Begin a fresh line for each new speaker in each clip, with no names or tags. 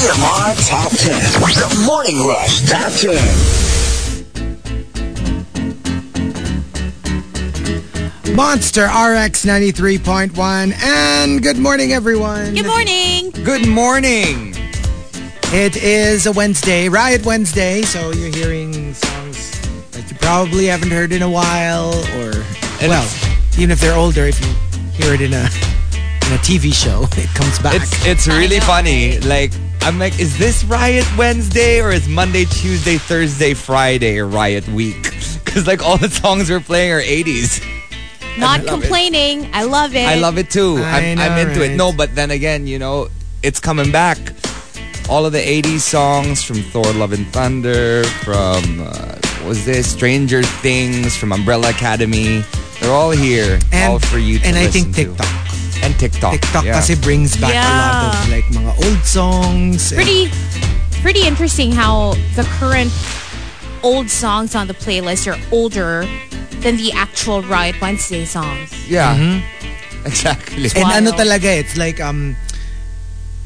TMR Top 10. The Morning Rush Top 10.
Monster RX 93.1 and good morning everyone.
Good morning.
Good morning.
It is a Wednesday, Riot Wednesday, so you're hearing songs that you probably haven't heard in a while or
And
well, even if they're older if you hear it in a in a TV show, it comes back.
It's it's really funny. Like I'm like, is this Riot Wednesday or is Monday, Tuesday, Thursday, Friday Riot Week? Because like all the songs we're playing are 80s.
Not
love it.
complaining. I love it.
I love it too.
I
I'm,
know,
I'm into
right?
it. No, but then again, you know, it's coming back. All of the 80s songs from Thor Love and Thunder, from, uh, what was this? Stranger Things, from Umbrella Academy. They're all here.
and
all for you to
and I
listen
think
to.
TikTok.
And TikTok.
TikTok
yeah.
kasi brings back a lot of like mga old songs.
Pretty, pretty interesting how the current old songs on the playlist are older than the actual Riot Wednesday songs.
Yeah.
Mm-hmm.
Exactly.
And ano talaga, it's like um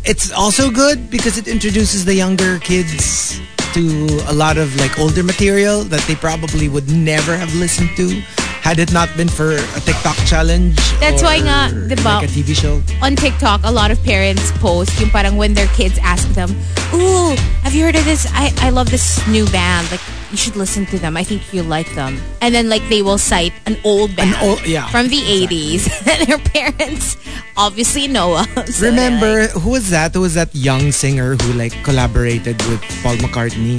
it's also good because it introduces the younger kids to a lot of like older material that they probably would never have listened to had it not been for a TikTok challenge.
That's
or
why nga, di ba?
Like a TV show.
On TikTok, a lot of parents post yung parang when their kids ask them, Ooh, have you heard of this? I, I love this new band. Like, you should listen to them. I think you'll like them. And then like they will cite an old band
old- yeah,
from the 80s that their parents obviously know of. So
Remember
like,
who was that? Who was that young singer who like collaborated with Paul McCartney?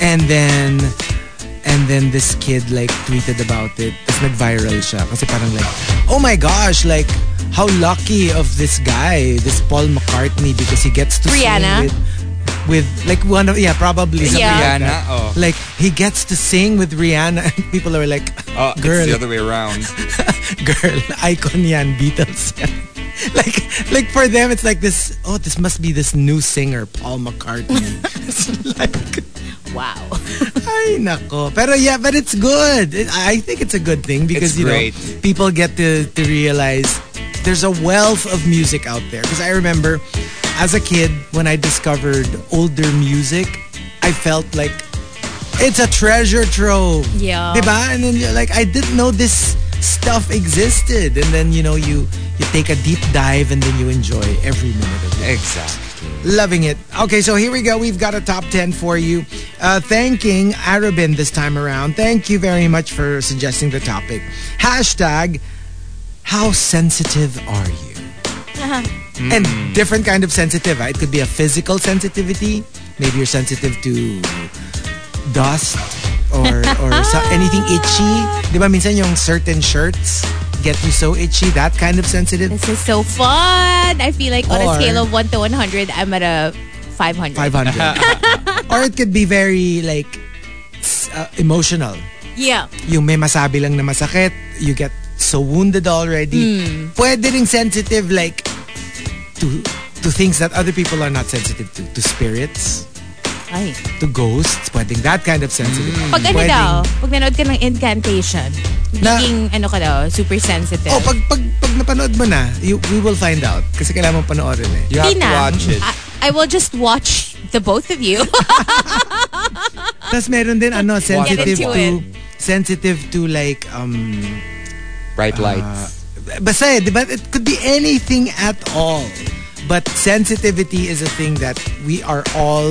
And then and then this kid like tweeted about it. Tapos nag-viral siya. Kasi parang like, oh my gosh, like how lucky of this guy, this Paul McCartney because he gets to
Rihanna?
sing with with like one of yeah probably
Yeah.
like
Rihanna, oh.
like he gets to sing with Rihanna and people are like
Oh,
girl
it's the other way around.
girl, icon yan, Beatles yan. like, like for them, it's like this, oh, this must be this new singer, Paul McCartney. it's like,
wow.
ay nako. Pero yeah, but it's good. It- I think it's a good thing because, you know, people get to, to realize there's a wealth of music out there. Because I remember as a kid, when I discovered older music, I felt like it's a treasure trove.
Yeah.
Diba? And then you're like, I didn't know this stuff existed. And then, you know, you you take a deep dive and then you enjoy every minute of it.
exactly.
Loving it. Okay, so here we go. We've got a top 10 for you. Uh, thanking Arabin this time around. Thank you very much for suggesting the topic. Hashtag, how sensitive are you? And different kind of sensitive. ah. It could be a physical sensitivity. Maybe you're sensitive to dust or or so- anything itchy. Di ba minsan yung certain shirts get you so itchy, that kind of sensitive.
This is so fun. I feel like on
Or-
a scale of 1 to 100, I'm at a 500.
500. or it could be very like uh, emotional.
Yeah.
Yung may masabi lang na masakit, you get so wounded already. Pwede ring sensitive like to to things that other people are not sensitive to. To spirits,
Ay.
to ghosts, pwedeng that kind of sensitive.
Pag ano
Pwedeng-
daw, pag nanood ka ng incantation,
Na-
naging ano ka daw, super sensitive.
Oh, pag, pag, pag napanood mo na, you, we will find out. Kasi kailangan mo panoorin eh.
You have
Hindi
to
na.
watch it.
I, I will just watch the both of you.
Tapos meron din ano, sensitive
into
to,
it.
sensitive to like, um,
Bright lights.
basta eh, di ba? It could be anything at all. But sensitivity is a thing that we are all,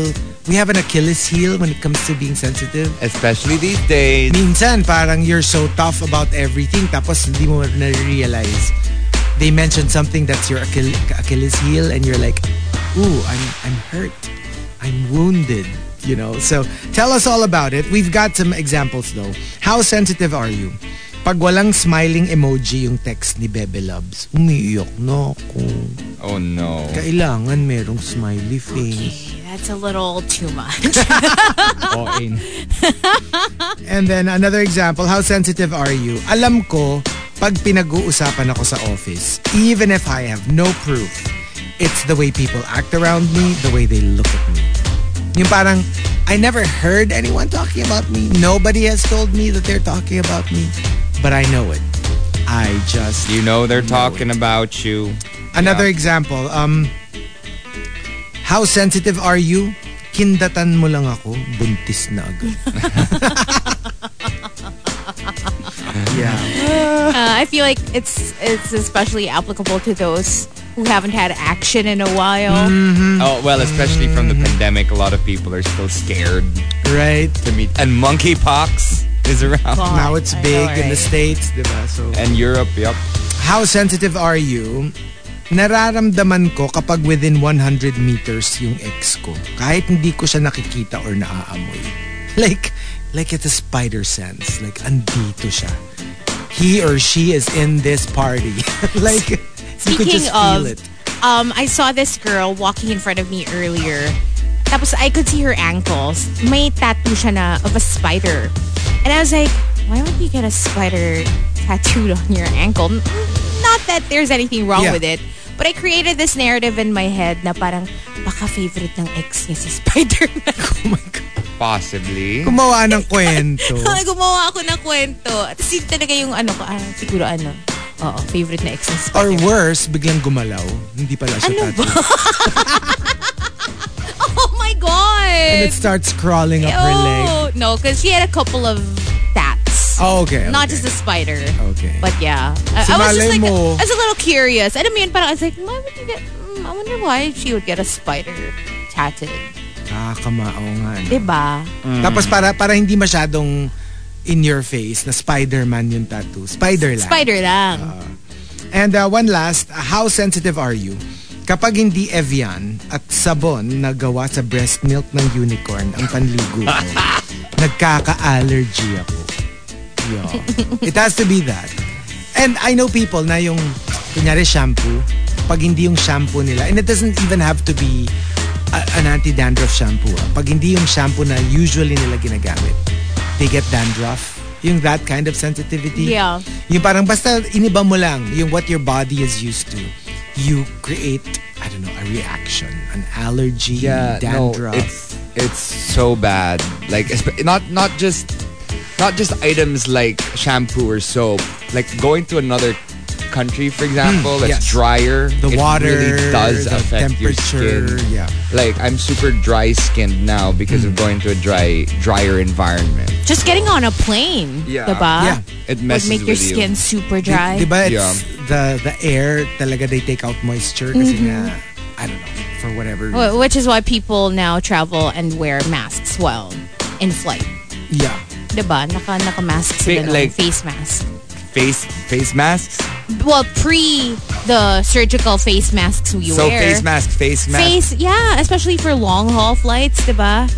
we have an Achilles heel when it comes to being sensitive.
Especially these days.
Minsan, parang you're so tough about everything tapos hindi mo na-realize. They mentioned something that's your Achille- Achilles heel and you're like, ooh, I'm, I'm hurt. I'm wounded. You know, so tell us all about it. We've got some examples though. How sensitive are you? Pag walang smiling emoji yung text ni Bebe Loves, umiiyak na ako.
Oh no.
Kailangan merong smiley face.
That's a little too much.
Oh.
And then another example, how sensitive are you? Alam ko, pag pinag-uusapan ako sa office, even if I have no proof, it's the way people act around me, the way they look at me. Yung parang, I never heard anyone talking about me. Nobody has told me that they're talking about me. But I know it. I just...
You know they're talking about you.
Another
Yeah.
example, um, How sensitive are you? Kindatan mo lang ako, buntis na agad. yeah.
Uh, I feel like it's it's especially applicable to those who haven't had action in a while.
Oh, well, especially from the pandemic, a lot of people are still scared
Right?
to meet. And monkeypox is around.
God,
Now it's
I know,
big in the? States, diba? So,
And Europe, yep.
how sensitive are you? Nararamdaman ko kapag within 100 meters yung ex ko. Kahit hindi ko siya nakikita or naaamoy. Like, like it's a spider sense. Like, andito siya. He or she is in this party. like, you could
Speaking
just feel
of,
it.
um, I saw this girl walking in front of me earlier. Tapos I could see her ankles. May tattoo siya na of a spider. And I was like, why would you get a spider tattooed on your ankle? Not that there's anything wrong
Yeah.
with it. But I created this narrative in my head na parang baka favorite ng ex niya si Spider-Man.
Oh my God.
Possibly.
Gumawa ng kwento.
Gumawa ako ng kwento. Tapos yun talaga yung ano ko, ah, siguro ano, oo, favorite na ex ni
Or
Spider-Man.
worse, biglang gumalaw. Hindi pala siya
Ano
tattoo.
Oh my God!
And it starts crawling up her leg.
Oh, no, because she had a couple of
Oh, okay.
Not
okay.
just a spider.
Okay.
But yeah. I,
Si
I was just like,
mo.
I was a little curious. Alam mo yun, parang I was like, why would you get, mm, I wonder why she would get a spider tattooed.
Nakakamao nga. no?
Diba?
Tapos para para hindi masyadong in your face na Spider-Man yung tattoo. Spider lang.
Spider lang.
And uh, one last, uh, how sensitive are you? Kapag hindi Evian at sabon na gawa sa breast milk ng unicorn ang panligo ko, nagkaka-allergy ako. Yeah. It has to be that. And I know people na yung, kunyari shampoo, pag hindi yung shampoo nila, and it doesn't even have to be a- an anti-dandruff shampoo. ah. Pag hindi yung shampoo na usually nila ginagamit, they get dandruff. Yung that kind of sensitivity.
Yeah.
Yung parang basta iniba mo lang yung what your body is used to. You create, I don't know, a reaction, an allergy,
Yeah, no,
dandruff.
it's it's so bad. Like espe- not not just not just items like shampoo or soap. Like going to another country, for example, that's
yes.
drier.
the
it
water,
really does
the
affect your
temperature.
skin.
Yeah.
Like I'm super dry skinned now because
Hmm.
of going to a dry drier environment.
Just getting on a plane.
Yeah.
Diba?
Yeah.
It
Would
messes
make your
with you.
skin super
Di,
dry.
diba it's
Yeah.
the the air talaga they take out moisture kasi nga I don't know for whatever reason.
Which is why people now travel and wear masks while in flight.
yeah.
Diba? Naka, naka-mask
Fa-
sila ng
like-
face mask.
Face face masks.
Well, pre the surgical face masks we
So
wear.
face mask, face mask.
Face, yeah, especially for long haul flights, diba?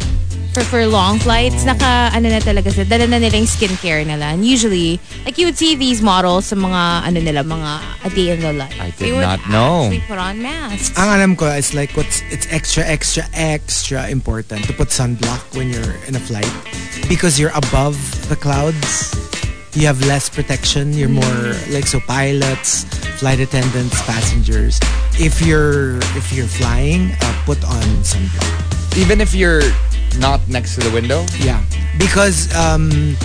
For, for long flights, naka, ano na talaga sila, dala na nila yung skincare nila. And usually, like you would see these models sa mga, ano nila, mga a day in the life.
I did
They would
not know.
actually put on masks.
Ang alam ko is like what's it's extra extra extra important to put sunblock when you're in a flight because you're above the clouds. You have less protection. You're more like so pilots, flight attendants, passengers. If you're if you're flying, uh, put on sunblock.
Even if you're not next to the window.
Yeah, because um,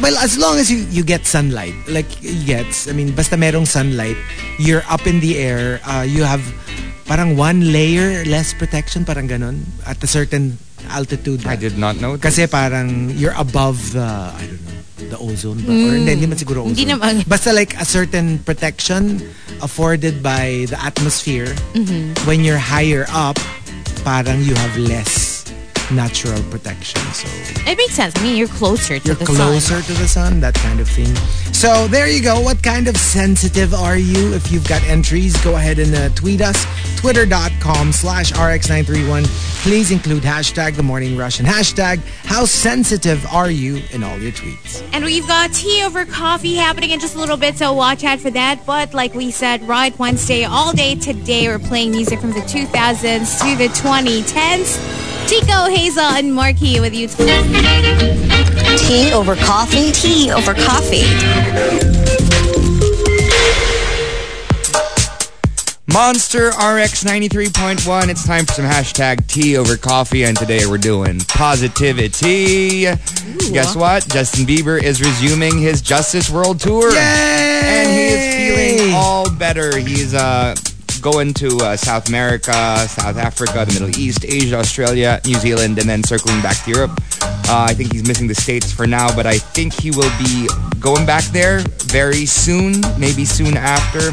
well, as long as you you get sunlight, like gets, I mean, basta merong sunlight, you're up in the air. Uh, you have parang one layer less protection, parang ganon at a certain altitude.
I did not know.
Kasi parang you're above the I don't know the ozone ba? or hindi, hindi man siguro ozone.
Hindi naman.
Basta like a certain protection afforded by the atmosphere when you're higher up, parang you have less natural protection. So
It makes sense. I mean, you're closer to
you're
the
closer
sun.
to the sun, that kind of thing. So there you go. What kind of sensitive are you? If you've got entries, go ahead and uh, tweet us. Twitter.com slash RX931. Please include hashtag The Morning Rush and hashtag How Sensitive Are You in all your tweets.
And we've got tea over coffee happening in just a little bit, so watch out for that. But like we said, Ride Wednesday all day today. We're playing music from the 2000s to the 2010s. Chico, Hazel, and Markki with you.
Tea over coffee? Tea over coffee.
Monster RX 93.1. It's time for some hashtag tea over coffee, and today we're doing positivity. Guess what? Justin Bieber is resuming his Justice World Tour. And he is feeling all better. He's uh, going to uh, South America, South Africa, the Middle East, Asia, Australia, New Zealand, and then circling back to Europe. Uh, I think he's missing the States for now, but I think he will be going back there very soon, maybe soon after.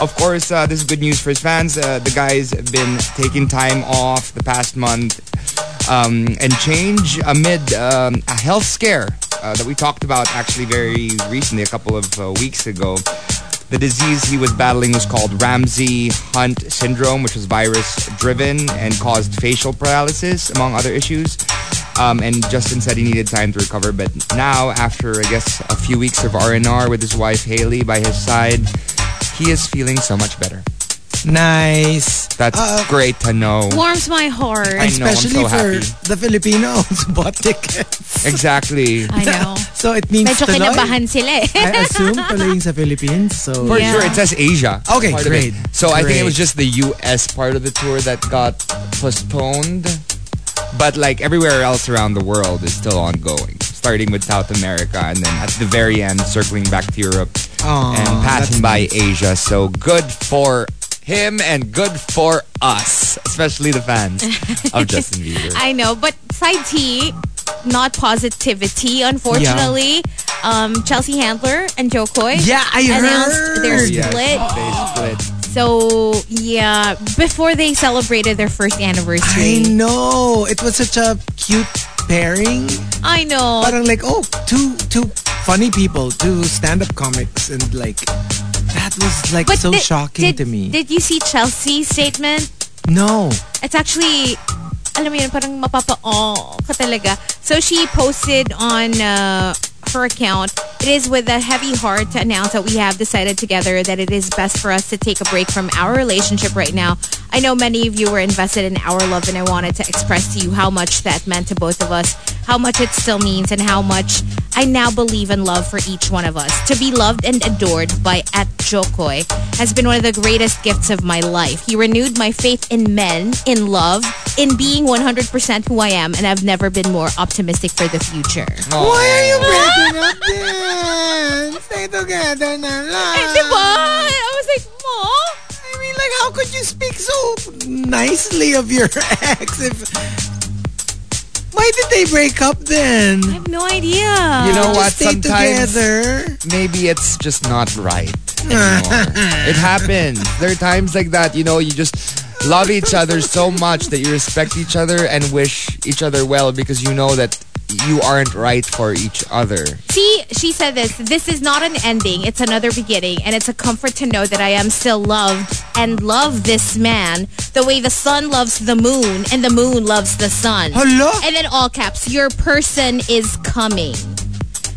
Of course, uh, this is good news for his fans. Uh, the guy's been taking time off the past month um, and change amid um, a health scare uh, that we talked about actually very recently, a couple of uh, weeks ago. The disease he was battling was called Ramsay Hunt syndrome, which was virus driven and caused facial paralysis, among other issues. Um, and Justin said he needed time to recover, but now, after I guess a few weeks of R&R with his wife Hailey by his side, he is feeling so much better.
Nice.
That's
Uh,
great to know.
Warms my heart.
I know, I'm
Especially
so
for
happy.
the Filipinos who bought tickets.
Exactly.
I know.
So it means
Medyo
tuloy?
kinabahan sila eh.
I assume tuloy yung sa Philippines. So
For
Yeah.
sure, it says Asia.
Okay,
part of it.
great.
So I think it was just the US part of the tour that got postponed. But like everywhere else around the world is still ongoing. Starting with South America and then at the very end circling back to Europe
Aw,
and passing
that's
by Asia. So good for him and good for us, especially the fans of Justin Bieber.
I know, but side T, not positivity, unfortunately. Um, Chelsea Handler and Jo Koy
Yeah, I
announced
heard.
their
Yes,
split.
they split.
So, yeah, before they celebrated their first anniversary.
I know. It was such a cute pairing.
I know.
Parang like, oh, two two funny people, two stand-up comics, and like that was like so
did-
shocking
did,
to me.
Did you see Chelsea's statement?
no.
It's actually, alam mo yun, parang mapapa-oh ka talaga. So she posted on uh, her account, it is with a heavy heart to announce that we have decided together that it is best for us to take a break from our relationship right now. I know many of you were invested in our love and I wanted to express to you how much that meant to both of us, how much it still means and how much I now believe in love for each one of us. To be loved and adored by at Jo Koy has been one of the greatest gifts of my life. He renewed my faith in men, in love, in being 100% who I am, and I've never been more optimistic for the future.
Why are you breaking up then? Stay together na lang.
Eh, diba? I was like, Mom?
I mean, like, how could you speak so nicely of your ex if... Why did they break up then?
I have no idea.
You know
Just
what?
stay
Sometimes
together.
maybe it's just not right anymore. it happens. There are times like that, you know, you just love each other so much that you respect each other and wish each other well because you know that you aren't right for each other.
See, she said this. This is not an ending. It's another beginning. And it's a comfort to know that I am still loved and love this man the way the sun loves the moon and the moon loves the sun.
Hala?
And then all caps, your person is coming.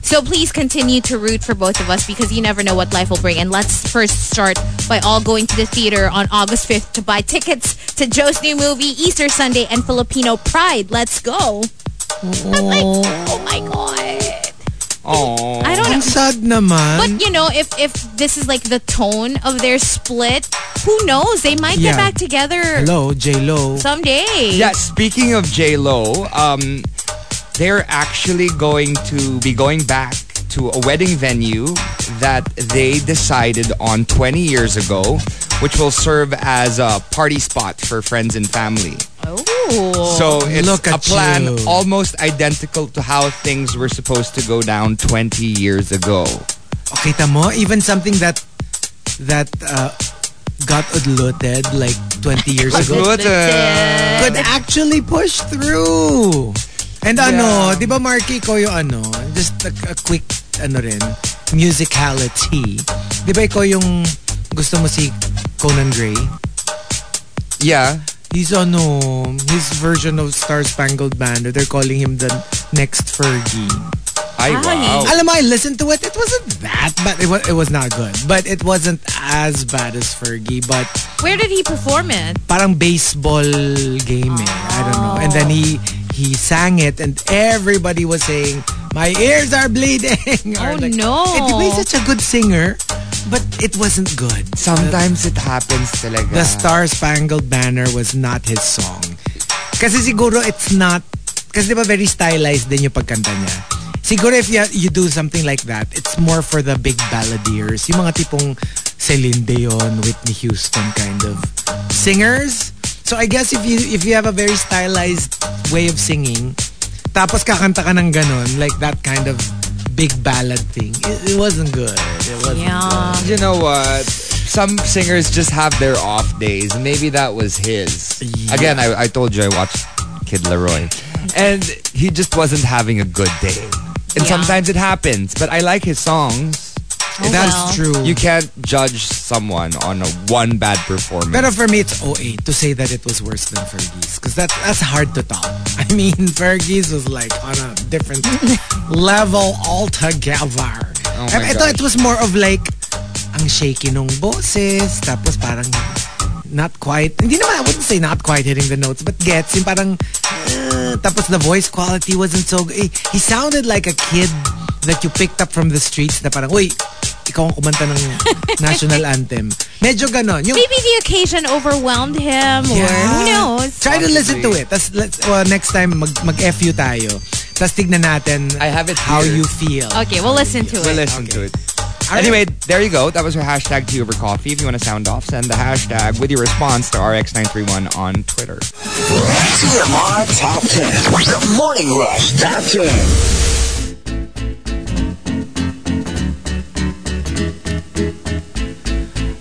So please continue to root for both of us because you never know what life will bring. And let's first start by all going to the theater on August 5th to buy tickets to Jo's new movie, Easter Sunday and Filipino Pride. Let's go. I'm like, oh my God.
Oh.
I don't know.
Ang sad naman.
But you know, if if this is like the tone of their split, who knows? They might
Yeah.
get back together
Hello, J-Lo.
someday.
Yeah, speaking of J Lo, um, they're actually going to be going back to a wedding venue that they decided on 20 years ago, which will serve as a party spot for friends and family.
Oh.
So it's
Look
a plan
you.
almost identical to how things were supposed to go down 20 years ago.
Okay, tamo, even something that that uh, got udluted like 20 years ago could actually push through. And ano, di ba Marky, ikaw yung ano, just a, a quick, ano rin, musicality. Di ba ikaw yung gusto mo si Conan Gray?
Yeah.
He's ano, his version of Star Spangled Banner, they're calling him the next Fergie.
Ay,
Ay.
wow.
Alam mo, I listened to it. It wasn't that bad. It was, it was not good. But it wasn't as bad as Fergie. But
Where did he perform it?
parang baseball game eh. I don't know. And then he he sang it and everybody was saying, my ears are bleeding.
Oh, no.
Eh, di ba he's such a good singer? But it wasn't good.
Sometimes it happens talaga.
The Star Spangled Banner was not his song. Kasi siguro it's not, kasi di ba very stylized din yung pagkanta niya. Siguro if you, you do something like that, it's more for the big balladeers. Yung mga tipong Celine Dion, Whitney Houston kind of singers. So I guess if you if you have a very stylized way of singing, tapos kakanta ka ng ganon, like that kind of big ballad thing, it, it wasn't good. It wasn't
Yeah.
You know what? Some singers just have their off days, and maybe that was his.
Yeah.
Again, I, I told you I watched Kid LAROI, and he just wasn't having a good day. And
Yeah.
sometimes it happens, but I like his songs.
Oh,
That's
well.
true.
You can't judge someone on a one bad performance.
Pero for me, it's 08 to say that it was worse than Fergie's. Because that, that's hard to top. I mean, Fergie's was like on a different level altogether.
Oh
I,
my
I thought it was more of like, ang shaky nung boses, tapos parang not quite, hindi naman, I wouldn't say not quite hitting the notes, but gets, yung parang, uh, tapos the voice quality wasn't so good. He, he sounded like a kid that you picked up from the streets na parang, uy, ikaw ang kumanta ng national anthem. Medyo ganon. Yung,
Maybe the occasion overwhelmed him or who knows.
Try to listen to it. Tas, let's, well, next time, mag, mag-FU tayo. Tapos tignan natin
I have it
how
here.
you feel.
Okay, we'll listen to it.
We'll
it.
listen to it.
All
Anyway, there you go. That was our hashtag tea over coffee. If you want to sound off, send the hashtag with your response to RX931 on Twitter.
TMR Top 10. The Morning Rush Top 10.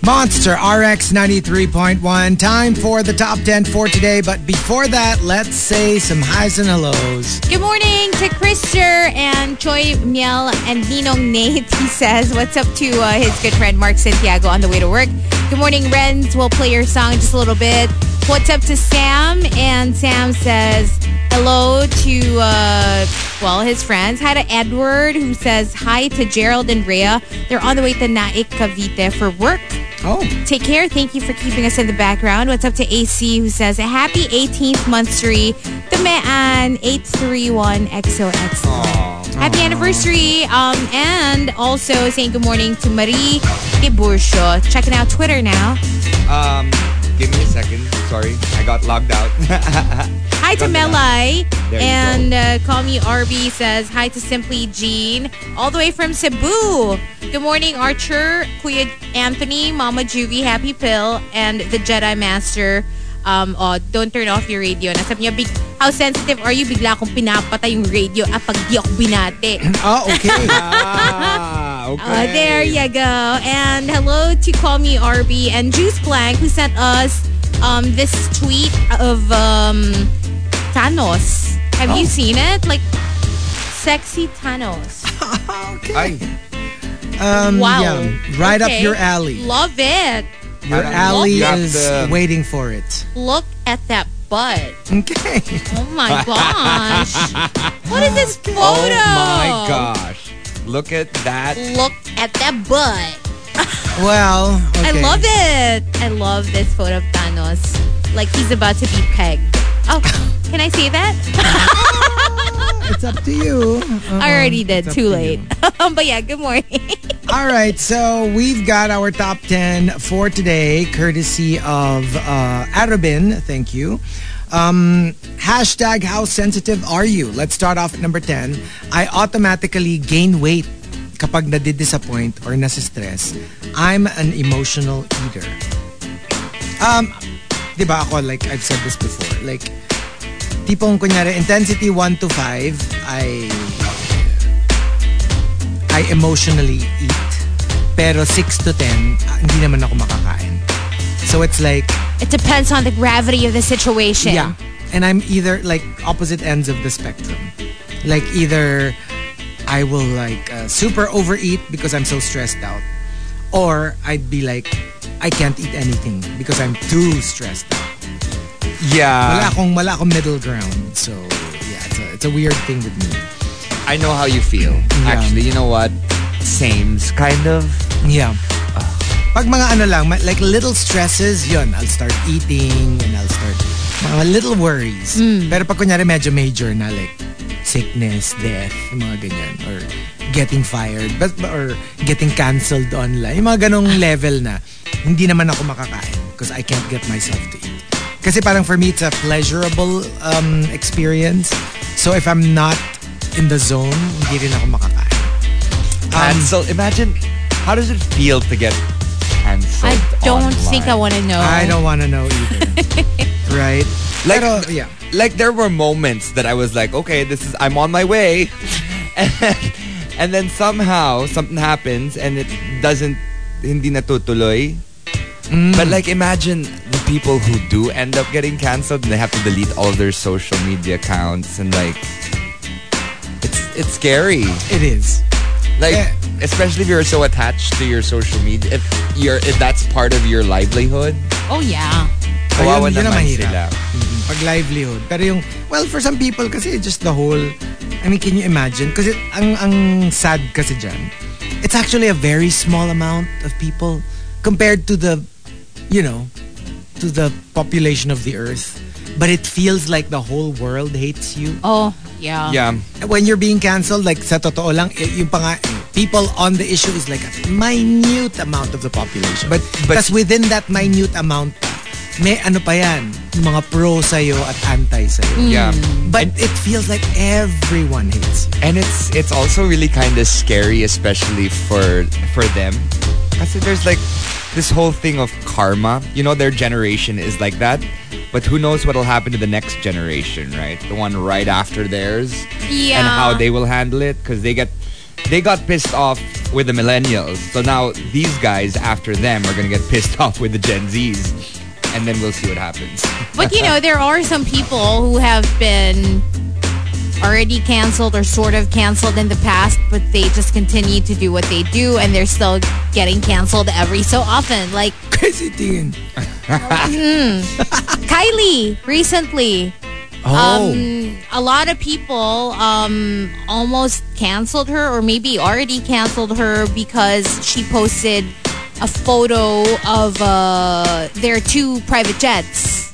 Monster RX 93.1. Time for the top 10 for today. But before that, let's say some highs and hellos.
Good morning to Krister and Choi Miel and Ninong Nate. He says, What's up to uh, his good friend Mark Santiago on the way to work? Good morning, Renz. We'll play your song just a little bit. What's up to Sam? And Sam says, Hello to, uh, well, his friends. Hi to Edward, who says, Hi to Gerald and Rhea. They're on the way to Naic, Cavite for work.
Oh,
Take care. Thank you for keeping us in the background. What's up to AC who says a happy 18th monthsary to Mean 831 XOXO. Happy anniversary. Um, and also saying good morning to Marie Tiburcio. Checking out Twitter now.
Um, give me a second. Sorry, I got logged out.
Hi to Melai. And uh, Call Me RB says hi to Simply Jean. All the way from Cebu. Good morning, Archer, Kuya Anthony, Mama Juvie, Happy Pill, and the Jedi Master. Um, oh, don't turn off your radio. Nasabi niya, big, how sensitive are you? Bigla akong pinapatay yung radio at pag di ako binate.
oh okay.
ah, okay.
Uh, there you go. And hello to Call Me RB and Juice Blank who sent us um, this tweet of um, Thanos. Have you seen it? Like sexy Thanos.
Ay,
Um,
Wow.
yeah, right up your alley.
Love it.
Your
Parang
alley is
the-
waiting for it.
Look at that butt.
Okay.
Oh my gosh. what is this photo?
oh my gosh. Look at that.
Look at that butt.
Well,
I love it. I love this photo of Thanos. Like he's about to be pegged. Oh, can I say that?
It's up to you. Uh-uh.
I already did.
It's
Too late.
you.
but yeah, good morning.
All right, so we've got our top 10 for today, courtesy of uh, Arabin. Thank you. Um, hashtag how sensitive are you? Let's start off at number 10. I automatically gain weight kapag nadidisappoint or nasistress. I'm an emotional eater. Um, di ba ako, like I've said this before, like, tipong kunyari, intensity 1 to 5, I I emotionally eat. Pero 6 to 10, ah, hindi naman ako makakain. So it's like,
it depends on the gravity of the situation.
yeah. And I'm either like opposite ends of the spectrum. Like either I will like uh, super overeat because I'm so stressed out. Or I'd be like, I can't eat anything because I'm too stressed out. Wala
Yeah,
akong, wala akong middle ground. So yeah, it's a, it's a weird thing with me.
I know how you feel. Actually, you know what? Sames, kind of.
Yeah. Pag mga ano lang, like little stresses, yun, I'll start eating and I'll start, mga little worries. Pero pag kunyari medyo major na, like sickness, death, yung mga ganyan, or getting fired, but, or getting cancelled online, yung mga ganong level na, hindi naman ako makakain because I can't get myself to eat. Kasi parang for me, it's a pleasurable um, experience. So if I'm not in the zone, hindi rin ako makakain.
Cancel. Imagine, how does it feel to get cancelled? canceled.
I don't think I
online.
want to know.
I don't want to know either. right?
Like,
Pero, yeah.
like there were moments that I was like, okay, this is I'm on my way, and, and then somehow something happens and it doesn't hindi natutuloy.
Mm.
But like imagine the people who do end up getting canceled and they have to delete all of their social media accounts and like it's it's scary.
It is.
Like
Eh.
especially if you're so attached to your social media if you're if that's part of your livelihood.
Oh, yeah.
Kawawa
Ayun, yun ang
naman
mahirap.
sila.
Pag livelihood. Pero yung, well, for some people kasi just the whole, I mean, can you imagine? Kasi ang, ang sad kasi dyan, it's actually a very small amount of people compared to the, you know, to the population of the earth. But it feels like the whole world hates you.
Oh, yeah.
Yeah.
When you're being canceled, like sa totoo lang, eh, yung pa nga, eh, people on the issue is like a minute amount of the population.
But- but-
within that minute amount, may ano pa yan, yung mga pro sa'yo at anti sa'yo. Mm.
Yeah.
But it feels like everyone hates you.
And it's it's also really kind of scary, especially for for them. Kasi there's like this whole thing of karma. You know, their generation is like that. But who knows what'll happen to the next generation, right? The one right after theirs.
Yeah.
And how they will handle it. Because they get they got pissed off with the millennials. So now these guys after them are gonna get pissed off with the Gen Zs. And then we'll see what happens.
But you know, there are some people who have been already canceled or sort of canceled in the past, but they just continue to do what they do and they're still getting canceled every so often. Like
Crazy tingin.
Kylie recently.
Oh.
Um, a lot of people um, almost canceled her or maybe already canceled her because she posted a photo of uh, their two private jets.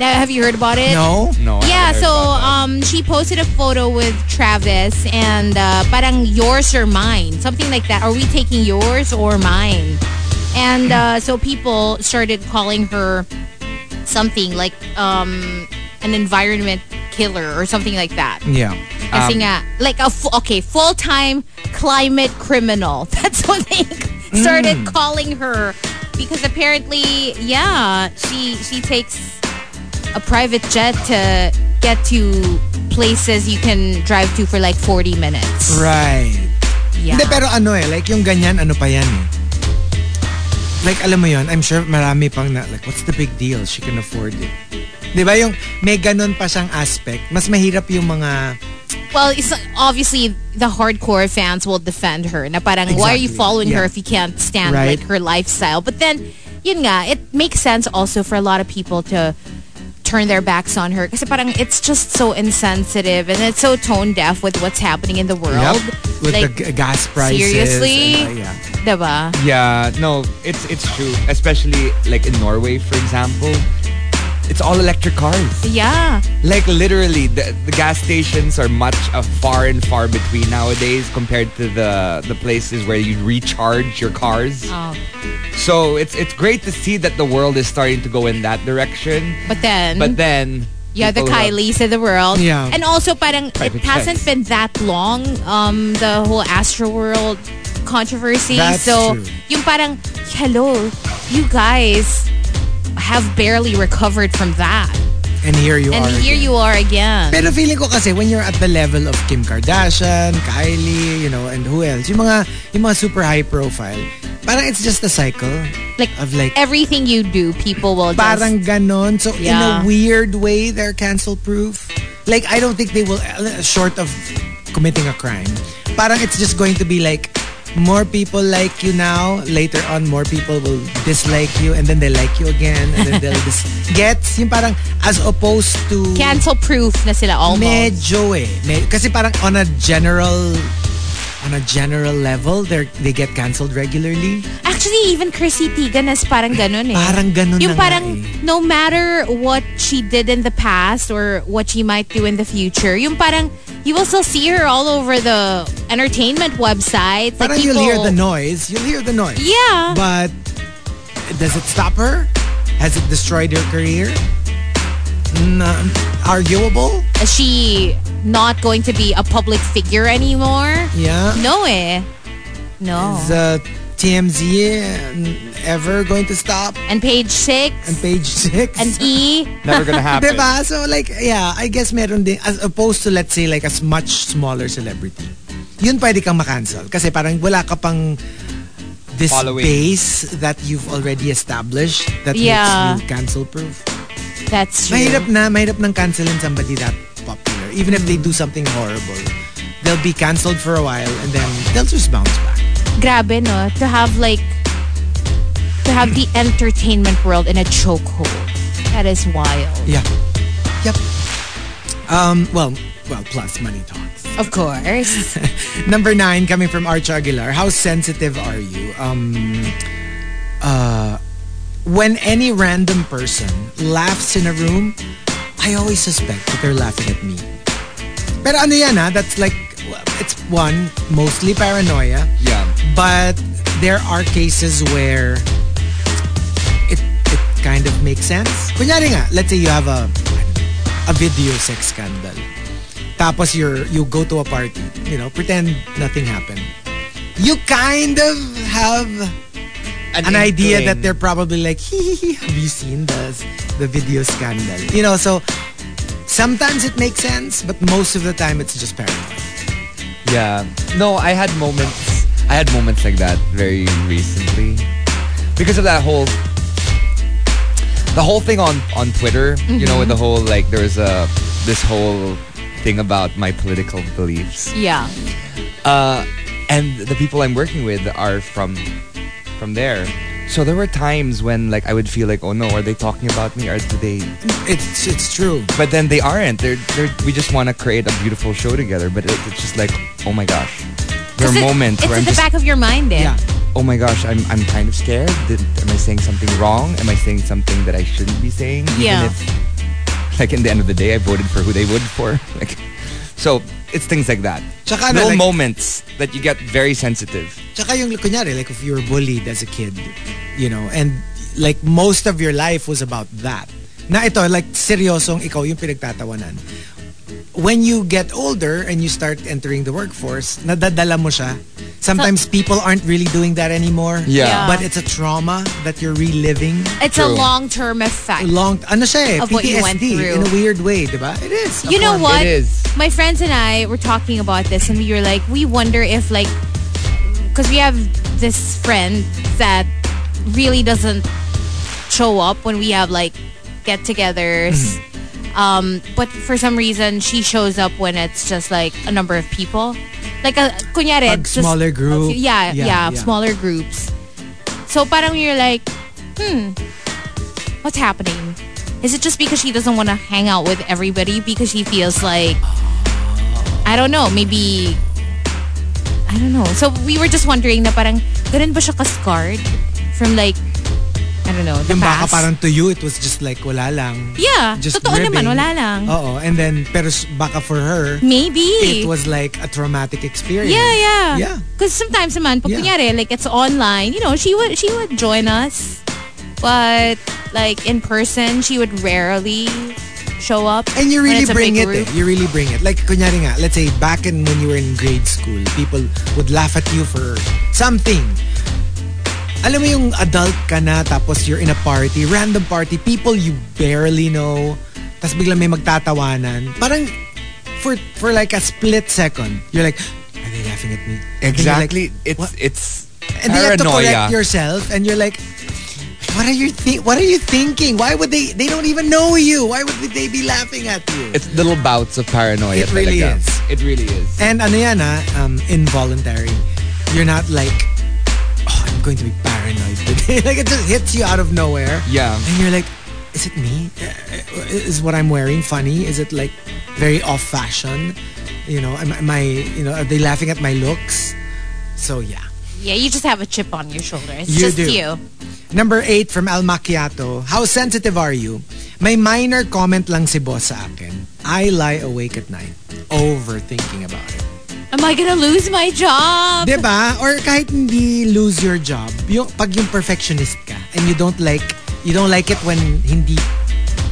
Now, have you heard about it?
no?
No. I
Yeah, so um, she posted a photo with Travis and uh, parang yours or mine, something like that. Are we taking yours or mine? And uh, so people started calling her something like um, an environment killer or something like that.
Yeah.
Kasi
Um,
nga, like a okay full-time climate criminal. That's what they started
Mm.
calling her because apparently, yeah, she she takes a private jet to get to places you can drive to for like 40 minutes.
Right.
Yeah.
Hindi, pero ano eh, like yung ganyan, ano pa yan eh. Like, alam mo yon I'm sure marami pang na, like, what's the big deal? She can afford it. Di ba yung may ganun pa siyang aspect, mas mahirap yung mga,
Well, it's obviously the hardcore fans will defend her. Na parang, why are you
Exactly.
following her
Yeah.
if you can't stand
Right.
like her lifestyle? But then, yun nga, it makes sense also for a lot of people to turn their backs on her. Kasi parang it's just so insensitive and it's so tone deaf with what's happening in the world.
with
like,
the g- gas prices.
seriously?
and, uh, yeah.
diba?
Yeah, no, it's it's true. Especially like in Norway, for example, it's all electric cars.
Yeah.
Like literally, the, the gas stations are much uh, far and far between nowadays compared to the the places where you recharge your cars.
Oh.
So it's it's great to see that the world is starting to go in that direction.
But then,
But then,
Yeah, the
people who
Kylie's of the world.
Yeah.
And also parang it
Private
hasn't
jets.
been that long, um, the whole Astro World controversy.
That's
so
true.
yung parang, hello, you guys have barely recovered from that.
And here you
and
are.
And here
again.
you are again.
Pero feeling ko kasi when you're at the level of Kim Kardashian, Kylie, you know, and who else, yung mga, yung mga super high profile, parang it's just a cycle
like
of like,
everything you do, people will
parang
just
ganon. So in a weird way, they're cancel proof. Like I don't think they will, uh, short of committing a crime, parang it's just going to be like more people like you now. Later on, more people will dislike you, and then they like you again, and then they'll dis- gets yung parang as opposed to
cancel proof na sila almost.
Medyo eh. Me- kasi parang on a general on a general level, they they get cancelled regularly.
Actually, even Chrissy Teigen is parang ganun eh.
Parang ganun
Yung parang
eh.
no matter what she did in the past or what she might do in the future, yung parang you will still see her all over the entertainment websites.
Parang
like
you'll hear the noise. You'll hear the noise.
Yeah.
But does it stop her? Has it destroyed her career? Nah, arguable?
Is she not going to be a public figure anymore?
Yeah.
No eh. No.
Is uh, TMZ ever going to stop?
And page six.
And page six?
and E.
Never gonna happen.
Diba? So like, yeah, I guess meron din, as opposed to let's say like a much smaller celebrity. Yun pwede kang makancel. Kasi parang wala ka pang this
Following.
base that you've already established that
Yeah.
makes you cancel proof.
That's true.
Mahirap na, mahirap nang cancelin somebody that popular. Even if they do something horrible. They'll be cancelled for a while and then they'll just bounce back.
Grabe, no? To have like, to have the entertainment world in a chokehold. That is wild.
Yeah. Yep. Um, well, well, plus money talks.
Of course.
Number nine, coming from Arch Aguilar. How sensitive are you? Um, uh, when any random person laughs in a room, I always suspect that they're laughing at me. Pero ano yan ha? That's like, it's one, mostly paranoia.
Yeah.
But there are cases where it it kind of makes sense. Kunyari nga, let's say you have a a video sex scandal. Tapos you're you go to a party, you know, pretend nothing happened. You kind of have an, idea that they're probably like, hee hee, have you seen the the video scandal? You know, so sometimes it makes sense, but most of the time it's just paranoia.
Yeah. No, I had moments. I had moments like that very recently because of that whole the whole thing on on Twitter. You know, with the whole like there was a this whole thing about my political beliefs.
yeah.
Uh, and the people I'm working with are from from there. So there were times when like I would feel like, oh no, are they talking about me or do they?
It's it's true.
But then they aren't. They're they're. We just want to create a beautiful show together. But it, it's just like, oh my gosh. There are
'Cause it-
moments
It's
where
in
I'm
the
just,
back of your mind eh.
Yeah.
oh my gosh, I'm I'm kind of scared. Did, am I saying something wrong? Am I saying something that I shouldn't be saying? Even
Yeah.
if, like, in the end of the day, I voted for who they voted for. Like, so it's things like that.
Tsaka na,
Little
like-
moments that you get very sensitive.
Tsaka yung kunyari, like if you were bullied as a kid, you know, and like most of your life was about that. Na ito, like seryosong ikaw yung pinagtatawanan. When you get older and you start entering the workforce, nadadala mo siya. Sometimes people aren't really doing that anymore.
Yeah.
Yeah.
But it's a trauma that you're reliving.
It's a long-term effect.
Long, ano siya eh,
Of what you went
PTSD
through.
in a weird way, di ba? It is.
You know what?
It is.
My friends and I were talking about this and we were like, we wonder if like, because we have this friend that really doesn't show up when we have like get-togethers. Um, but for some reason, she shows up when it's just like a number of people. Like a, kunyari,
Pag
just
smaller group.
yeah,
Yeah,
yeah,
yeah.
smaller groups. So parang you're like, hmm, what's happening? Is it just because she doesn't want to hang out with everybody because she feels like I don't know, maybe I don't know. So we were just wondering na parang ganun ba siya ka-scarred from like Don't know, the
Yung baka parang to you, it was just like wala lang.
yeah,
Just
totoo naman,
ribbing.
wala lang.
Oo, and then, pero baka for her,
Maybe.
it was like a traumatic experience.
Yeah, yeah.
Yeah.
Because sometimes naman, pag
Yeah.
kunyari, like it's online, you know, she would she would join us. But like in person, she would rarely show up.
And you really bring it eh. You really bring it. Like, kunyari nga, let's say back in when you were in grade school, people would laugh at you for something. Alam mo yung adult ka na tapos you're in a party, random party, people you barely know, tapos biglang may magtatawanan. Parang for for like a split second, you're like, are they laughing at me? You're like,
Exactly. it's
what?
it's
And then you have to correct yourself and you're like, what are you thi- what are you thinking? Why would they they don't even know you? Why would they be laughing at you?
It's little bouts of paranoia.
It really
talaga.
is.
It really is.
and ano yan ah, um, involuntary. You're not like, oh, I'm going to be paranoid like it just hits you out of nowhere.
Yeah.
And you're like, is it me? Is what I'm wearing funny? Is it like very off fashion? You know, am, am I, you know, are they laughing at my looks? So yeah.
Yeah, you just have a chip on your shoulder. It's
You
just
do.
you.
Number eight from Al Macchiato. How sensitive are you? May minor comment lang si boss sa akin. I lie awake at night, overthinking about it.
Am I gonna lose my job?
Diba? Or kahit hindi lose your job, yung, pag yung perfectionist ka and you don't like, you don't like it when hindi,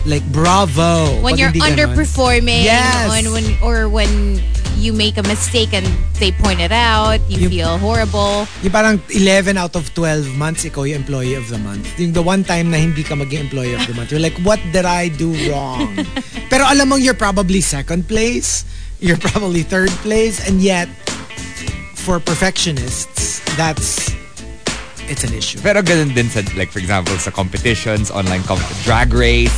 like bravo.
when you're underperforming
Yes.
on when or when you make a mistake and they point it out, you
You-
feel horrible.
Yung parang 11 out of 12 months, ikaw yung employee of the month. Yung the one time na hindi ka maging employee of the month, you're like, what did I do wrong? Pero alam mo, you're probably second place, you're probably third place, and yet, for perfectionists, that's, it's an issue.
Pero ganun din sa, like, for example, sa competitions, online comp drag race.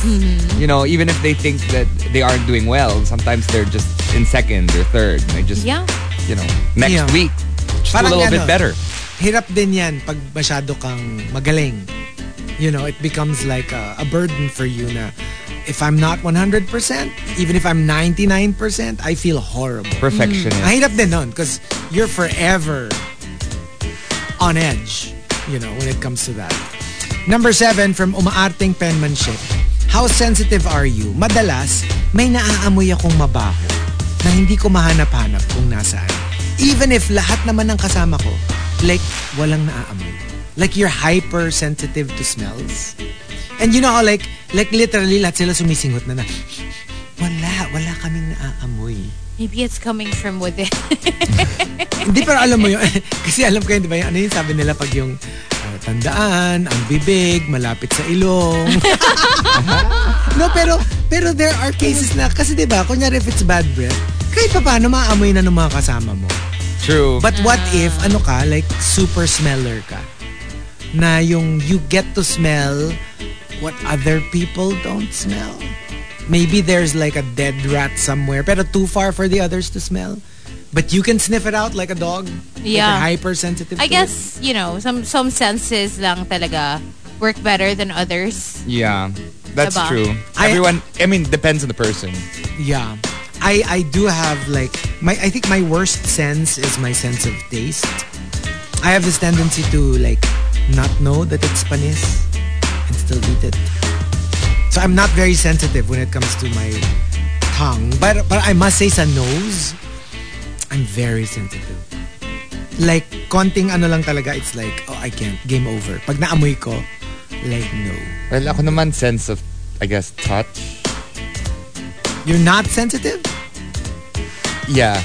You know, even if they think that they aren't doing well, sometimes they're just in second or third. They just,
Yeah.
you know, next
Yeah.
week, just
Parang
a little
ano,
bit better.
Hirap din yan pag masyado kang magaling. You know, it becomes like a, a burden for you na if I'm not 100%, even if I'm 99%, I feel horrible.
Perfectionist.
Mahirap din nun because you're forever on edge, you know, when it comes to that. Number seven, from Umaarting Penmanship. How sensitive are you? Madalas, may naaamoy akong mabaho na hindi ko mahanap-hanap kung nasaan. Even if lahat naman ng kasama ko, like, walang naaamoy. Like, you're hypersensitive to smells. And you know how, like, like literally, lahat sila sumisingot na na, wala, wala kaming naaamoy.
Maybe it's coming from within.
Hindi, pero alam mo yun. kasi alam ko yun, di ba? Ano yung sabi nila pag yung ah, tandaan, ang bibig, malapit sa ilong. no, pero, pero there are cases na, kasi di ba, kunyari if it's bad breath, kahit pa paano maamoy na ng mga kasama mo.
True.
But what if, ano ka, like super smeller ka? Na yung you get to smell what other people don't smell. Maybe there's like a dead rat somewhere, pero too far for the others to smell. But you can sniff it out like a dog. Like
Yeah.
you're hypersensitive
I
to
guess, you know, some some senses lang talaga work better than others.
Yeah, that's
Diba?
true.
I-
Everyone, I mean, depends on the person.
Yeah. I, I do have like, my I think my worst sense is my sense of taste. I have this tendency to like not know that it's panis and still eat it. So I'm not very sensitive when it comes to my tongue. But but I must say sa nose, I'm very sensitive. Like, konting ano lang talaga, it's like, oh, I can't. Game over. Pag naamoy ko, like, no.
Well, ako naman sense of, I guess, touch.
You're not sensitive?
Yeah.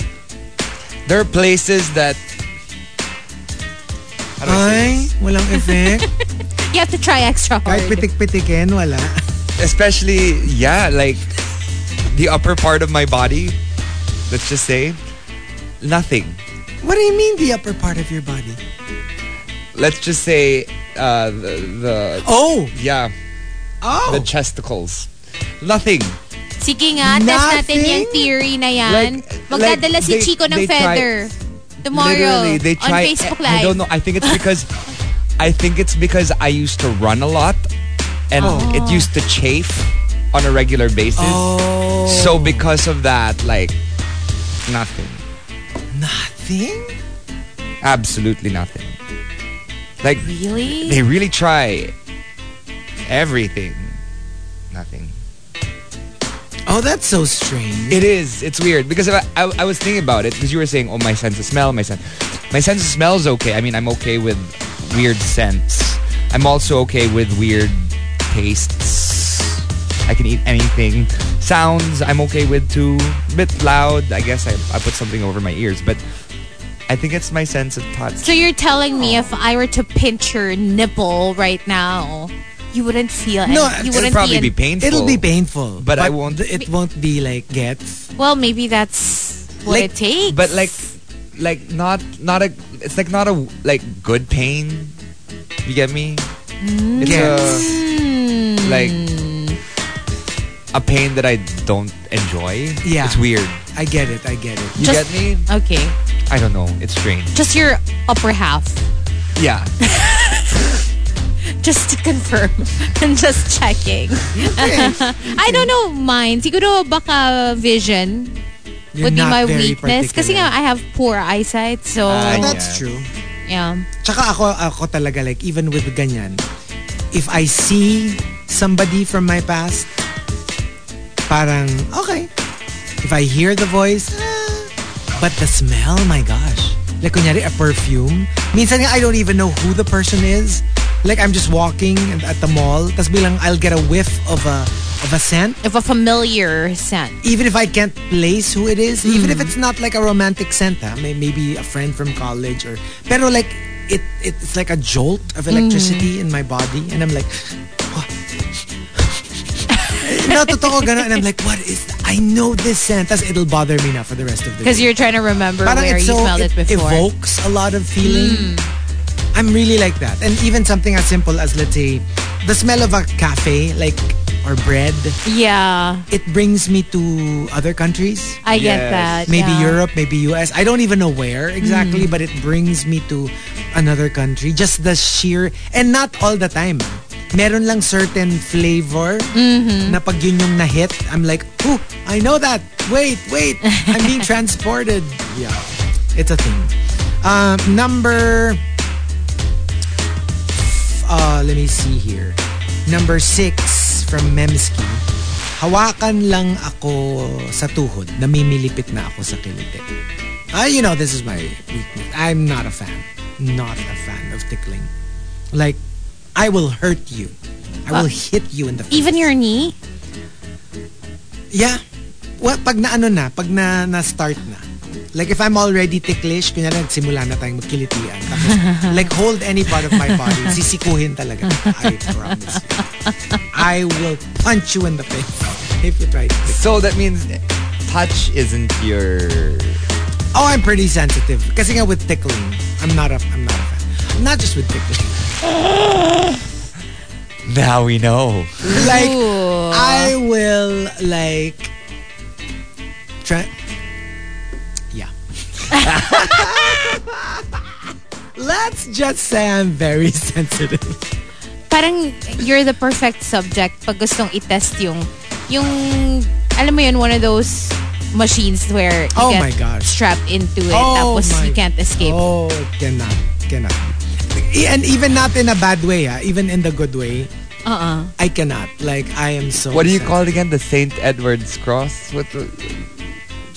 There are places that.
Ay,
this?
walang effect.
You have to try extra hard.
Kahit pitik-pitikin, wala.
Especially, yeah, like the upper part of my body. Let's just say, nothing.
What do you mean the upper part of your body?
Let's just say, uh, the, the
Oh!
yeah,
Oh!
the chesticles. Nothing.
Sige nga, test natin
Nothing?
yung theory na yan.
Like-
Magdadala
like
si
they-
Chico ng
they
feather. Tomorrow.
Literally, they try.
on Facebook
I don't know. I think it's because, I think it's because I used to run a lot, and
Oh.
it used to chafe on a regular basis.
Oh.
So because of that, like, nothing.
Nothing?
Absolutely nothing. Like,
Really?
they really try everything. Nothing.
Oh, that's so strange.
It is. It's weird because I, I, I was thinking about it because you were saying, oh, my sense of smell, my sense, my sense of smell is okay. I mean, I'm okay with weird scents. I'm also okay with weird tastes. I can eat anything. Sounds, I'm okay with too. A bit loud. I guess I, I put something over my ears, but I think it's my sense of touch.
So you're telling me if I were to pinch your nipple right now, you wouldn't feel any,
No,
you
it'll
wouldn't
probably be
in-
painful.
It'll be painful.
But I won't-
It won't be like gets.
Well, maybe that's what
Like,
it takes.
But like, like not not a. It's like not a like good pain. You get me? It's
Gets.
Hmm.
a like a pain that I don't enjoy.
Yeah.
it's weird.
I get it. I get it.
You
Just-
get me?
Okay.
I don't know. It's strange.
Just your upper half.
Yeah.
Just to confirm. I'm just checking. I don't know mine. Siguro baka vision
You're
would be my
very
weakness. Kasi nga,
particular.
I have poor eyesight. So,
Oh, that's
Yeah.
true.
yeah.
Tsaka ako, ako talaga, like, even with ganyan, if I see somebody from my past, parang, okay. If I hear the voice, ah, but the smell, my gosh. Like, kunyari, a perfume. Minsan nga, I don't even know who the person is. Like, I'm just walking at the mall, tas bilang I'll get a whiff of a of a scent.
Of a familiar scent.
Even if I can't place who it is, even
Mm.
if it's not like a romantic scent, ah, may- maybe a friend from college or pero like it it's like a jolt of electricity
Mm.
in my body and I'm like no, totoo ganun. And I'm like, what is that? I know this scent. Tapos it'll bother me now for the rest of the day.
Because you're trying to remember
Parang
where you
so,
smelled it, before. Mm.
evokes a lot of feeling. I'm really like that. And even something as simple as, let's say, the smell of a cafe, like, or bread,
yeah,
it brings me to other countries.
I get that.
Maybe
yeah.
Europe, maybe US. I don't even know where exactly,
Mm.
but it brings me to another country. Just the sheer, and not all the time. Meron lang certain flavor
Mm-hmm.
na pag yun yung na-hit, I'm like, oh, I know that. Wait, wait. I'm being transported. Yeah. It's a thing. Um, number, uh, let me see here. Number six from Memski. Hawakan lang ako sa tuhod. Namimilipit na ako sa kiliti. Ah, you know, this is my weakness. I'm not a fan. Not a fan of tickling. Like, I will hurt you. I will hit you in the face.
Even your knee?
Yeah. Well, pag na ano na, pag na, na start na. Like if I'm already ticklish, kunyari nagsimula na tayong magkilitian. Tapos, like hold any part of my body, sisikuhin talaga. I promise you. I will punch you in the face if you try to.
So that means touch isn't your...
Oh, I'm pretty sensitive. Kasi nga with tickling, I'm not a, I'm not a fan. Not just with tickling.
Now we know.
Like,
Ooh.
I will like try. Let's just say I'm very sensitive.
Parang you're the perfect subject pag gustong i-test yung, yung, alam mo yun, one of those machines where you
Oh
get
my gosh.
strapped into it
Oh
tapos
my-
you can't escape.
Oh, cannot, cannot. E- And even not in a bad way, ah. even in the good way,
Uh-uh.
I cannot. Like I am so.
What do you
sensitive.
call it again? The St. Edward's Cross? What? the-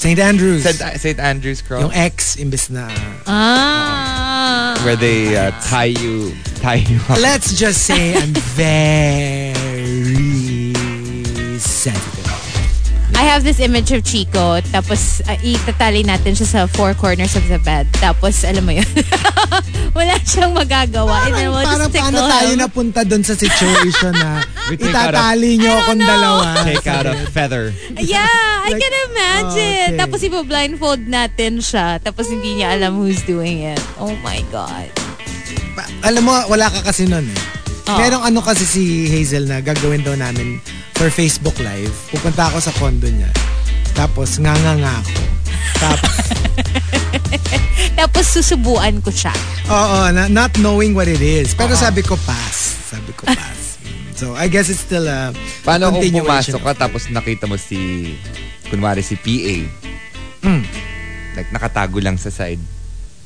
St. Andrews?
St. St. Andrew's Cross?
Yung X imbes na.
Ah.
Where they uh, tie you, tie you up.
Let's just say I'm very sensitive.
I have this image of Chico, tapos uh, itatali natin siya sa four corners of the bed. Tapos, alam mo yun, wala siyang magagawa. And then we'll
Parang
just
paano tayo napunta doon sa situation na itatali nyo akong dalawa.
Take out a feather.
Yeah, I
Like,
can imagine.
okay.
Tapos ipa-blindfold natin siya. Tapos hindi niya alam who's doing it. Oh my God.
Pa- alam mo, wala ka kasi nun eh.
Oh.
Merong ano kasi si Hazel na gagawin daw namin for Facebook Live. Pupunta ako sa condo niya. Tapos, nga nga nga ako. Tapos,
Tapos susubuan ko siya.
oo, na, not knowing what it is. Pero
Oo.
sabi ko, pass. Sabi ko, pass. So, I guess it's still a
Paano kung
continuation
pumasok ka
of-
tapos nakita mo si, kunwari si PA,
Mm.
like nakatago lang sa side,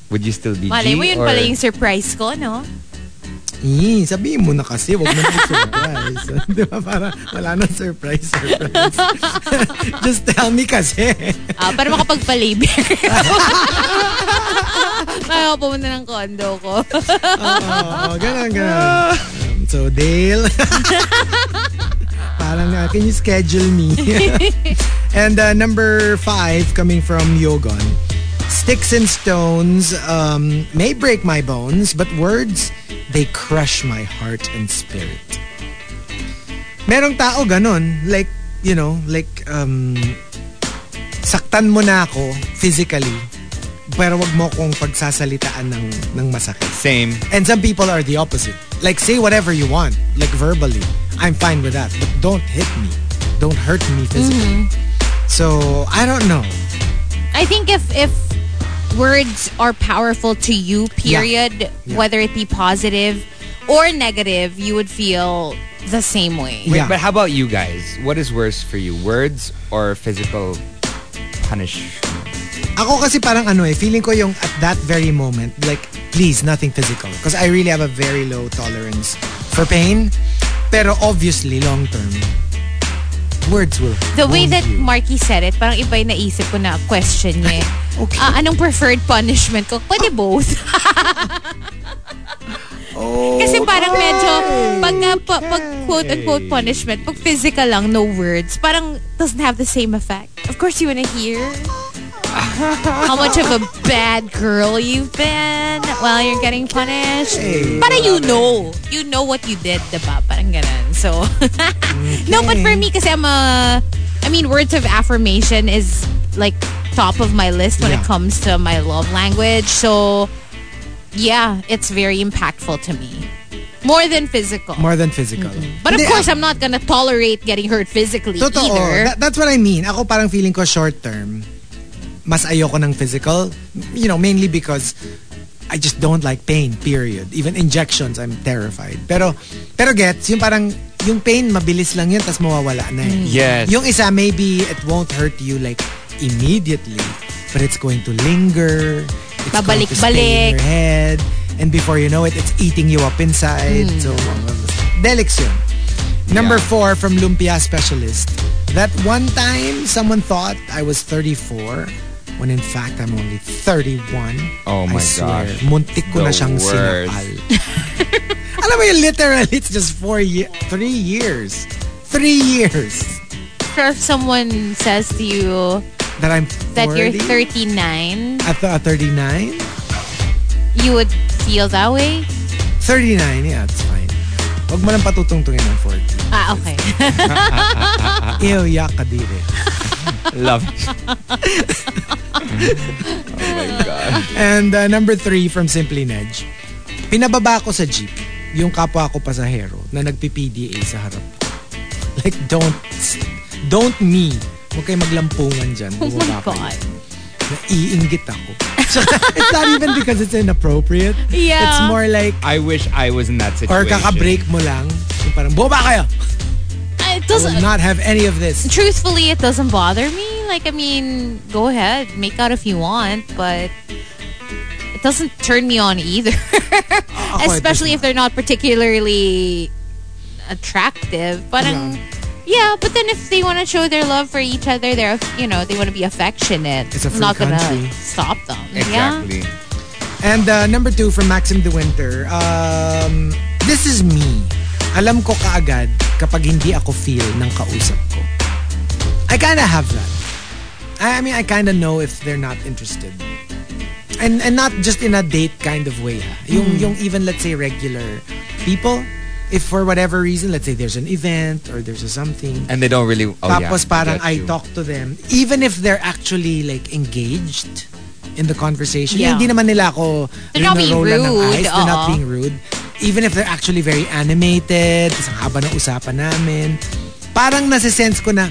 would you still be
Malay
G?
mo yun
or-
pala yung surprise ko, no?
Eh, sabihin mo na kasi, wag mo na surprise. Di ba? Para wala nang surprise, surprise. Just tell me kasi.
Ah, para makapagpa-labor. Kaya pumunta ng condo ko.
Oo, ganun, ganun. Um, so, Dale. Parang, uh, can you schedule me? and uh, number five, coming from Yogon. Sticks and stones um, may break my bones, but words, they crush my heart and spirit. Merong tao ganun. Like, you know, like, um, saktan mo na ako physically, pero wag mo kong pagsasalitaan ng, ng masakit.
Same.
And some people are the opposite. Like, say whatever you want, like verbally. I'm fine with that. But don't hit me. Don't hurt me physically. So, I don't know.
I think if if words are powerful to you, period,
Yeah.
whether it be positive or negative, you would feel the same way.
Wait,
Yeah.
but how about you guys? What is worse for you, words or physical punish?
Ako kasi parang ano eh, feeling ko yung at that very moment, like, please, nothing physical. Because I really have a very low tolerance for pain. Pero obviously, long term, words will
The way that
you.
Marky said it, parang iba yung naisip ko na question niya. eh.
Okay.
Ah, anong preferred punishment ko? Pwede both.
Oh,
Kasi parang medyo, pag, uh, pa- pag quote-unquote punishment, pag physical lang, no words, parang doesn't have the same effect. Of course, you wanna hear how much of a bad girl you've been while you're getting punished.
Hey,
Para uh, you know. You know what you did, diba? Parang ganun. So, no, but for me, because I'm a, I mean, words of affirmation is like top of my list when
Yeah.
it comes to my love language. So, yeah, it's very impactful to me. More than physical.
More than physical.
But of
Hindi,
course, ah I'm not gonna tolerate getting hurt physically
Totoo.
either.
That- that's what I mean. Ako parang feeling ko short term, mas ayoko ng physical. You know, mainly because I just don't like pain, period. Even injections, I'm terrified. Pero, pero gets, yung parang, yung pain, mabilis lang yun, tas mawawala na eh.
Yes.
Yung isa, maybe it won't hurt you like immediately, but it's going to linger. It's going to stay in your head. And before you know it, it's eating you up inside. So, delix yun. Number
Yeah.
four from Lumpia Specialist. That one time someone thought I was 34 when in fact I'm only 31.
Oh
I
my
swear,
gosh.
Muntik ko na siyang
worst.
sinapal. Alam mo yun, literally, it's just four years, three years. Three years
if someone says to you
that I'm 40.
that you're 39,
At uh, 39?
you would feel that way?
39, yeah, it's fine. Huwag mo lang patutungtungin ng 40.
Ah, okay.
Ew, yak kadiri.
Love it. oh my God.
And uh, number three from Simply Nedge. Pinababa ko sa jeep yung kapwa ko pasahero na nagpi-PDA sa harap ko. Like, don't, don't me. Huwag kayo maglampungan dyan.
Oh my
Bumaba kayo.
God.
Naiinggit ako. it's not even because it's inappropriate.
Yeah.
It's more like,
I wish I was in that situation.
or kaka-break mo lang. Yung parang, bumaba kayo!
Uh, it
I will
doesn't,
not have any of this.
truthfully, it doesn't bother me. Like, I mean, go ahead, make out if you want, but it doesn't turn me on either.
Oh,
Especially if they're not particularly attractive. Parang, yeah, but then if they want to show their love for each other, they're, you know, they want to be affectionate.
It's a free
not gonna
country.
stop them. Yeah.
Exactly.
And uh, number two from Maxim De Winter. Um, this is me. Alam ko kaagad kapag hindi ako feel ng kausap ko. I kinda have that. I mean, I kinda know if they're not interested. And and not just in a date kind of way. Ha? Yung, yung even, let's say, regular people, if for whatever reason, let's say there's an event or there's a something,
And they don't really. Oh,
tapos
yeah,
parang I talk to them, even if they're actually like engaged in the conversation.
Yeah.
Hindi naman nila ako
They're not being
rinorola ng
rude,
eyes. They're not
oo.
being rude. Even if they're actually very animated, tas ang haba ng usapan namin, parang nasisense ko na,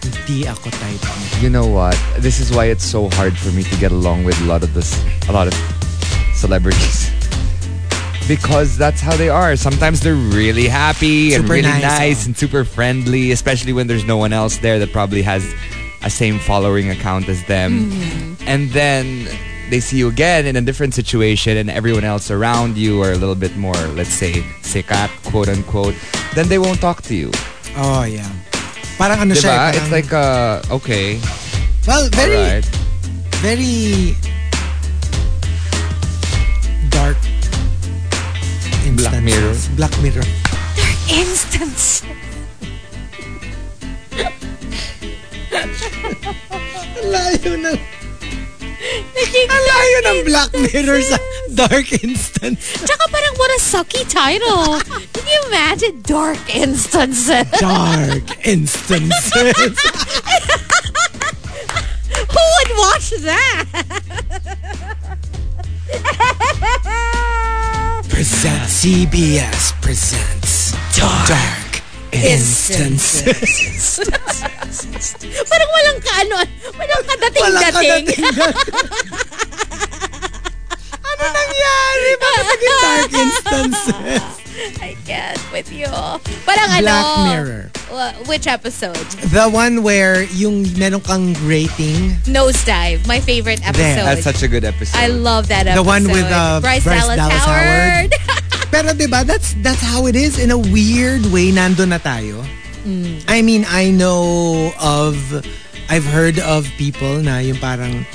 hindi ako type.
You know what? This is why it's so hard for me to get along with a lot of this, a lot of celebrities. Because that's how they are. Sometimes they're really happy and
Super
really
nice,
nice,
oh.
and super friendly, especially when there's no one else there that probably has a same following account as them. And then they see you again in a different situation and everyone else around you are a little bit more, let's say, sikat, quote unquote, then they won't talk to you.
Oh, yeah. Parang ano siya, parang,
It's like, uh, okay,
well, very,
alright.
very
Black Mirror.
instances. Black Mirror.
Instance.
Ang layo ng... Ang layo ng Black Mirror sa Dark Instance.
Tsaka parang what a sucky title. Can you imagine dark instances?
Dark Instances.
Who would watch that?
Present CBS presents Dark, Instances.
parang walang kaano, walang
Wala ka
kadating-dating.
ano nangyari? Bakit naging Dark Instances?
I can't with you. Parang
Black
ano?
Mirror.
Which episode?
The one where yung meron kang rating.
Nosedive. My favorite episode.
That's such a good episode.
I love that
The
episode.
one with, uh,
Bryce,
Bryce
Dallas,
Dallas
Howard.
Pero 'di ba that's that's how it is in a weird way nando na tayo. I mean, I know of I've heard of people na yung parang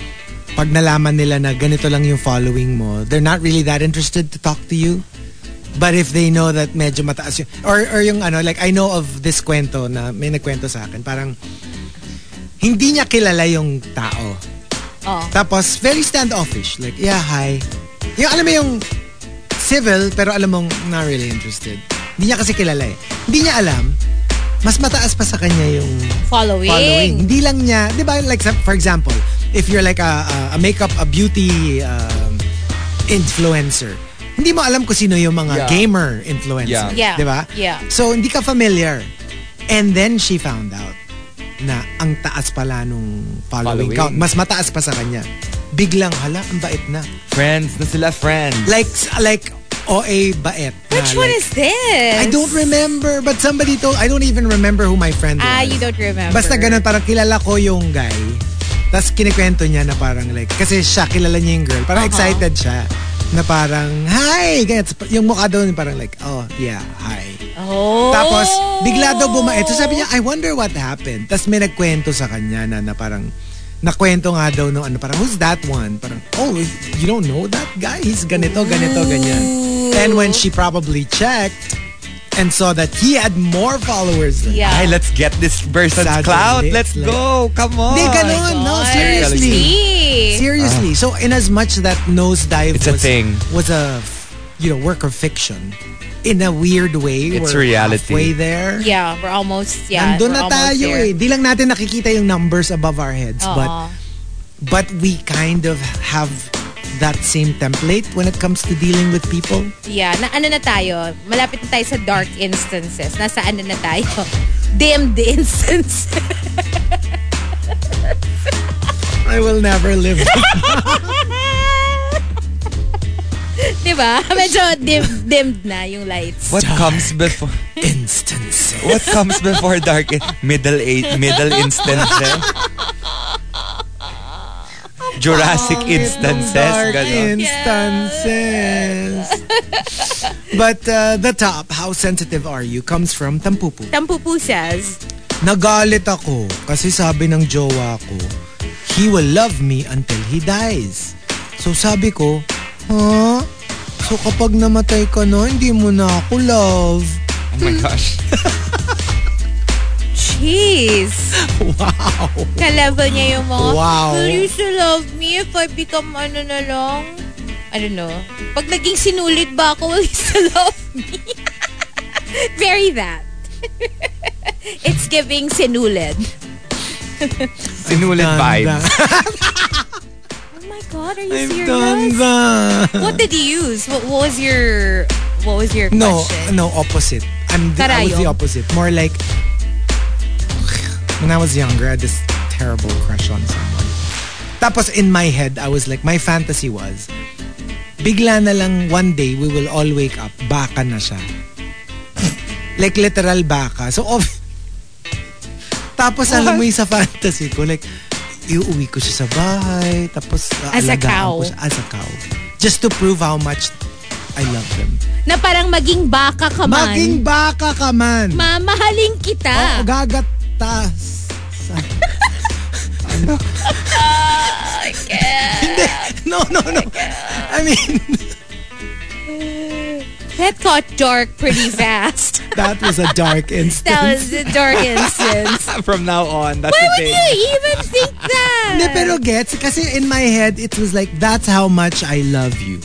pag nalaman nila na ganito lang yung following mo, they're not really that interested to talk to you. But if they know that medyo mataas yung, or, or yung ano, like I know of this kwento na may nagkwento sa akin, parang hindi niya kilala yung tao.
Oh.
Tapos, very standoffish. Like, yeah, hi. Yung, alam mo yung civil, pero alam mong not really interested. Hindi niya kasi kilala eh. Hindi niya alam, mas mataas pa sa kanya yung
Following.
following. Hindi lang niya, di ba, like, for example, if you're like a, a, a makeup, a beauty um, influencer, hindi mo alam kung sino yung mga
Yeah.
gamer influencer.
Yeah.
Di ba?
Yeah.
So, hindi ka familiar. And then she found out na ang taas pala nung following,
Following.
count. Mas mataas pa sa kanya. Biglang, hala, ang bait na.
Friends na sila, friends.
Like, like, OA bait. na
Which one
like-
is this?
I don't remember, but somebody told, I don't even remember who my friend was.
Ah, you don't remember.
Basta ganun, parang kilala ko yung guy. Tapos kinikwento niya na parang like, kasi siya, kilala niya yung girl. Parang
Uh-huh.
excited siya. Na parang, hi! Ganyan. Yung mukha daw parang like, oh, yeah, hi.
Oh.
Tapos, bigla daw bumait. So sabi niya, I wonder what happened. Tapos may nagkwento sa kanya na, na parang, nakwento nga daw nung ano, parang, who's that one? Parang, oh, you don't know that guy? He's ganito, ganito, ganyan. And when she probably checked and saw that he had more followers than
Yeah.
Ay, let's get this person's
Suddenly,
clout.
it's
Let's
like-
go. Come on.
Hindi, ganun. No,
God.
seriously.
See?
Seriously. So, in as much that nosedive
It's a
was,
thing.
was a, you know, work of fiction, in a weird way,
It's
we're
reality.
halfway there.
Yeah, we're almost, yeah.
Nandun
we're
na
almost
tayo
there.
eh. Di lang natin nakikita yung numbers above our heads. But, but we kind of have that same template when it comes to dealing with people.
Yeah, na ano na tayo, malapit na tayo sa dark instances. Nasa ano na tayo? Dimmed instances.
I will never live.
diba? Medyo dim, dimmed na yung lights.
What comes before
Instances.
What comes before dark middle eight middle instances? Jurassic instances.
Dark instances. but uh, the top, how sensitive are you, comes from Tampupu.
Tampupu says,
Nagalit ako kasi sabi ng jowa ko, he will love me until he dies. So sabi ko, ha? So kapag namatay ka na, hindi mo na ako love.
Oh my gosh.
Jeez.
Wow.
Ka-level niya yung mga,
Wow.
will you still love me if I become ano na lang? I don't know. Pag naging sinulit ba ako, will you still love me? Very that. It's giving sinulid.
Sinulit
Done
vibes.
Oh my God, are you
I've
serious?
done that.
What did you use? What, what was your what was your
No,
question?
no, opposite. I'm the, I was the
Karayom.
opposite. More like, when I was younger, I had this terrible crush on someone. Tapos in my head, I was like, my fantasy was, bigla na lang one day, we will all wake up, baka na siya. like literal baka. So, ob- tapos alam mo yung sa fantasy ko, like, iuwi ko siya sa bahay, tapos
As a cow.
ko siya as a cow. Just to prove how much I love them.
Na parang maging baka ka man.
Maging baka ka man.
Mamahalin kita.
Oo, ano? Hindi. No, no, no. I mean,
That got dark pretty fast.
that was a dark instance.
that was a dark instance.
From now on, that's
Why
the
would you even think that?
Hindi, pero gets, kasi in my head, it was like, that's how much I love you.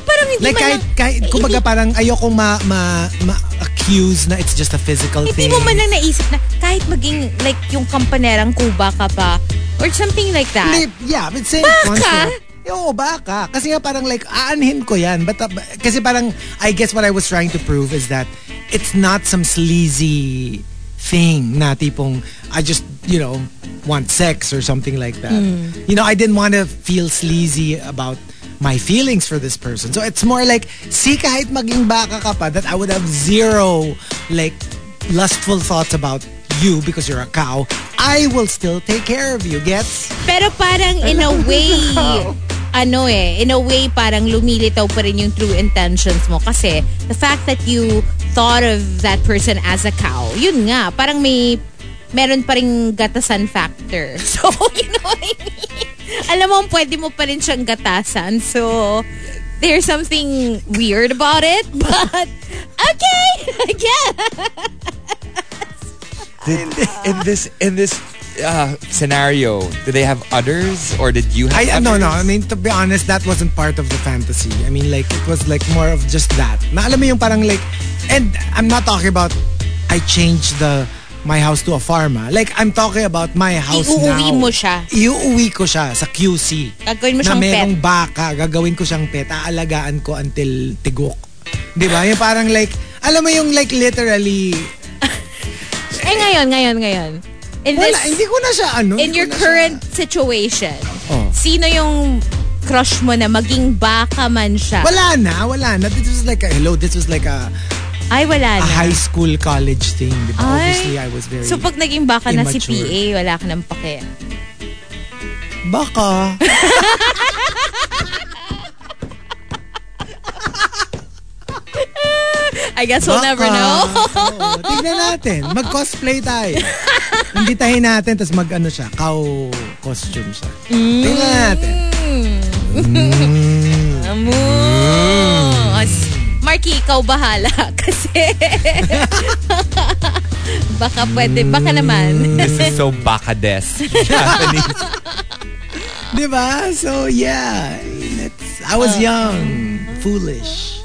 Saka parang hindi
Like,
man
kahit, kahit,
eh,
kumbaga
hindi,
parang ayokong ma, ma, ma-accuse na it's just a physical
hindi
thing.
mo man lang naisip na kahit maging like yung kampanerang kuba ka pa or something like that.
Hindi, yeah, but same
Baka?
concept. Oo, baka. Kasi nga parang like, aanhin ko yan. But, uh, kasi parang, I guess what I was trying to prove is that it's not some sleazy thing na tipong, I just, you know, want sex or something like that. You know, I didn't want to feel sleazy about my feelings for this person. So it's more like, see kahit maging baka ka pa, that I would have zero, like, lustful thoughts about you because you're a cow. I will still take care of you. Gets?
Pero parang in a way, ano eh, in a way parang lumilitaw pa rin yung true intentions mo kasi the fact that you thought of that person as a cow, yun nga, parang may meron pa rin gatasan factor. So, you know what I mean? Alam mo, pwede mo pa rin siyang gatasan. So, there's something weird about it, but okay, I guess.
Did, in this in this uh, scenario, do they have others or did you have
I
others?
no no. I mean to be honest, that wasn't part of the fantasy. I mean like it was like more of just that. Na alam mo yung parang like, and I'm not talking about I changed the my house to a farm. ah. Like I'm talking about my house
Iuuwi
now.
mo siya.
Iuuwi ko siya sa QC.
Gagawin mo
na
siyang
merong
pet.
baka, gagawin ko siyang pet, aalagaan ko until tigok. Di ba? Yung parang like, alam mo yung like literally,
Eh ngayon, ngayon, ngayon. In this,
wala, hindi ko na siya ano.
in your
na siya-
current situation,
Oh.
sino yung crush mo na maging baka man siya?
Wala na, wala na. This was like a, hello, this was like a,
Ay, wala
a
na.
high school college thing. Di ba?
Ay.
Obviously, I was very,
So pag naging baka na si
immature.
PA, wala ka ng pake.
baka.
I guess we'll never
Baka.
know.
Oo, tignan natin. Mag-cosplay tayo. Imbitahin natin, tapos mag-ano siya, cow costume siya. Tingnan natin.
Amos. Marky, ikaw bahala. Kasi baka pwede, baka naman.
This is so bakades. Japanese.
Di ba? So, yeah. It's, I was young. Foolish.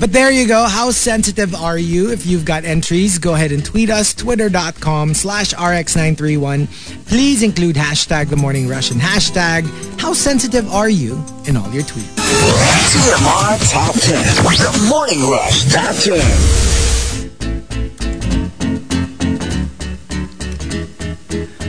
But there you go. How sensitive are you? If you've got entries, go ahead and tweet us. Twitter.com slash RX931. Please include hashtag The Morning Rush and hashtag How sensitive are you in all your tweets.
TMR Top 10. The Morning Rush Top 10.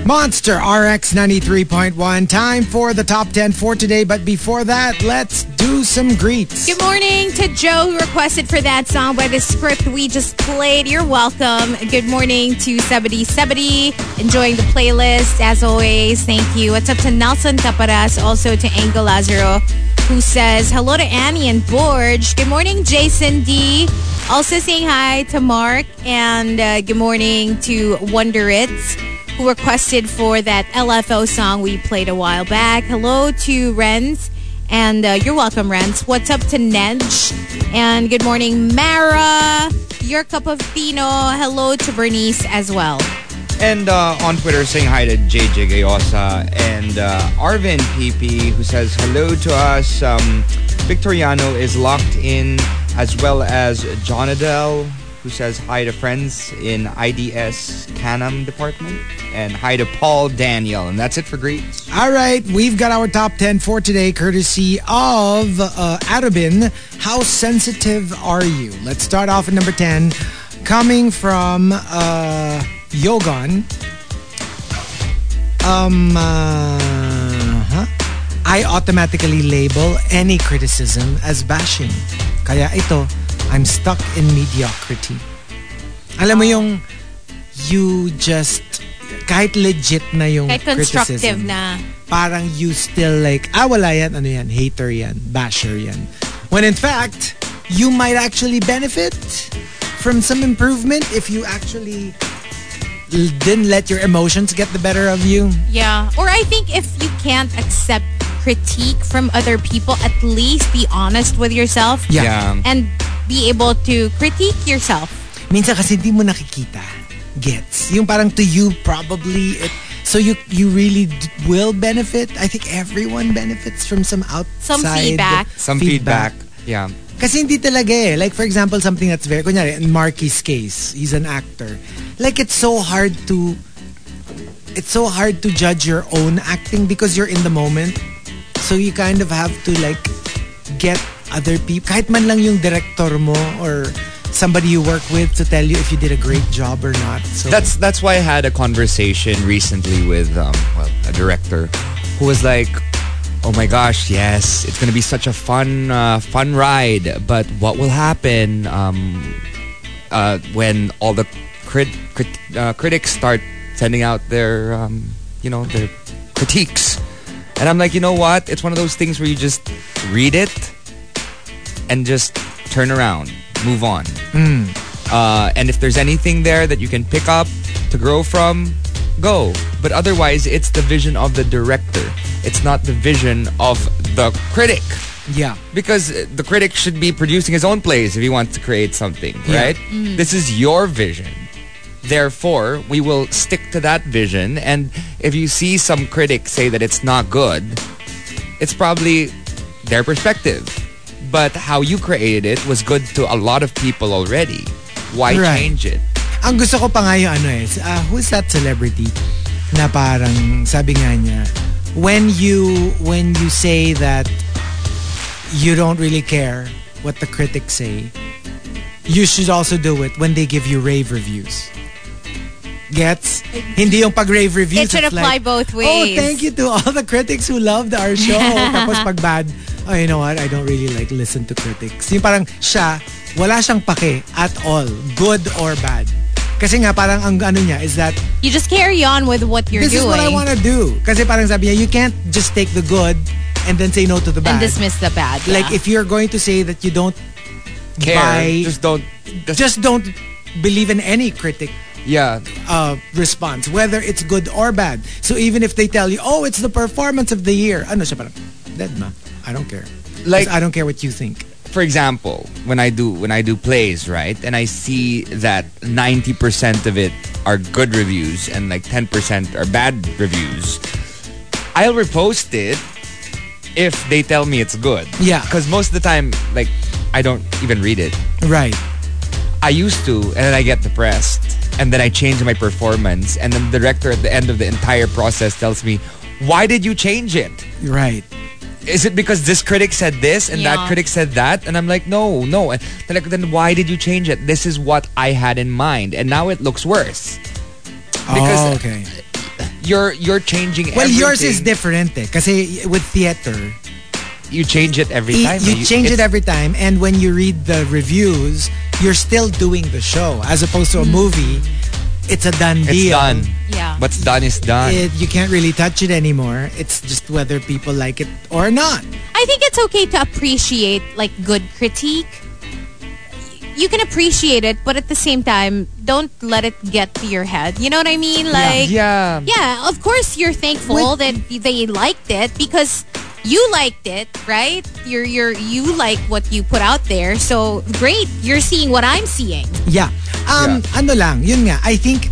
Monster RX 93.1. Time for the top 10 for today. But before that, let's do some greets.
Good morning to Joe who requested for that song by the script we just played. You're welcome. Good morning to 7070. Enjoying the playlist as always. Thank you. What's up to Nelson Taparas, also to Angel Lazaro who says hello to Annie and Borge. Good morning, Jason D. Also saying hi to Mark and uh, good morning to Wonder It's who requested for that LFO song we played a while back. Hello to Renz. And uh, you're welcome, Renz. What's up to Nedge? And good morning, Mara. Your cup of Tino. Hello to Bernice as well.
And uh, on Twitter, saying hi to JJ Gayosa and uh, Arvin PP, who says hello to us. Um, Victoriano is locked in, as well as John Adele, who says hi to friends in IDS Canam department. And hi to Paul Daniel. And that's it for greets.
All right, we've got our top 10 for today, courtesy of uh, Arabin. How sensitive are you? Let's start off at number 10, coming from uh, Yogon. Um, uh, huh? I automatically label any criticism as bashing. Kaya ito, I'm stuck in mediocrity. Alam mo yung you just kahit legit na yung
Kahit constructive
criticism,
na.
parang you still like, ah, wala yan, ano yan, hater yan, basher yan. When in fact, you might actually benefit from some improvement if you actually didn't let your emotions get the better of you.
Yeah. Or I think if you can't accept critique from other people, at least be honest with yourself.
Yeah.
And be able to critique yourself.
Minsan kasi hindi mo nakikita. Gets. Yung parang to you, probably, it, so you you really d- will benefit. I think everyone benefits from some outside
Some feedback.
Some feedback. Yeah.
Kasi hindi talaga eh. Like for example, something that's very, kunyari, in Markki's case, he's an actor. Like it's so hard to, it's so hard to judge your own acting because you're in the moment. So you kind of have to like get other people, kahit man lang yung director mo or somebody you work with to tell you if you did a great job or not. So
That's that's why I had a conversation recently with um, well, a director who was like, "Oh my gosh, yes, it's gonna be such a fun uh, fun ride, but what will happen um, uh, when all the crit- crit- uh, critics start sending out their um, you know their critiques?" And I'm like, you know what? It's one of those things where you just read it and just turn around, move on. Uh, and if there's anything there that you can pick up to grow from, go. But otherwise, it's the vision of the director. It's not the vision of the critic.
Yeah.
because the critic should be producing his own plays if he wants to create something,
Yeah.
right? Mm. This is your vision. Therefore, we will stick to that vision. And if you see some critics say that it's not good, it's probably their perspective. But how you created it was good to a lot of people already. Why
Right.
change it?
Ang gusto ko pa nga yung ano eh, uh, who's that celebrity na parang sabi nga niya, when you when you say that you don't really care what the critics say, you should also do it when they give you rave reviews. Gets? Hindi yung pag-rave reviews.
It should apply
like,
both
Oh,
ways."
thank you to all the critics who loved our show. Tapos pag bad, oh, you know what? I don't really like listen to critics. Yung parang siya, wala siyang pake at all. Good or bad. Kasi nga parang ang ano niya is that
You just carry on with what you're
this
doing This
is what I want to do. Kasi parang sabi niya, you can't just take the good and then say no to the bad.
and dismiss the bad.
Like if you're going to say that you don't
Care.
buy,
Just don't. Just,
just don't believe in any critic
yeah.
uh, response, whether it's good or bad. So even if they tell you, oh, it's the performance of the year, ano siya parang, dead ma. I don't care.
Like-
Like I don't care what you think.
For example, when I do when I do plays, right, and I see that ninety percent of it are good reviews and like ten percent are bad reviews, I'll repost it if they tell me it's good.
Yeah.
because most of the time, like, I don't even read it.
Right.
I used to, and then I get depressed, and then I change my performance, and then the director at the end of the entire process tells me, "Why did you change it?"
Right.
Is it because this critic said this and that critic said that? And I'm like, no, no. And like, then why did you change it? This is what I had in mind, and now it looks worse. Because
oh, okay.
You're you're changing.
Well, yours is
everything.
different eh. Kasi with theater,
You change it every time.
you change it every time. And when you read the reviews, you're still doing the show. As opposed to a movie, it's a done deal.
It's
deal.
done.
Yeah.
What's done is done.
It, you can't really touch it anymore. It's just whether people like it or not.
I think it's okay to appreciate like good critique. You can appreciate it, but at the same time, don't let it get to your head. You know what I mean? Like,
yeah.
yeah, of course you're thankful that they liked it because you liked it, right? You're you're you like what you put out there. So great, you're seeing what I'm seeing.
Yeah. Um, ano lang, yun nga. I think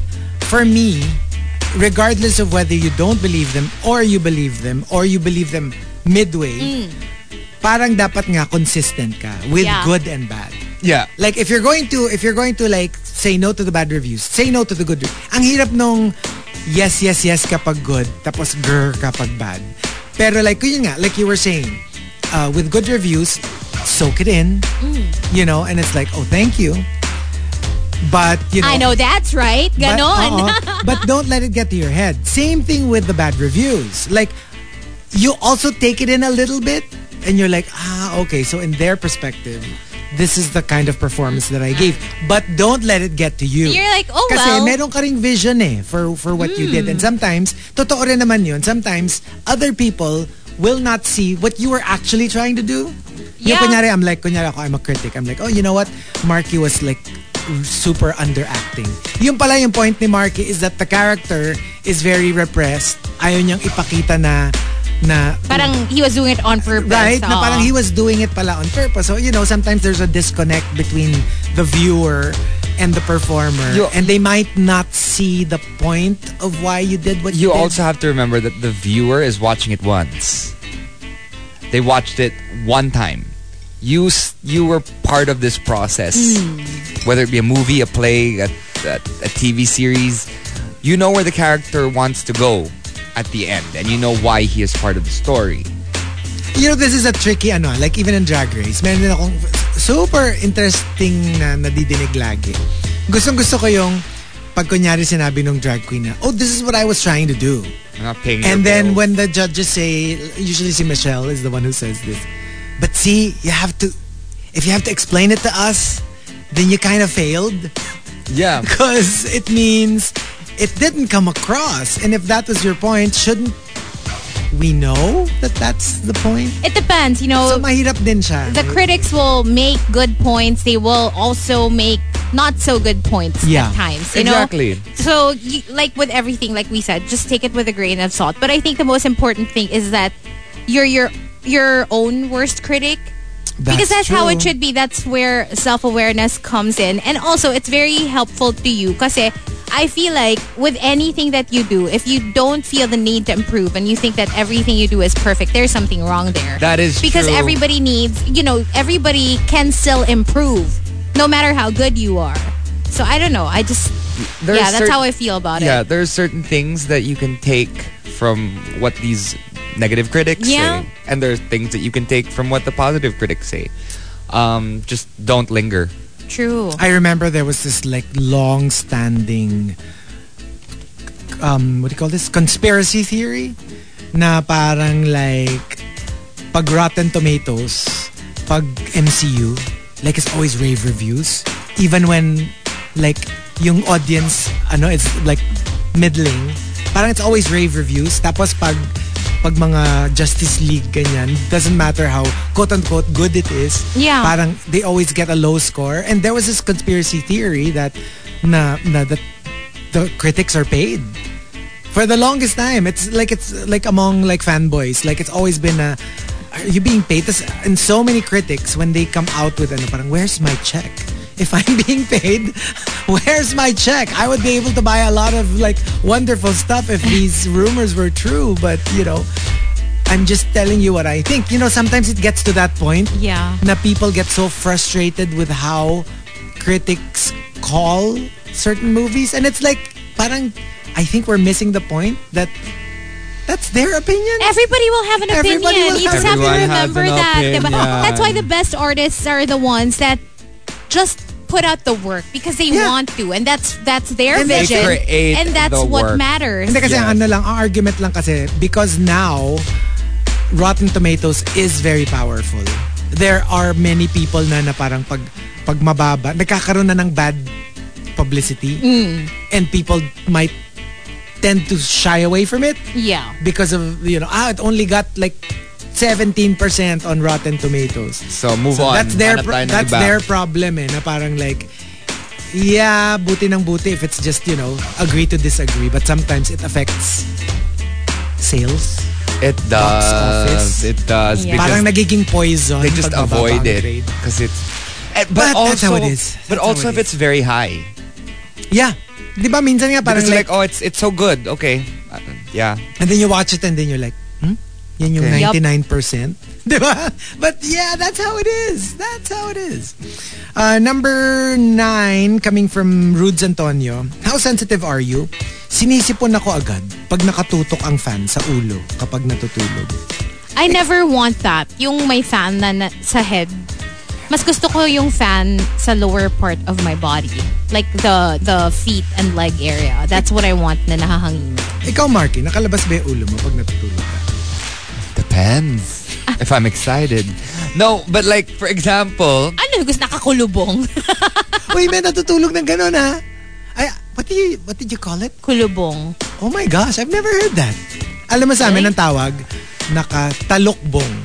for me, regardless of whether you don't believe them or you believe them or you believe them midway, parang dapat nga consistent ka with
Yeah.
good and bad.
Yeah.
Like if you're going to if you're going to like say no to the bad reviews, say no to the good. Ang hirap nung yes yes yes kapag good tapos grr kapag bad. Pero like yun nga, like you were saying, uh, with good reviews, soak it in, you know, and it's like, oh, thank you. But you know,
I know that's right.
but,
Ganon.
oo, but don't let it get to your head. Same thing with the bad reviews. Like, you also take it in a little bit and you're like, ah, okay, so in their perspective, this is the kind of performance that I gave. But don't let it get to you.
You're like, oh,
Kasi
well.
meron ka ring vision eh for, for what you did. And sometimes, totoo rin naman yun, sometimes other people will not see what you were actually trying to do. Yung
Yeah.
kunyari, I'm like, kunyari ako, I'm a critic. I'm like, oh, you know what? Marky was like super underacting. Yung pala yung point ni Marky is that the character is very repressed. Ayaw niyang ipakita na na
Parang he was doing it on purpose.
Right? Na parang he was doing it pala on purpose. So, you know, sometimes there's a disconnect between the viewer and the performer.
You-
and they might not see the point of why you did what you, did.
You
did.
also have to remember that the viewer is watching it once. They watched it one time. You you were part of this process, hmm. whether it be a movie, a play, a, a, a TV series. You know where the character wants to go at the end, and you know why he is part of the story.
You know, this is a tricky ano, like even in Drag Race, meron din akong super interesting na nadidinig lagi. Gustong gusto ko yung pag kunyari sinabi nung drag queen na, oh, this is what I was trying to do.
I'm not paying.
And then
bills.
when the judges say, usually si Michelle is the one who says this. But see, you have to, if you have to explain it to us, then you kind of failed.
yeah,
Because it means it didn't come across. And if that was your point, shouldn't we know that that's the point?
It depends, you know.
So mahirap din siya.
the critics will make good points. They will also make not so good points
Yeah.
at times. You
Exactly.
Know? So, you, like with everything, like we said, just take it with a grain of salt. But I think the most important thing is that you're your your own worst critic. Because that's how it should be. That's where self-awareness comes in. And also, it's very helpful to you kasi I feel like with anything that you do, if you don't feel the need to improve and you think that everything you do is perfect, there's something wrong there.
That is
because
true.
everybody needs, you know, everybody can still improve no matter how good you are. So I don't know. I just,
There's
yeah, that's how I feel about
Yeah,
it.
Yeah, there's certain things that you can take from what these negative critics
Yeah.
say, and there's things that you can take from what the positive critics say. Um, just don't linger.
True.
I remember there was this like long-standing, um, what do you call this? Conspiracy theory na parang like pag Rotten Tomatoes, pag MCU, like it's always rave reviews. Even when like yung audience, ano, it's like middling. Parang it's always rave reviews. Tapos pag pag mga Justice League ganyan, doesn't matter how quote-unquote good it is,
Yeah.
parang they always get a low score. And there was this conspiracy theory that na, na that the critics are paid. For the longest time, it's like it's like among like fanboys, like it's always been a are you being paid? And so many critics when they come out with ano, parang where's my check? If I'm being paid, where's my check? I would be able to buy a lot of like wonderful stuff if these rumors were true, but you know, I'm just telling you what I think. You know, sometimes it gets to that point
Yeah.
na people get so frustrated with how critics call certain movies and it's like parang I think we're missing the point that that's their opinion.
Everybody will have an opinion.
Everybody will
you just have to remember that.
opinion.
Oh, that's why the best artists are the ones that just put out the work because they
Yeah.
want to and that's that's their
And they
vision and that's
the
what
work.
matters.
Hindi kasi
Yes.
ano lang, ang argument lang kasi because now Rotten Tomatoes is very powerful. There are many people na na parang pag pag mababa, nagkakaroon na ng bad publicity and people might tend to shy away from it
Yeah.
because of you know ah it only got like 17% on Rotten Tomatoes.
So move
So
on.
that's their pro- that's
iba.
their problem eh na parang like yeah, buti ng buti if it's just, you know, agree to disagree but sometimes it affects sales.
It does. It does.
Yeah.
Because
Parang nagiging poison.
they just avoid it because it's. eh, But,
But
also,
that's how it is.
But
That's how
also
it
if it's very high.
Yeah. Di ba minsan nga parang like,
like, oh, it's it's so good. Okay. Uh, yeah.
and then you watch it and then you're like? Yan yung
Okay.
Yup.
99%. Di ba? But yeah, that's how it is. That's how it is. Uh, number nine, coming from Rudes Antonio. How sensitive are you? Sinisipon ako agad pag nakatutok ang fan sa ulo kapag natutulog.
I never want that. Yung may fan na, na sa head. Mas gusto ko yung fan sa lower part of my body. Like the the feet and leg area. That's what I want na nahahangin.
Ikaw, Marky, nakalabas ba yung ulo mo pag natutulog ka?
Depends. if I'm excited. No, but like for example,
Ano, gusto nakakulubong?
Uy, may natutulog ng gano'n ha? Ay, what did you, what did you call it?
Kulubong.
Oh my gosh, I've never heard that. Alam mo sa amin ang tawag, nakatalokbong.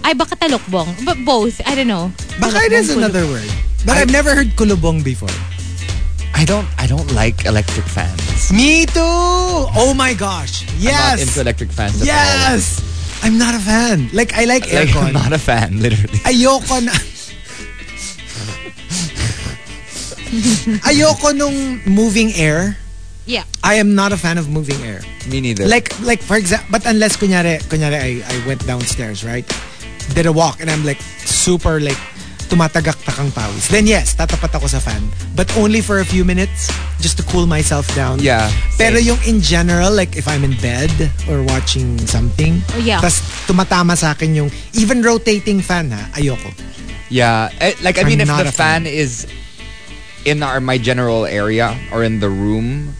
Ay, baka talukbong. But both. I don't know.
Baka it is another word. But
I-
I've never heard kulubong before.
I don't I don't like electric fans.
Me too! Oh my gosh.
I'm not
Yes!
into electric fans at
yes! I'm not a fan. Like, I like.
Like,
aircon.
I'm not a fan, literally.
Ayoko na... Ayoko nung moving air.
Yeah.
I am not a fan of moving air.
Me neither.
Like, like for example, but unless kunyari, kunyari I, I went downstairs, right? Did a walk and I'm like super like tumatagak-takang pawis. Then yes, tatapat ako sa fan. But only for a few minutes just to cool myself down.
Yeah,
Pero
same.
yung in general, like if I'm in bed or watching something,
Oh, yeah.
tas tumatama sa akin yung even rotating fan ha, ayoko.
Yeah, eh, like I
I'm
mean, if
not
the
fan.
fan is in our my general area or in the room,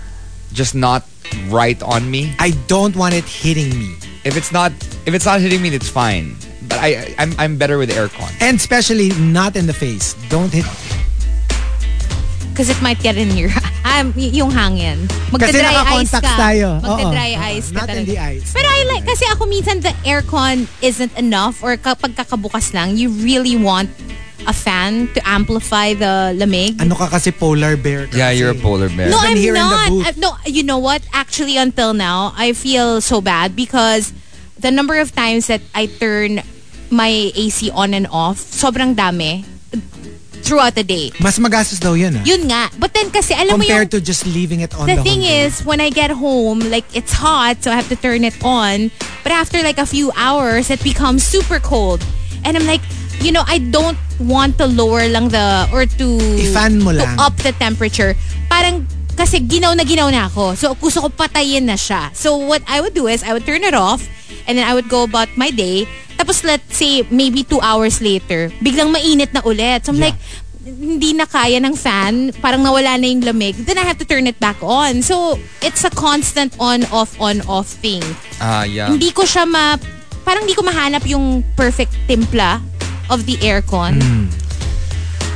just not right on me.
I don't want it hitting me.
If it's not, if it's not hitting me, it's fine. I, I'm, I'm better with aircon.
And especially not in the face. Don't hit
Because it might get in your... Um, yung hangin.
Kasi
Magda-dry ice ka.
tayo.
Magda-dry
Oo.
ice ka
Not in
talaga.
the ice.
Pero I
in
like... Kasi ako minsan the aircon isn't enough or kapag kakabukas lang, you really want a fan to amplify the lamig.
Ano ka kasi polar bear ka
Yeah, you're a polar bear.
No, I'm
here in the
not.
booth.
Uh, no, you know what? Actually, until now, I feel so bad because the number of times that I turn my AC on and off, sobrang dami throughout the day.
Mas magastos daw yun ah.
Yun nga. But then kasi, alam mo yung...
Compared to just leaving it on the,
the thing is, when I get home, like it's hot, so I have to turn it on. But after like a few hours, it becomes super cold. And I'm like, you know, I don't want to lower lang the, or to,
I-fan mo
to
lang.
up the temperature. Parang, kasi ginaw na ginaw na ako. So, gusto ko patayin na siya. So, what I would do is, I would turn it off, and then I would go about my day. Tapos, let's say, maybe two hours later, biglang mainit na ulit. So, I'm
Yeah.
like, hindi na kaya ng fan, parang nawala na yung lamig, then I have to turn it back on. So, it's a constant on-off, on-off thing.
Ah, yeah.
Hindi ko siya ma... Parang hindi ko mahanap yung perfect timpla of the aircon.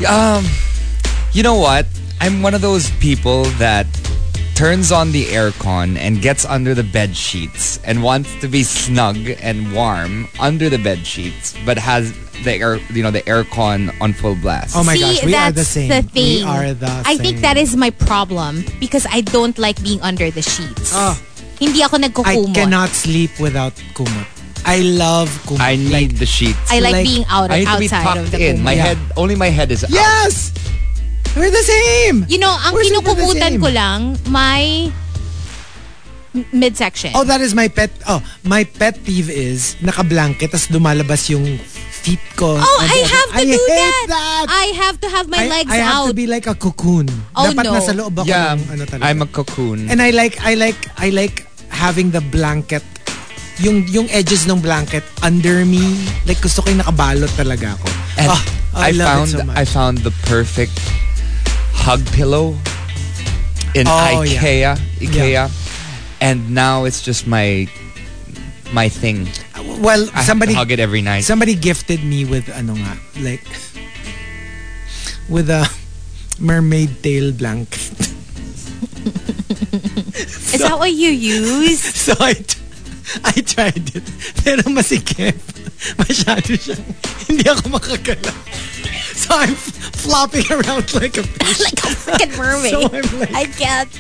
Um, you know what? I'm one of those people that turns on the aircon and gets under the bed sheets and wants to be snug and warm under the bed sheets, but has the air, you know, the aircon on full blast.
Oh my
See,
gosh, we
that's
are the same.
the thing.
We are the
I
same.
think that is my problem because I don't like being under the sheets.
Ah.
Hindi ako
I cannot sleep without kumot. I love kumot.
I need
Like,
the sheets.
I like,
like-
being out
I need to be
outside of
tucked
the
in. My.
Yeah.
head, only my head is out.
yes! We're the same!
You know, ang
We're
kinukumutan ko lang, my midsection.
Oh, that is my pet. Oh, my pet peeve is naka-blanket tas lumalabas yung feet ko.
Oh,
And
I have to
I
do
hate
that.
that.
I have to have my
I,
legs
I have
out.
to be like a cocoon.
Oh,
Dapat
no.
nasa loob ako
Yeah,
ng ano talaga.
I'm a cocoon.
And I like, I like, I like having the blanket yung yung edges ng blanket under me. Like gusto ko yung nakabalot talaga ako.
And
Ah, I,
I,
love
found
it so much.
I found the perfect hug pillow in
Oh,
IKEA.
yeah.
IKEA. And now it's just my my thing.
well,
I
somebody
have to hug it every night.
somebody gifted me with ano nga, like with a mermaid tail blanket.
Is that what you use?
So I, t- I tried it. Pero masikip. Masyado siyang, hindi ako makagalaw. So I'm flopping around like a fish.
like a freaking mermaid.
So I'm like-
I can't.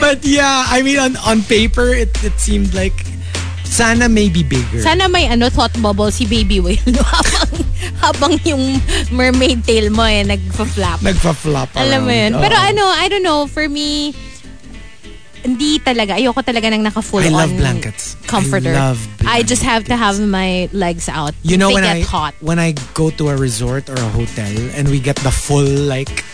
But yeah, I mean, on, on paper, it, it seemed like sana maybe bigger.
Sana may ano, thought bubble si baby whale no? habang, habang yung mermaid tail mo eh, nagpa-flap.
Nagpa-flop around.
Alam mo yun.
Oo.
Pero ano, I don't know, for me, hindi talaga. Ayoko talaga ng naka-full
I
on
love blankets.
comforter.
I love
I just have to have my legs out.
You know
they
when
get
I
hot.
when I go to a resort or a hotel and we get the full like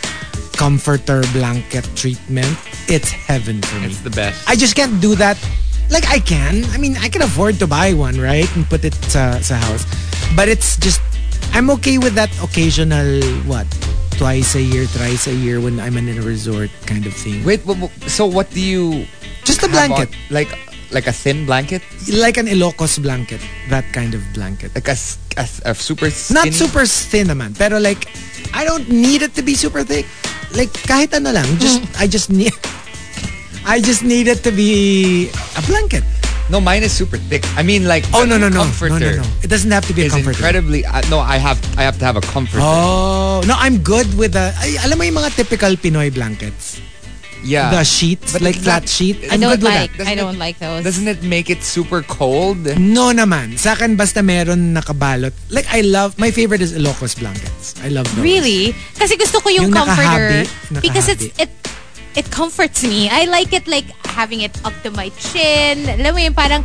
comforter blanket treatment, it's heaven for me.
It's the best.
I just can't do that. Like I can. I mean, I can afford to buy one, right? And put it sa, sa house. But it's just I'm okay with that occasional what? Twice a year, thrice a year when I'm in a resort kind of thing.
Wait, so what do you
Just a
have on?
blanket.
Like like a thin blanket?
Like an Ilocos blanket. That kind of blanket.
Like a a super
Not super thin naman. Pero like, I don't need it to be super thick. Like, kahit ano lang. Just. I just need... I just need it to be a blanket.
No, mine is super thick. I mean like
Oh, no, no, no.
comforter
No, no, no. It doesn't have to be a
is
comforter.
incredibly uh, no, I have I have to have a comforter.
Oh, no, I'm good with the... Ay, alam mo yung mga typical Pinoy blankets?
yeah.
The sheets,
But
like flat sheet.
I
I'm
don't
good with
like, I
it-
don't like those.
Doesn't it make it super cold?
No naman. Sa akin, basta meron nakabalot. Like, I love... My favorite is Ilocos blankets. I love those.
Really? Kasi gusto ko yung,
Yung
comforter.
nakahabi.
Because it's
Nakahabi.
it it comforts me. I like it like having it up to my chin. Alam mo yun, parang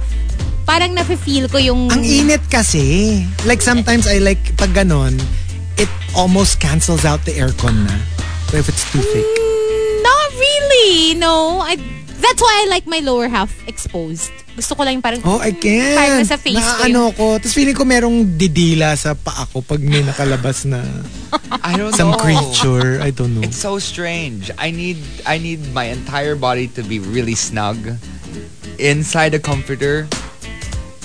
parang nafe-feel ko yung
Ang init kasi. Like sometimes I like pag ganon, it almost cancels out the aircon na. If it's too thick.
Mm, Not really. No. I that's why I like my lower half exposed. Gusto ko lang yung parang
Oh, I can't.
Parang nasa face ko
Naaano ko. Tapos feeling ko merong didila sa paa ko pag may nakalabas na
I don't
some
know.
creature. I don't know.
It's so strange. I need I need my entire body to be really snug inside a comforter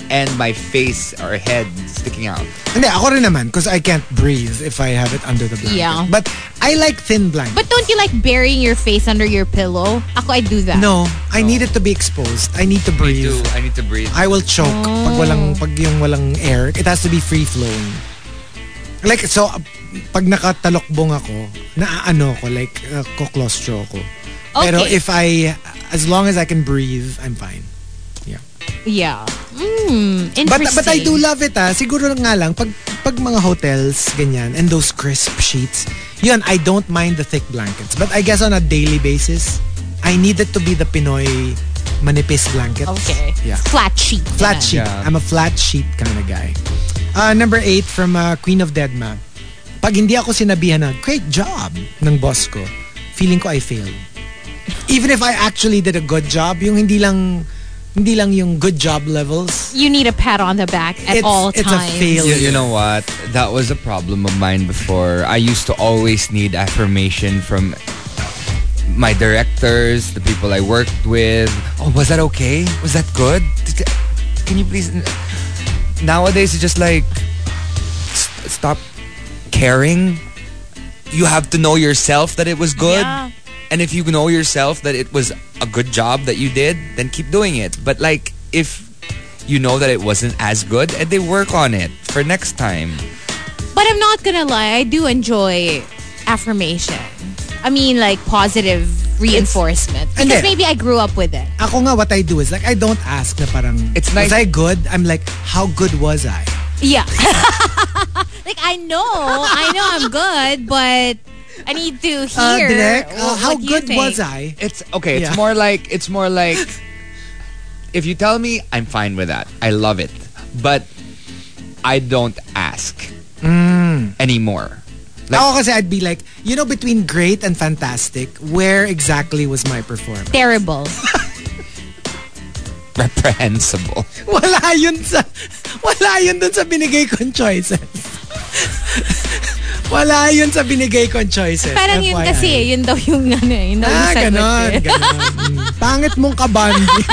and my face or head sticking out.
Hindi, ako rin naman because I can't breathe if I have it under the blanket.
Yeah.
But I like thin blankets.
But don't you like burying your face under your pillow? Ako, I do that.
no, I need it to be exposed. I need to
Me
breathe.
too. I need to breathe.
I will choke pag walang pag yung walang air. It has to be free flowing. Like so pag nakatalokbong ako, naaano ko like uh, ko-claustro ako. Pero
Okay.
if I as long as I can breathe, I'm fine.
Yeah. mm, interesting.
But but I do love it ah. Siguro nga lang pag pag mga hotels ganyan and those crisp sheets. Yun, I don't mind the thick blankets. But I guess on a daily basis, I need it to be the Pinoy manipis blankets.
Okay.
Yeah.
Flat sheet.
Flat sheet.
Yeah.
I'm a flat sheet kind of guy. Uh, number eight from uh, Queen of Deadma. Pag hindi ako sinabihan na, great job ng boss ko, feeling ko I failed. Even if I actually did a good job, yung hindi lang hindi lang yung good job levels.
You need a pat on the back at
It's-
all
it's a
times.
fail.
You, you know what? That was a problem of mine before. I used to always need affirmation from my directors, the people I worked with. Oh, was that okay? Was that good? Did- Can you please? Nowadays, it's just like st- stop caring. You have to know yourself that it was good.
Yeah.
And if you know yourself that it was a good job that you did, then keep doing it. But like if you know that it wasn't as good, eh, and they work on it for next time.
But I'm not gonna lie, I do enjoy affirmation. I mean, like positive reinforcement.
And
Because
then-
maybe I grew up with it.
Ako nga, what I do is like, I don't ask na parang,
It's nice-
was I good? I'm like, how good was I?
Yeah. like I know, I know I'm good, but I need to
Uh,
hear.
Uh, how good was I?
It's okay. It's
Yeah.
more like it's more like if you tell me, I'm fine with that. I love it, but I don't ask anymore. Like,
Ako kasi I'd be like, you know, between great and fantastic, where exactly was my performance?
Terrible.
reprehensible.
Wala yun sa, wala yun dun sa binigay kong choices. Wala yun sa binigay kong choices.
Parang yun
FYI.
kasi, yun daw yung ano, yun daw
Ah, ganon,
eh.
ganon. Pangit mong kabandi.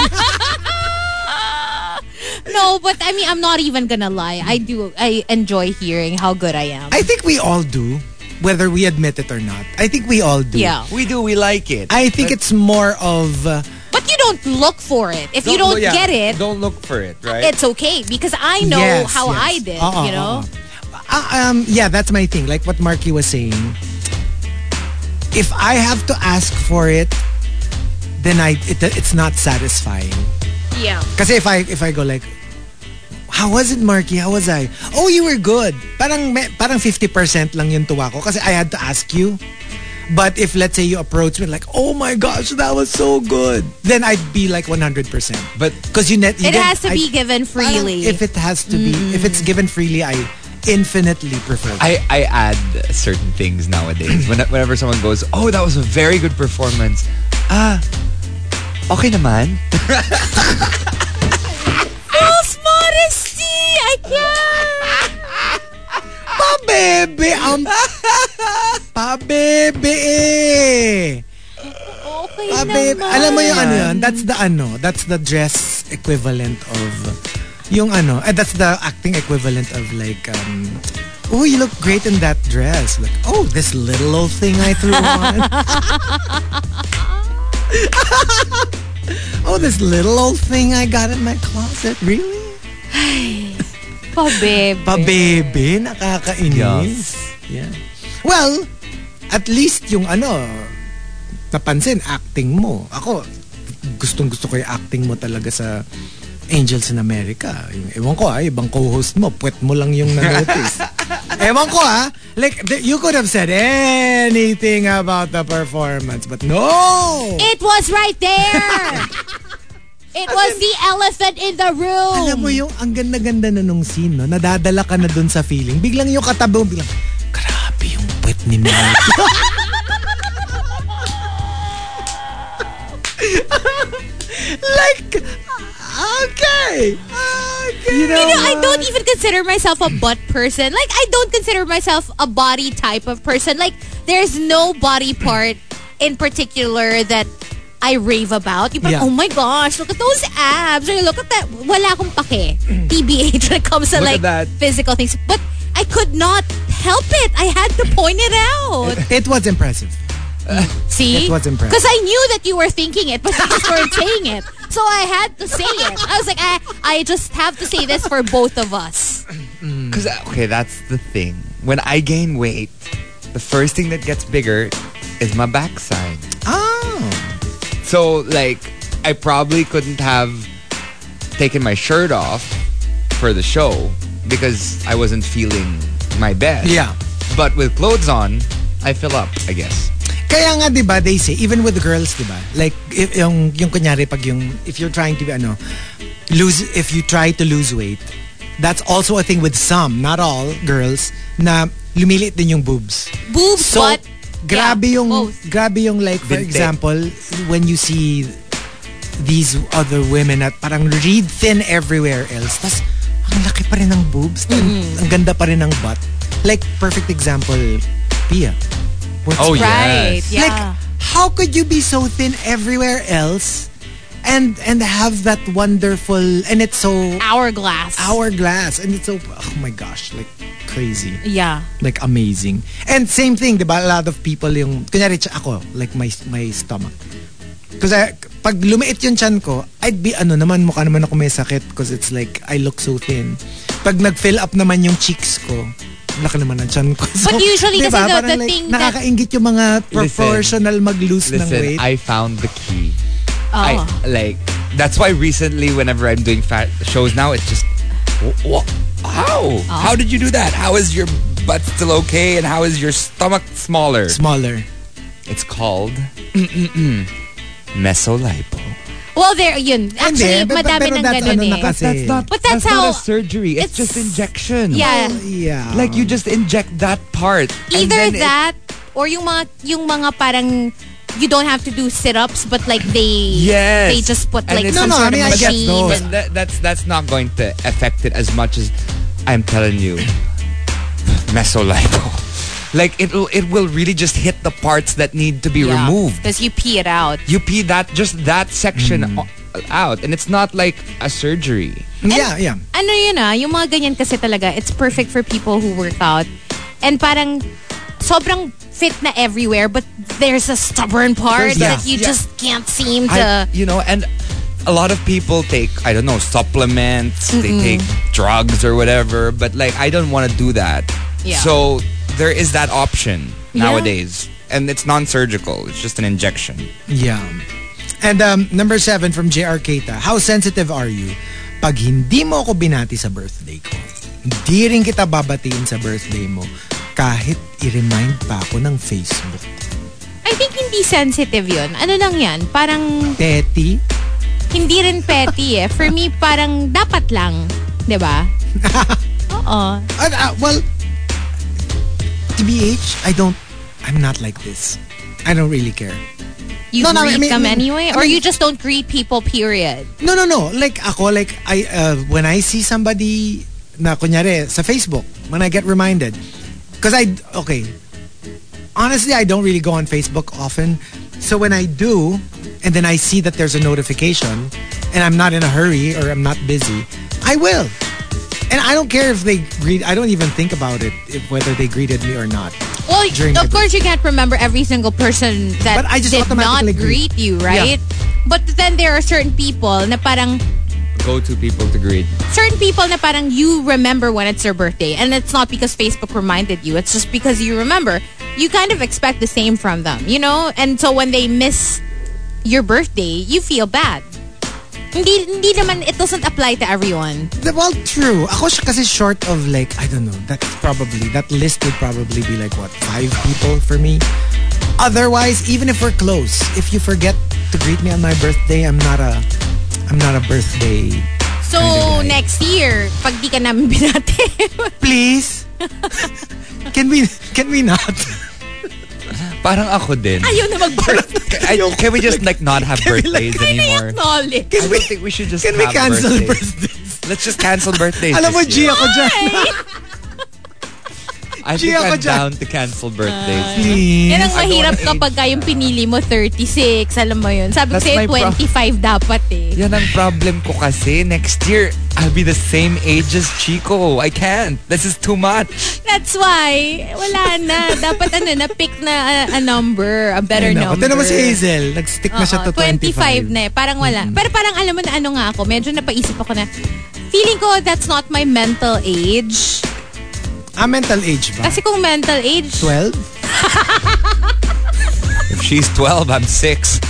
No, but I mean, I'm not even gonna lie. I do, I enjoy hearing how good I am.
I think we all do, whether we admit it or not. I think we all do.
yeah.
We do. We like it.
I think it's more of, uh,
But you don't look for it. If you don't
yeah,
get it,
don't look for it. Right.
it's okay because I know
Yes,
how
yes.
I did,
Oo,
you know?
oo. Uh, um, yeah, that's my thing. Like what Markki was saying. If I have to ask for it, then I it, it's not satisfying.
Yeah.
Because if I if I go like, how was it, Markki? How was I? Oh, you were good. Parang me, parang 50% lang yung tuwa ko kasi I had to ask you. But if let's say you approach me like, oh my gosh, that was so good, then I'd be like 100%.
but
Because you net, you
It has to
I-
be given freely.
If it has to be, if it's given freely, I infinitely prefer.
I, I add certain things nowadays. When, whenever someone goes, oh, that was a very good performance. Ah, okay naman.
False modesty! I can't!
Pabebe ang... Pabebe eh.
Okay
Pabebe.
naman.
Alam mo yung ano yun? That's the ano. That's the dress equivalent of... Yung ano. eh, that's the acting equivalent of like... Um, oh, you look great in that dress. Like, oh, this little old thing I threw on. oh, this little old thing I got in my closet. Really?
Pabebe.
Pabebe, nakakainis. Yeah. Well, at least yung ano, napansin, acting mo. Ako, gustong gusto ko yung acting mo talaga sa Angels in America. Ewan ko ah, ibang co-host mo, puwet mo lang yung na-notice. ewan ko ah, like, you could have said anything about the performance, but no!
It was right there! It was the elephant in the room!
Alam mo yung ang ganda-ganda na nung scene, no? Nadadala ka na dun sa feeling. Biglang yung katabi mo, biglang, grabe yung puwet ni Mark. like, okay. Okay. You know,
You know, I don't even consider myself a butt person. Like, I don't consider myself a body type of person. Like, there's no body part in particular that I rave about. Yung parang,
Yeah.
oh my gosh, look at those abs. Or look at that. Wala akong pake. TBH when it comes to
Look
like physical things. But I could not help it. I had to point it out.
It was impressive.
See?
It was impressive.
Because I knew that you were thinking it, but you just weren't saying it. So I had to say it. I was like, I, I just have to say this for both of us.
Because, uh, okay, that's the thing. When I gain weight, the first thing that gets bigger is my backside.
Oh.
So, like, I probably couldn't have taken my shirt off for the show because I wasn't feeling my best.
Yeah.
But with clothes on, I fill up, I guess.
Kaya nga 'di ba they say even with the girls 'di ba? Like if yung yung kunyari pag yung if you're trying to ano lose if you try to lose weight, that's also a thing with some, not all girls na lumiliit din yung boobs.
Boobs,
So
butt.
grabe
yeah,
yung
both.
grabe yung like for
Binte.
example when you see these other women at parang read thin everywhere else. Tas ang laki pa rin ng boobs.
Mm-hmm.
Ang ganda pa rin ng butt. Like perfect example, Pia. What's
Oh,
Right.
yes.
Yeah.
like, how could you be so thin everywhere else and and have that wonderful and it's so
Hourglass.
hourglass and it's so oh my gosh, like crazy.
Yeah.
Like amazing. And same thing, 'di ba? A lot of people yung kunyari ako, like my my stomach. Kasi pag lumiit yung chan ko, I'd be ano naman, mukha naman ako may sakit because it's like I look so thin. Pag nag-fill up naman yung cheeks ko, laki naman ang chan ko. So,
But usually
diba,
kasi the-
parang
the thing that-
nakakaingit yung mga proportional mag-lose ng
Listen,
weight.
I found the key.
Oh.
I like that's why recently whenever I'm doing fat shows now it's just wh- wh- how
Oh.
how did you do that how is your butt still okay and how is your stomach smaller
Smaller.
it's called mesolipo
well, there, yun. Actually,
Hindi, but-
madami
pero
ng
that's
ganun
ano na
eh.
kasi.
that's not
But that's
not
how-
a surgery it's,
it's-
just injection
Yeah.
Yeah.
like you just inject that part and
Either
then it-
that or yung mga yung mga parang you don't have to do sit-ups but like they
Yes.
they just put
And
like
it's-
some
No, no,
sort
I mean,
of
I get
machine.
those.
and-
that, that's that's not going to affect it as much as I'm telling you, mesolipo. Like it will it will really just hit the parts that need to be
Yeah,
removed.
Because you pee it out.
You pee that just that section o- out, and it's not like a surgery.
yeah, yeah.
Ano yun ah, yung mga ganyan kasi talaga, it's perfect for people who work out. And parang sobrang fit na everywhere but there's a stubborn part
There's
that
that-
you
yeah.
just can't seem
I,
to...
you know, and a lot of people take I don't know supplements, they take drugs or whatever, but like I don't want to do that.
Yeah.
So there is that option
Yeah.
nowadays, and it's non-surgical. It's just an injection.
Yeah. And um, number seven from JR Keita, how sensitive are you pag hindi mo ako binati sa birthday ko? Hindi rin kita babatiin sa birthday mo kahit i-remind pa ako ng Facebook.
I think hindi sensitive yun. Ano lang yan? Parang
Petty?
hindi rin petty eh. For me, parang dapat lang. 'Di ba? Oo.
Uh, uh, well, TBH, I don't, I'm not like this. I don't really care.
You
No, no, I
greet
mean-
them
I mean-
anyway?
I
or
mean-
you just don't greet people, period?
No, no, no. Like ako, like I uh, when I see somebody na kunyari sa Facebook, when I get reminded, because I okay, honestly, I don't really go on Facebook often. So when I do, and then I see that there's a notification, and I'm not in a hurry or I'm not busy, I will. And I don't care if they greet. I don't even think about it if whether they greeted me or not.
Well, of
the-
course you can't remember every single person that
But I just
did not
automatically
greet
greet.
you, right? Yeah. But then there are certain people na parang
Go-to people to greet.
certain people na parang you remember when it's their birthday and it's not because Facebook reminded you. It's just because you remember. You kind of expect the same from them, you know? And so when they miss your birthday, you feel bad. Hindi, hindi naman, it doesn't apply to everyone.
The- Well, true. Ako siya kasi short of like, I don't know, that's probably, that list would probably be like, what, five people for me? Otherwise, even if we're close, if you forget to greet me on my birthday, I'm not a, I'm not a birthday.
So,
Kinda guy.
next year, pag di ka namin binati,
Please? can we, can we not?
Parang ako din.
ayaw na mag-birthday.
Can we just like not have birthdays anymore?
Acknowledge.
I don't think we should just
Can we
have
cancel
birthdays.
birthdays?
Let's just cancel birthdays.
Alam mo, G ako dyan.
I think I'm down to cancel birthdays.
Please.
Yan ang mahirap kapag ka yung pinili mo 36, alam mo yun. Sabi ko sa'yo
my pro-
25 dapat eh.
Yan ang problem ko kasi. Next year, I'll be the same age as Chico. I can't. This is too much.
That's why, wala na. Dapat ano, na-pick na a, a number, a better
naku.
number.
Ito naman si Hazel. Nag-stick na siya to 25.
25 na eh. Parang wala. Pero parang alam mo na ano nga ako, medyo napaisip ako na, feeling ko that's not my mental age.
Ah, mental age ba?
Kasi kung mental age,
12?
If she's 12, I'm 6.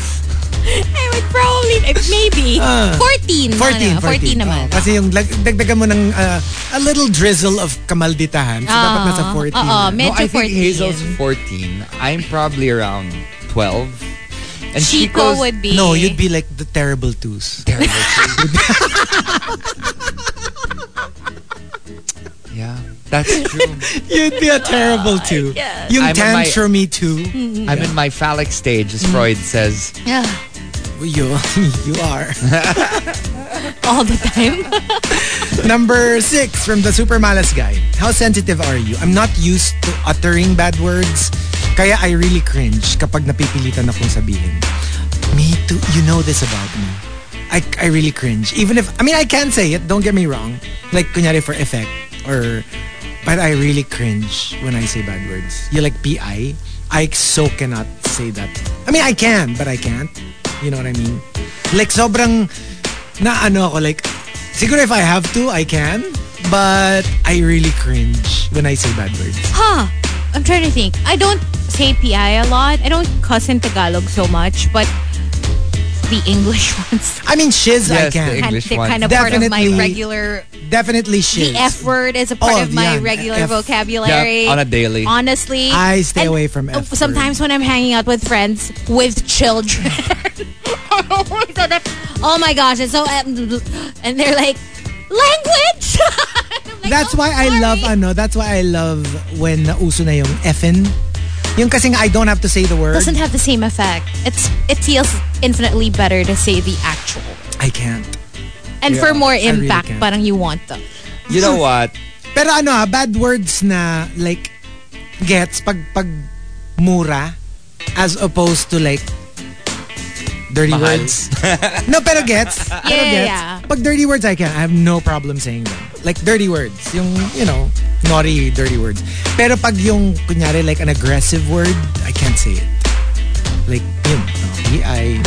eh, I'd probably, eh, maybe.
Ah.
14.
14,
ano, 14 naman.
Oh, kasi yung lag- dagdagan mo ng uh, a little drizzle of kamalditahan. So, dapat nasa 14.
Oo,
na.
Ah.
No,
medyo
I think
14.
Hazel's 14. I'm probably around 12. And
Chico
Chico's
would be...
No, you'd be like the terrible twos.
terrible. too. yeah, that's true.
You'd be a terrible uh,
two.
Yung
I'm in my-
tantrumy two.
I'm in my phallic stage, as mm. Freud says.
Yeah,
You, you are.
all the time.
Number six from the Super Malas guy. How sensitive are you? I'm not used to uttering bad words. Kaya I really cringe kapag napipilitan akong sabihin. Me too. You know this about me. I, I really cringe. Even if, I mean, I can say it. Don't get me wrong. Like, kunyari for effect. Or, but I really cringe when I say bad words. You like PI? I so cannot say that. I mean, I can, but I can't. You know what I mean? Like, sobrang, na ano ako, like, siguro if I have to, I can. But I really cringe when I say bad words.
Huh. I'm trying to think. I don't say PI a lot. I don't cuss in Tagalog so much, but the English ones.
I mean, shiz, I
Yes, the
can.
And
English
they're
ones.
kind of part of my regular.
Definitely shiz.
The F word is a part
Oh,
of my
yeah,
regular
F.
vocabulary.
Yeah, on a daily.
Honestly,
I stay away from F word.
Sometimes when I'm hanging out with friends with children, so that, oh my gosh, it's so um, and they're like language. Like,
That's
"Oh,
why I
sorry."
love, ano, that's why I love when nauso na yung effin. Yung kasing I don't have to say the word.
doesn't have the same effect. It's it feels infinitely better to say the actual,
I can't.
and for more impact,
can't.
parang you want them.
You know hmm. what?
Pero ano ha, bad words na like gets pag pag mura as opposed to like dirty
Mahal.
words. no, pero gets. pero gets.
yeah.
Pag dirty words, I can. I have no problem saying them. Like dirty words. Yung, you know, naughty dirty words. Pero pag yung, kunyari, like an aggressive word, I can't say it. Like, yun. No, I,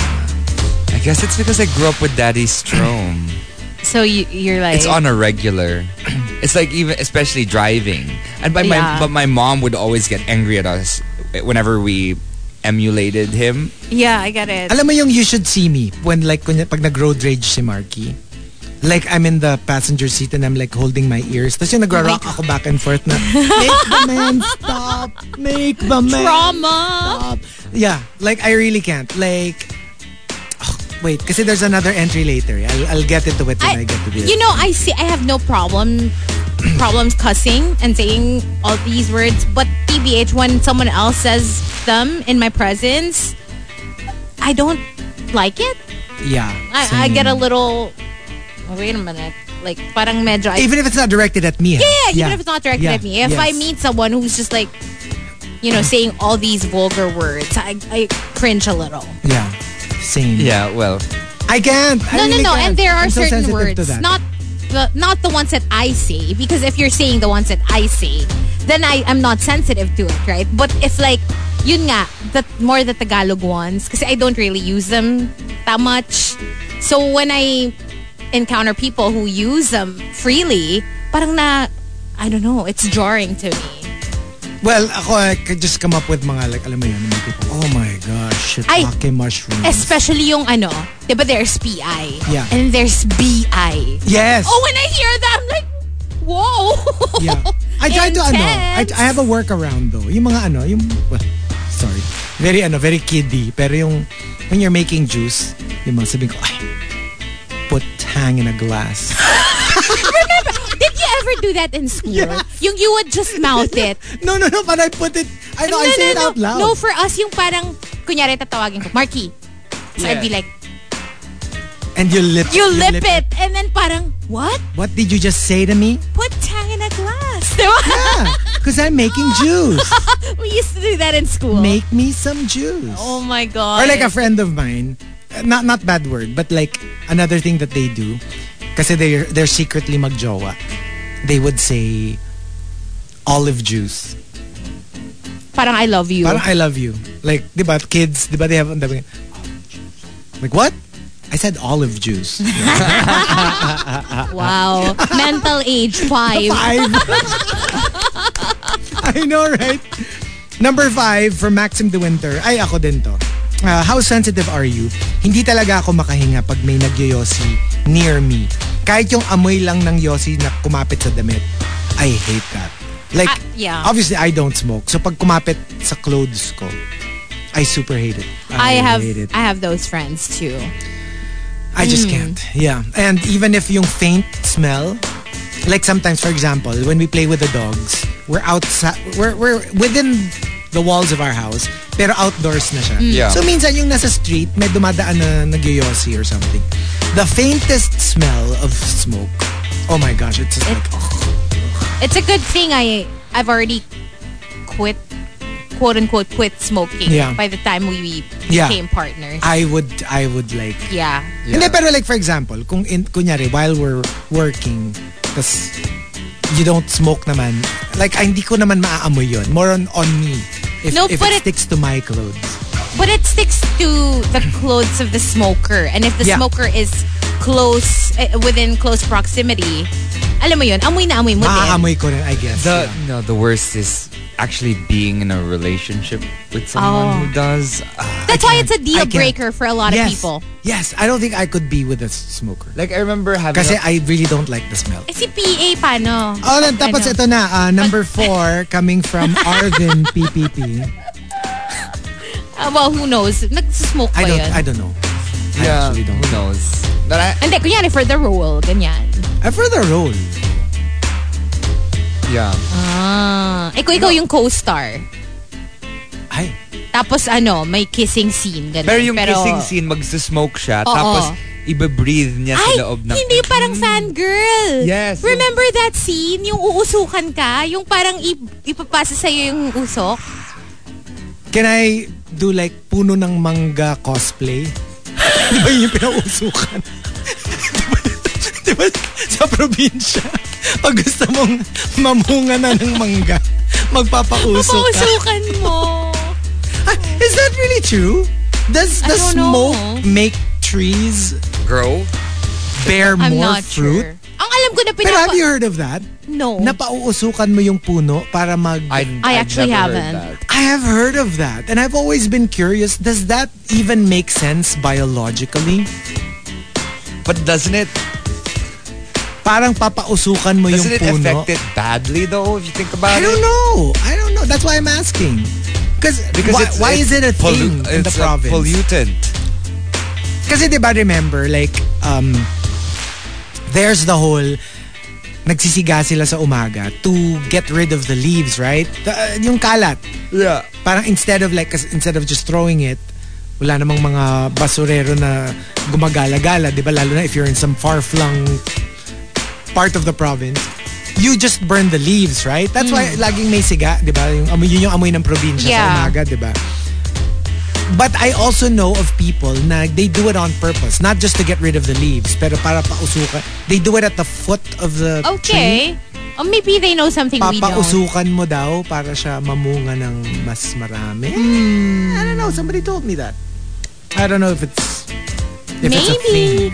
I guess it's because I grew up with Daddy Strom.
So you, you're like,
It's on a regular. It's like even especially driving. And by my but my mom would always get angry at us whenever we emulated him.
yeah, I get it.
Alam mo yung you should see me when like kunya, pag nag-road rage si Marky. Like I'm in the passenger seat and I'm like holding my ears. Tapos yung nagra-rock ako back and forth na make the man stop. Make the man
Trauma.
stop. Yeah, like I really can't. Like wait, because there's another entry later. I'll, I'll get into it when I, get to the
you know, I see. I have no problem problems cussing and saying all these words, but TBH when someone else says them in my presence, I don't like it.
yeah.
I, I get a little. oh, wait a minute. Like parang medyo. I,
even if it's not directed at me. ha?
yeah, even if it's not directed
Yeah.
at me. If
Yes.
I meet someone who's just like, you know, saying all these vulgar words, I, I cringe a little.
Yeah. Same.
Yeah, well,
I can't. I
No,
really
no, no.
can't.
And there are
I'm so
certain
sensitive to
words,
that.
not the not the ones that I say. Because if you're saying the ones that I say, then I, I am not sensitive to it, right? But if like yun nga, the more the Tagalog ones, because I don't really use them that much. So when I encounter people who use them freely, parang na, I don't know, it's jarring to me.
Well, ako, I could just come up with mga, like, alam mo yun, mga oh my gosh, shiitake mushrooms.
Especially yung ano, di ba there's PI.
Yeah.
And there's BI.
yes.
Oh, when I hear that, I'm like, whoa.
yeah. I try to, ano, I. I have a workaround though. Yung mga ano, yung, well, sorry. Very, ano, very kiddie. Pero yung, when you're making juice, yung mga sabihin ko, ay, put tang in a glass.
Ever do that in school? Yung you would just mouth it.
no, no, no, but I put it, I know, I say it
no.
out loud.
No, for us, yung parang, kunyari tatawagin ko, Markki. So I'd be like,
and you lip,
you lip it. And then parang, what?
What did you just say to me?
Put tang in a glass.
Yeah, because I'm making juice.
we used to do that in school.
Make me some juice.
oh my God.
Or like a friend of mine, uh, not not bad word, but like another thing that they do, kasi they're, they're secretly magjowa, they would say olive juice.
Parang I love you.
Parang I love you. Like, di ba, kids, di ba they have, like what? I said olive juice.
wow. Mental age five.
Five. I know, right? Number five from Maxim De Winter. Ay, ako din to. Uh, how sensitive are you? hindi talaga ako makahinga pag may nagyoyosi near me. Kahit yung amoy lang ng yosi na kumapit sa damit, I hate that. Like,
Ah, yeah.
obviously I don't smoke. So pag kumapit sa clothes ko, I super hate it.
I have
hate it.
I have those friends too.
I just can't. Yeah. And even if yung faint smell, like sometimes, for example, when we play with the dogs, we're outside, we're, we're within the walls of our house, pero outdoors na siya.
Yeah.
So minsan yung nasa street, may dumadaan na nagyoyosi or something. The faintest smell of smoke, oh my gosh, it's just like,
It's a good thing I I've already quit quote unquote quit smoking
Yeah.
by the time we
Yeah.
became partners.
I would, I would like,
yeah.
Hindi, pero like for example, kung in, kunyari, while we're working, tas you don't smoke naman, like, ay, hindi ko naman maaamoy yun. More on, on me. If,
No,
if it,
it-
sticks to my clothes.
But it sticks to the clothes of the smoker. And if the
Yeah.
smoker is close, eh, within close proximity, alam mo yun, amoy na amoy mo din.
Maaamoy ko rin, I guess.
The
yeah.
no, the worst is actually being in a relationship with someone
Oh.
who does. Ah.
That's why it's a
I
deal breaker for a lot
yes.
of people.
Yes, I don't think I could be with a smoker.
like I remember having.
Kasi
a-
I really don't like the smell.
Eh si PA paano?
Oh, then, tapos
Ano?
ito na, uh, number four, coming from Arvin PPP.
Ah, well, who knows? Nagsismoke
I
ba
don't,
yun?
I don't know. I
yeah,
actually don't.
who knows? But I,
Hindi, kunyari for the role, ganyan.
I for the role.
yeah.
Ah, ikaw, ikaw yung co-star.
Ay,
Tapos ano, may kissing scene. Ganun.
Pero yung kissing scene, magsismoke siya,
Oo.
tapos iba-breathe niya
Ay,
sa loob ng...
hindi parang fangirl.
Yes.
Remember that scene? Yung uusukan ka? Yung parang ip- ipapasa sa'yo yung usok?
Can I do like puno ng mangga cosplay? Di ba yun yung pinausukan? Di ba, di ba sa probinsya, pag gusto mong mamunga na ng mangga, magpapausok ka.
Papausukan mo.
Ah, Is that really true? Does the
don't know.
smoke make trees
Grow?
bear
I'm
more fruit?
sure. Ang alam ko na
Pero have you heard of that?
No.
Napauusukan mo yung puno para mag...
I,
I
I've
actually haven't.
I have heard of that. And I've always been curious, does that even make sense biologically?
But doesn't it
Parang papausukan mo
doesn't
yung
it affect it badly though if you think about it?
I don't know. I don't know. That's why I'm asking. Because
Because
why,
it's,
why
it's
is it a
pollu-
thing in the
it's a
province?
pollutant.
Kasi di ba remember, like, um, there's the whole, nagsisiga sila sa umaga to get rid of the leaves, right? The, uh, yung kalat.
Yeah.
Parang instead of like, instead of just throwing it, wala namang mga basurero na gumagala-gala, di ba? Lalo na if you're in some far-flung part of the province. You just burn the leaves, right? That's why laging may siga, di ba? Yung amoy, yun yung amoy ng probinsya sa
Yeah.
umaga, di ba? But I also know of people na they do it on purpose. Not just to get rid of the leaves, pero para pausukan. They do it at the foot of the tree.
Okay. Or maybe they know something we don't.
Papausukan mo daw para siya mamunga ng mas marami.
Hmm.
I don't know. Somebody told me that. I don't know if it's if it's a
Maybe.
thing.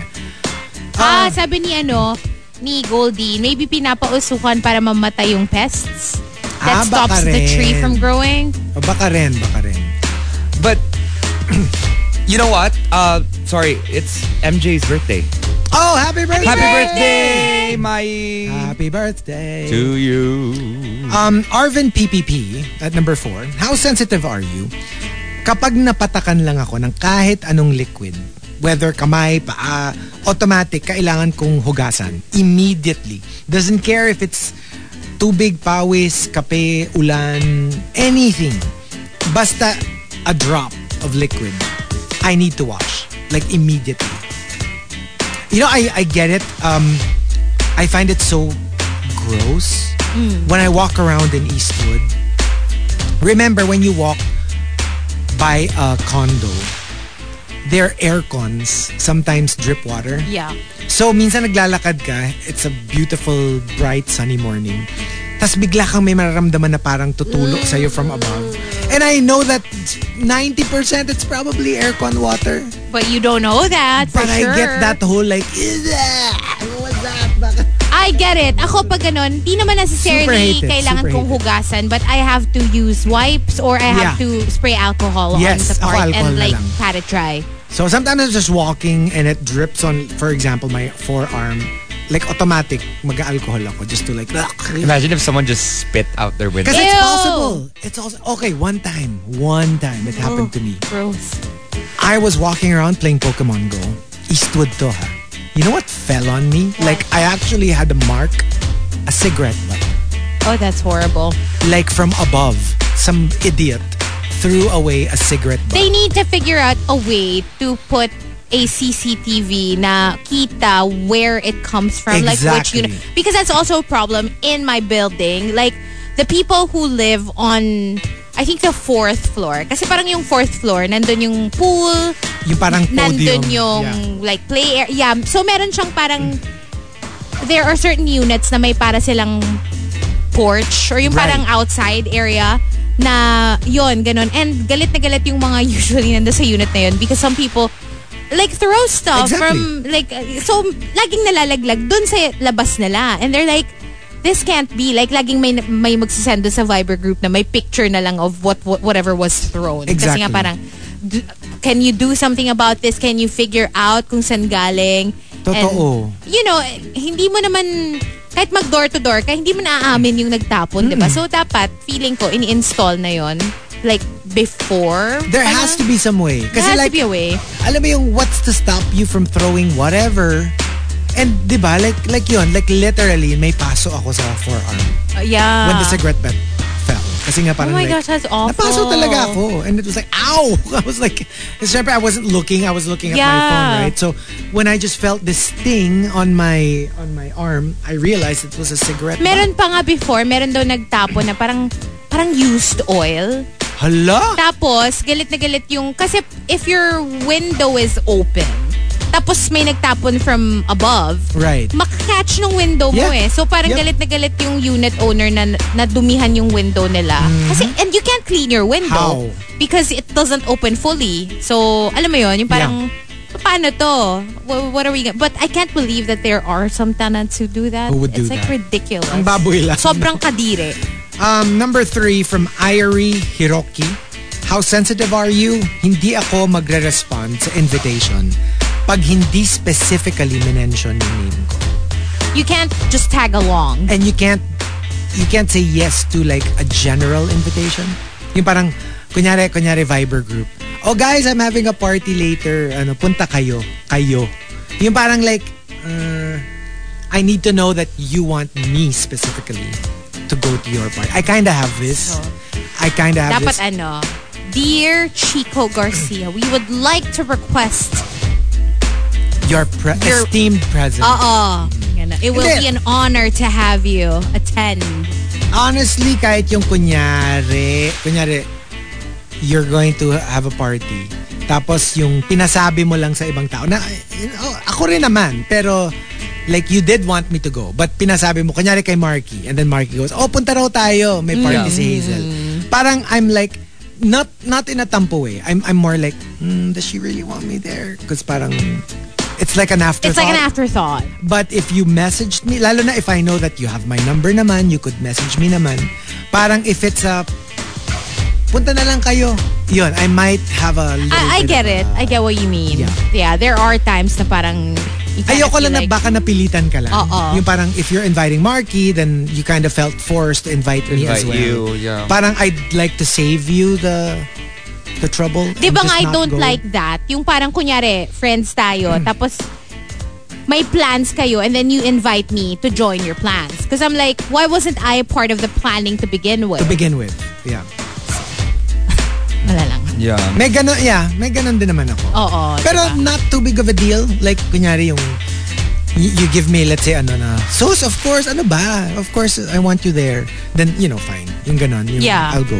Ah, sabi ni ano, ni Goldie, maybe pinapausukan para mamatay yung pests.
Ah,
That
baka
stops the tree
rin.
from growing.
O baka rin, baka rin.
You know what? Uh sorry, it's MJ's birthday.
Oh, happy birthday!
Happy birthday, my
Happy birthday!
to you.
Um, Arvin PPP at number four. How sensitive are you? Kapag napatakan lang ako ng kahit anong liquid, whether kamay, paa, automatic, kailangan kong hugasan. Immediately. Doesn't care if it's tubig, pawis, kape, ulan, anything. Basta a drop of liquid, I need to wash. Like immediately. You know, I, I get it. Um, I find it so gross when I walk around in Eastwood. Remember when you walk by a condo, their air cons sometimes drip water.
Yeah.
So, minsan naglalakad ka, it's a beautiful, bright, sunny morning. Tapos bigla kang may mararamdaman na parang tutulok sa'yo from above. And I know that 90% it's probably aircon water.
But you don't know that
But
sure.
I get that whole like? What's that? Bakit?
I get it. Ako pag ganun, di naman necessarily kailangan kong hugasan but I have to use wipes or I have
Yeah.
to spray alcohol
Yes,
on the part and like pat it dry.
So sometimes I'm just walking and it drips on, for example, my forearm. Like automatic, mag-alcohol ako just to like,
Imagine if someone just spit out their window.
Because it's
Ew.
possible. It's also, okay, one time, one time it happened to me.
Gross.
I was walking around playing Pokemon Go. Eastwood to ha. You know what fell on me? Like I actually had a mark, a cigarette butt.
Oh, that's horrible.
Like from above, some idiot threw away a cigarette butt.
They need to figure out a way to put a CCTV na kita where it comes from, like which
Exactly.
unit. Because that's also a problem in my building. Like the people who live on, I think the fourth floor. Kasi parang yung fourth floor, nandun yung pool,
yung parang podium.
nandun yung
Yeah.
like play area. Yeah, so meron siyang parang there are certain units na may para silang porch or yung
Right.
parang outside area na yon ganun. And galit na galit yung mga usually nanda sa unit na yun because some people like throw stuff
Exactly.
from like uh, so laging nalalaglag dun sa labas nila. And they're like this can't be. Like laging may may magsisend sa Viber group na may picture na lang of what, what whatever was thrown. Kasi
Exactly.
nga parang d- can you do something about this? Can you figure out kung saan galing?
Totoo.
And, you know hindi mo naman kahit mag door to door ka hindi mo naaamin yung nagtapon di ba? So dapat feeling ko ini-install na yon. Like before
There
Parang-
has to be some way.
there
Kasi
has
like,
to be a way
alam mo yung what's to stop you from throwing whatever. And di ba, like, like yun, like literally, may paso ako sa forearm
Uh, yeah
when the cigarette fell. Kasi nga
oh
parang
my
like,
gosh that's awful
Napaso talaga ako. And it was like, ow! I was like, syempre I wasn't looking. I was looking at my phone, right? So when I just felt this sting on my on my arm, I realized it was a cigarette
Meron pa nga before, meron daw nagtapon na parang parang used oil.
Hala?
Tapos, galit na galit yung, kasi if your window is open, tapos may nagtapon from above,
Right.
makakatch ng window mo
Yeah.
eh. So parang
Yep.
galit na galit yung unit owner na nadumihan yung window nila. Kasi, and you can't clean your window.
Mm-hmm. How?
Because it doesn't open fully. So, alam mo yon yung parang, paano to? Wha- What are we gonna, But I can't believe that there are some tenants who do that.
Who would do
it's like
that?
ridiculous.
Ang baboy lang.
Sobrang kadire.
Um, number three from Irie Hiroki. How sensitive are you? Hindi ako magre-respond sa invitation pag hindi specifically minention yung name ko.
You can't just tag along.
And you can't you can't say yes to like a general invitation. Yung parang kunyari kunyari Viber group. Oh guys, I'm having a party later. Ano, punta kayo. Kayo. Yung parang like uh, I need to know that you want me specifically to go to your party. I kind of have this. I kind of have
Dapat
this.
ano, Dear Chico Garcia, we would like to request,
Your pre-
Your-
esteemed presence.
oo, ganun. it will
Hindi.
be an honor to have you attend.
Honestly, kahit yung kunyari, kunyari, you're going to have a party. Tapos yung pinasabi mo lang sa ibang tao. Na, oh, ako rin naman. Pero, like, you did want me to go. But pinasabi mo, kunyari kay Marky. And then Marky goes, oh, punta raw tayo. May party
Yeah.
si Hazel. Parang, I'm like, not not in a tampo way. I'm, I'm more like, hmm, does she really want me there? Because parang, it's like an afterthought.
It's like an afterthought.
But if you messaged me, lalo na if I know that you have my number naman, you could message me naman. Parang if it's a, punta na lang kayo. Yun, I might have a little
I, I
bit
get
of
it.
a-
I get what you mean.
Yeah.
Yeah, there are times na parang
Ayoko lang na
like,
baka napilitan ka lang.
Oo.
Yung parang if you're inviting Marky, then you kind of felt forced to invite me as
Invite
well.
you, yeah.
Parang I'd like to save you the the trouble.
Di ba nga I don't
go.
like that? Yung parang kunyari, friends tayo,
Hmm.
tapos may plans kayo and then you invite me to join your plans. Because I'm like, why wasn't I part of the planning to begin with?
To begin with. Yeah.
Wala lang.
Yeah.
May ganun, yeah, may ganun din naman ako.
Oo.
Pero
diba?
not too big of a deal. Like, kunyari yung y- you give me, let's say, ano na, Sus, of course, ano ba? Of course, I want you there. Then, you know, fine. Yung ganon. Yung
Yeah.
I'll go.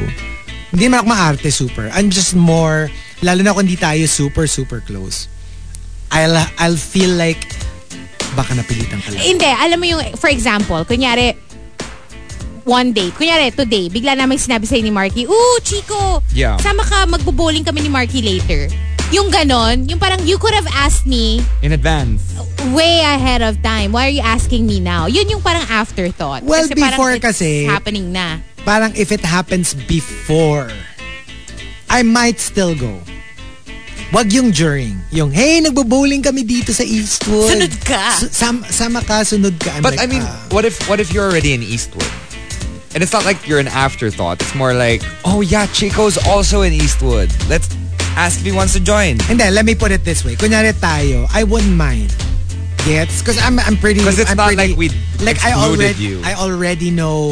Hindi naman ako maarte super. I'm just more, lalo na kung hindi tayo super, super close. I'll, I'll feel like, baka napilitan ka lang.
Hindi, alam mo yung, for example, kunyari, one day, kunyari today, bigla namin sinabi sa'yo ni Marky, Ooh, Chico,
Yeah.
sama ka, magbo-bowling kami ni Marky later. Yung ganon, yung parang you could have asked me
In advance.
way ahead of time. Why are you asking me now? Yun yung parang afterthought.
Well,
kasi parang
before
it's
kasi-
happening na.
Parang if it happens before, I might still go. Wag yung during. Yung, hey, nagbo-bowling kami dito sa Eastwood.
Sunod ka.
Sam- sama ka, sunod ka. I'm
But
like,
I mean,
ah.
what if what if you're already in Eastwood? And it's not like you're an afterthought. It's more like, oh yeah, Chico's also in Eastwood. Let's ask if he wants to join.
Hindi, let me put it this way. Kunyari tayo, I wouldn't mind. Gets? Because I'm, I'm pretty...
'Cause it's
I'm
not
pretty,
like we
Like, I already,
you.
I already know,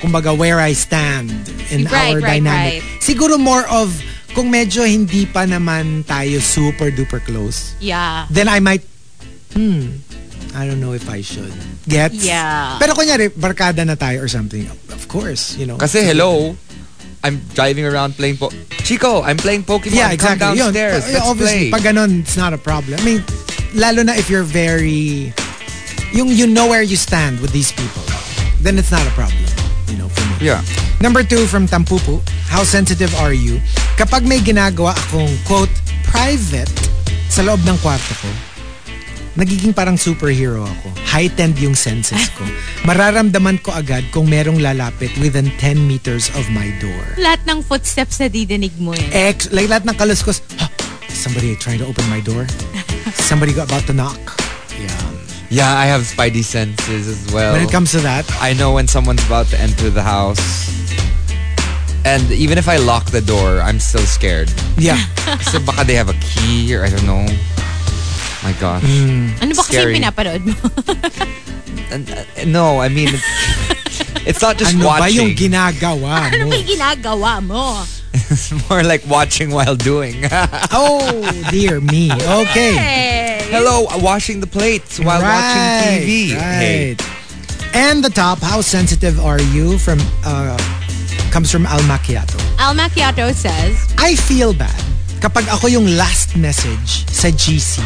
kumbaga, where I stand in
Right,
our
right,
dynamic.
right.
Siguro more of, kung medyo hindi pa naman tayo super duper close,
Yeah.
then I might, hmm, I don't know if I should. Gets?
Yeah.
Pero kunyari, barkada na tayo or something. Of course, you know.
Kasi hello, I'm driving around playing po. Chico, I'm playing Pokemon.
Yeah,
Come
exactly. Yun,
downstairs.
uh,
Let's
obviously,
play.
pag ganun, it's not a problem. I mean, lalo na if you're very, yung you know where you stand with these people, then it's not a problem. You know, for me.
yeah.
Number two from Tampupu, how sensitive are you? Kapag may ginagawa akong, quote, private sa loob ng kwarto ko, nagiging parang superhero ako. Heightened yung senses ko. Mararamdaman ko agad kung merong lalapit within 10 meters of my door.
Lahat ng footsteps na didinig mo eh.
Ex, like lahat ng kaluskos, huh, somebody trying to open my door? Somebody got about to knock? Yeah.
Yeah, I have spidey senses as well.
When it comes to that,
I know when someone's about to enter the house. And even if I lock the door, I'm still scared.
yeah.
Kasi baka they have a key or I don't know. My gosh.
Ano ba kasi
Scary.
pinapanood mo?
Uh, no, I mean, it's, it's not just
ano ba yung
watching.
ginagawa
ano
mo?
ba yung ginagawa mo?
It's more like watching while doing.
Oh, dear me. Okay.
Hey.
Hello, washing the plates while watching TV. Hey.
Right. And the top, how sensitive are you from, uh, comes from Al Macchiato.
Al Macchiato says,
I feel bad kapag ako yung last message sa GC.